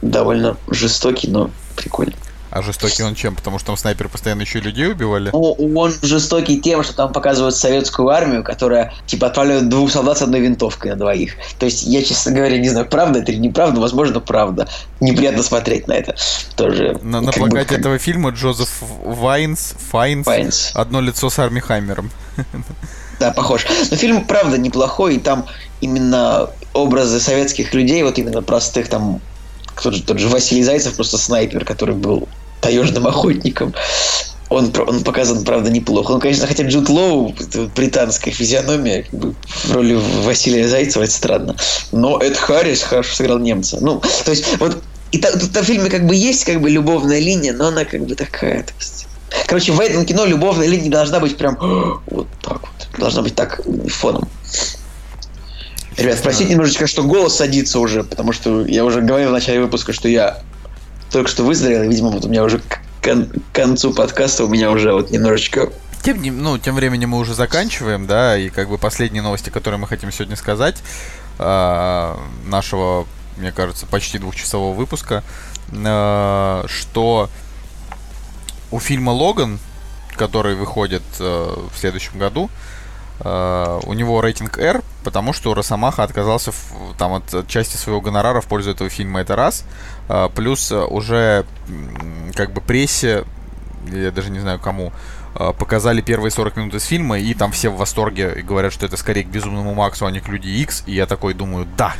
довольно жестокий, но прикольный. А жестокий он чем? Потому что там снайперы постоянно еще людей убивали? Ну, он жестокий тем, что там показывают советскую армию, которая, типа, отправляют двух солдат с одной винтовкой на двоих. То есть, я, честно говоря, не знаю, правда это или неправда, возможно, правда. Неприятно смотреть на это. Тоже. На, на бы, плакате как этого фильма Джозеф Вайнс, Файнс, Файнс. одно лицо с Арми Хаммером. Да, похож. Но фильм, правда, неплохой, и там именно образы советских людей, вот именно простых, там, тот же, тот же Василий Зайцев, просто снайпер, который был таежным охотником. Он, он показан, правда, неплохо. Ну, конечно, хотя Джуд Лоу, британская физиономия, в роли Василия Зайцева, это странно. Но Эд Харрис хорошо сыграл немца. Ну, то есть, вот и та- тут в фильме как бы есть как бы любовная линия, но она как бы такая. То есть... Короче, в этом кино любовная линия не должна быть прям вот так вот. Должна быть так фоном. Ребят, спросите немножечко, что голос садится уже, потому что я уже говорил в начале выпуска, что я только что выздоровел, и, видимо, вот у меня уже к кон- к концу подкаста у меня уже вот немножечко Тем, не- ну, тем временем мы уже заканчиваем, да, и как бы последние новости, которые мы хотим сегодня сказать, а, нашего, мне кажется, почти двухчасового выпуска, а, что у фильма Логан, который выходит а, в следующем году, а, у него рейтинг R, потому что Росомаха отказался в- там от, от части своего гонорара в пользу этого фильма, это раз. А, плюс а, уже как бы прессе, я даже не знаю кому, а, показали первые 40 минут из фильма, и там все в восторге и говорят, что это скорее к Безумному Максу, а не к Люди Икс. И я такой думаю, да,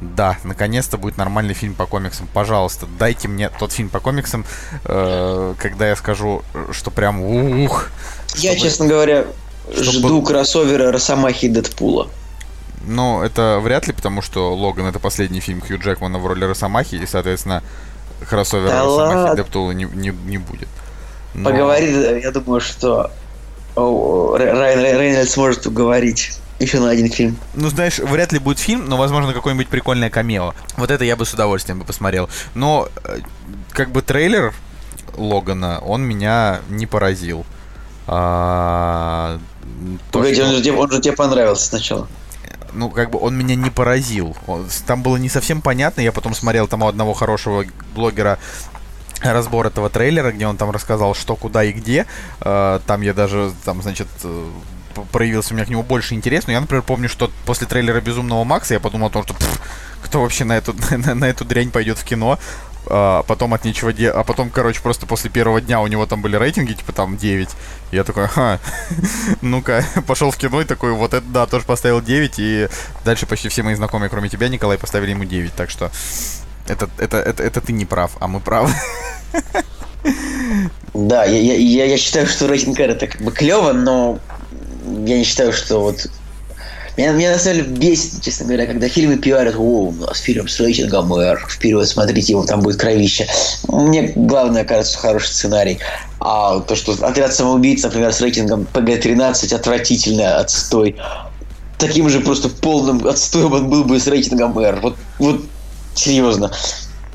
да, наконец-то будет нормальный фильм по комиксам. Пожалуйста, дайте мне тот фильм по комиксам, э, когда я скажу, что прям ух. Я, чтобы- честно говоря, чтобы- жду кроссовера Росомахи и Дэдпула. Но это вряд ли, потому что Логан это последний фильм Хью Джекмана в роли Росомахи, и, соответственно, кроссовера Да Росомахи ладно. и Дептула не, не, не будет. Но- Поговорит, я думаю, что Райан Рей- Рейнольдс может уговорить еще на один фильм. Ну, знаешь, вряд ли будет фильм, но, возможно, какое-нибудь прикольное камео. Вот это я бы с удовольствием бы посмотрел. Но, э, как бы трейлер Логана, он меня не поразил. А, Погоди, он, же, тебе- он же тебе понравился сначала. ну, как бы он меня не поразил. Он- там было не совсем понятно. Я потом смотрел там у одного хорошего блогера разбор этого трейлера, где он там рассказал, что, куда и где. Э, Там я даже, там, значит, э, проявился у меня к нему больше интерес. Но я, например, помню, что после трейлера «Безумного Макса» я подумал о том, что «Пф, кто вообще на эту, на, на эту дрянь пойдет в кино. А потом от нечего де... А потом, короче, просто после первого дня у него там были рейтинги, типа там 9. Я такой, ха, ну-ка, пошел в кино и такой, вот это да, тоже поставил 9. И дальше почти все мои знакомые, кроме тебя, Николай, поставили ему 9. Так что это, это, это, это ты не прав, а мы правы. Да, я, я, я считаю, что рейтинг R это как бы клево, но я не считаю, что вот... Меня, меня на самом деле бесит, честно говоря, когда фильмы пиарят, о, у нас фильм с рейтингом R, вперед, смотрите, его там будет кровище. Мне главное, кажется, хороший сценарий. А то, что отряд самоубийц, например, с рейтингом PG-13, отвратительно, отстой. Таким же просто полным отстоем он был бы с рейтингом R. Вот, вот серьезно.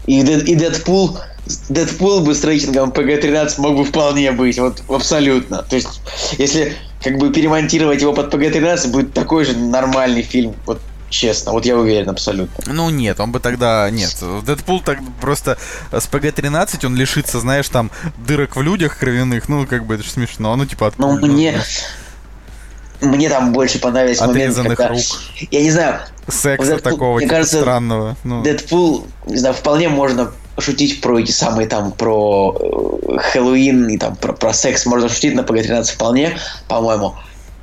И, и Дэдпул, Дэдпул бы с рейтингом PG-13 мог бы вполне быть, вот абсолютно. То есть, если как бы перемонтировать его под PG-13, будет такой же нормальный фильм, вот честно, вот я уверен абсолютно. Ну нет, он бы тогда... Нет, Дэдпул так просто с ПГ-13 он лишится, знаешь, там дырок в людях кровяных. Ну, как бы это же смешно. Ну, типа... Откуда? мне, мне там больше понравились моменты, Отрезанных когда... рук. Я не знаю, Секса Дэдпул, такого, мне типа, кажется, странного. Ну, Дэдпул, не знаю, вполне можно шутить про эти самые там, про э, Хэллоуин и там про, про секс можно шутить на PG-13 вполне, по-моему.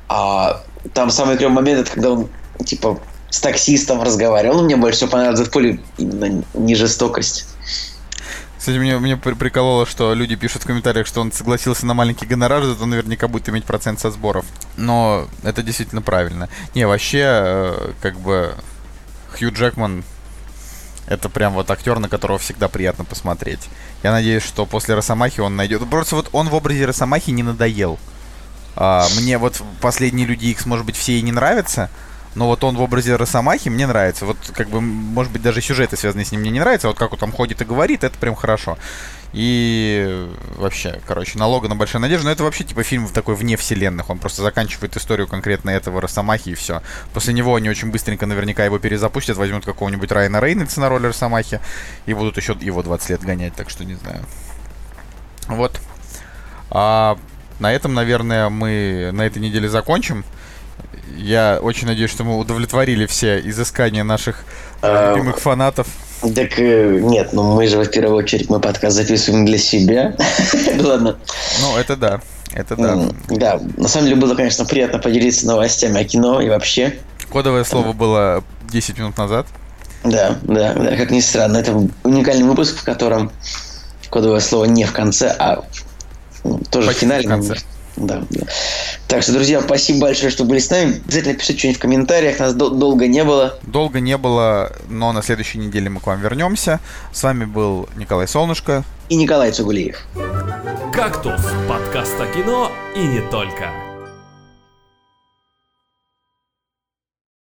А там самый клевый момент, это когда он, типа, с таксистом разговаривал. Ну, мне больше всего понравилось Дэдпуле именно не жестокость. Кстати, мне, мне при- прикололо, что люди пишут в комментариях, что он согласился на маленький гонорар, зато наверняка будет иметь процент со сборов. Но это действительно правильно. Не, вообще, э, как бы, Хью Джекман это прям вот актер, на которого всегда приятно посмотреть. Я надеюсь, что после Росомахи он найдет. Просто вот он в образе Росомахи не надоел. А, мне вот последние люди X, может быть, все и не нравятся, но вот он в образе Росомахи мне нравится. Вот, как бы, может быть, даже сюжеты, связанные с ним, мне не нравятся. а Вот как он там ходит и говорит, это прям хорошо. И вообще, короче, на Логана большая надежда. Но это вообще типа фильм такой вне вселенных. Он просто заканчивает историю конкретно этого Росомахи и все. После него они очень быстренько наверняка его перезапустят, возьмут какого-нибудь Райана Рейнольдса на роль Росомахи и будут еще его 20 лет гонять, так что не знаю. Вот. А на этом, наверное, мы на этой неделе закончим. Я очень надеюсь, что мы удовлетворили все изыскания наших любимых фанатов. Так э, нет, ну мы же в первую очередь мы подкаст записываем для себя. Ладно. Ну, это да. Это да. Да, на самом деле было, конечно, приятно поделиться новостями о кино и вообще. Кодовое слово было 10 минут назад. Да, да, да, как ни странно, это уникальный выпуск, в котором кодовое слово не в конце, а ну, тоже Почти в финале. в конце. Да, да. Так что, друзья, спасибо большое, что были с нами. Обязательно пишите что-нибудь в комментариях, нас дол- долго не было. Долго не было, но на следующей неделе мы к вам вернемся. С вами был Николай Солнышко. И Николай Цугулиев. «Кактус» – подкаст о кино и не только.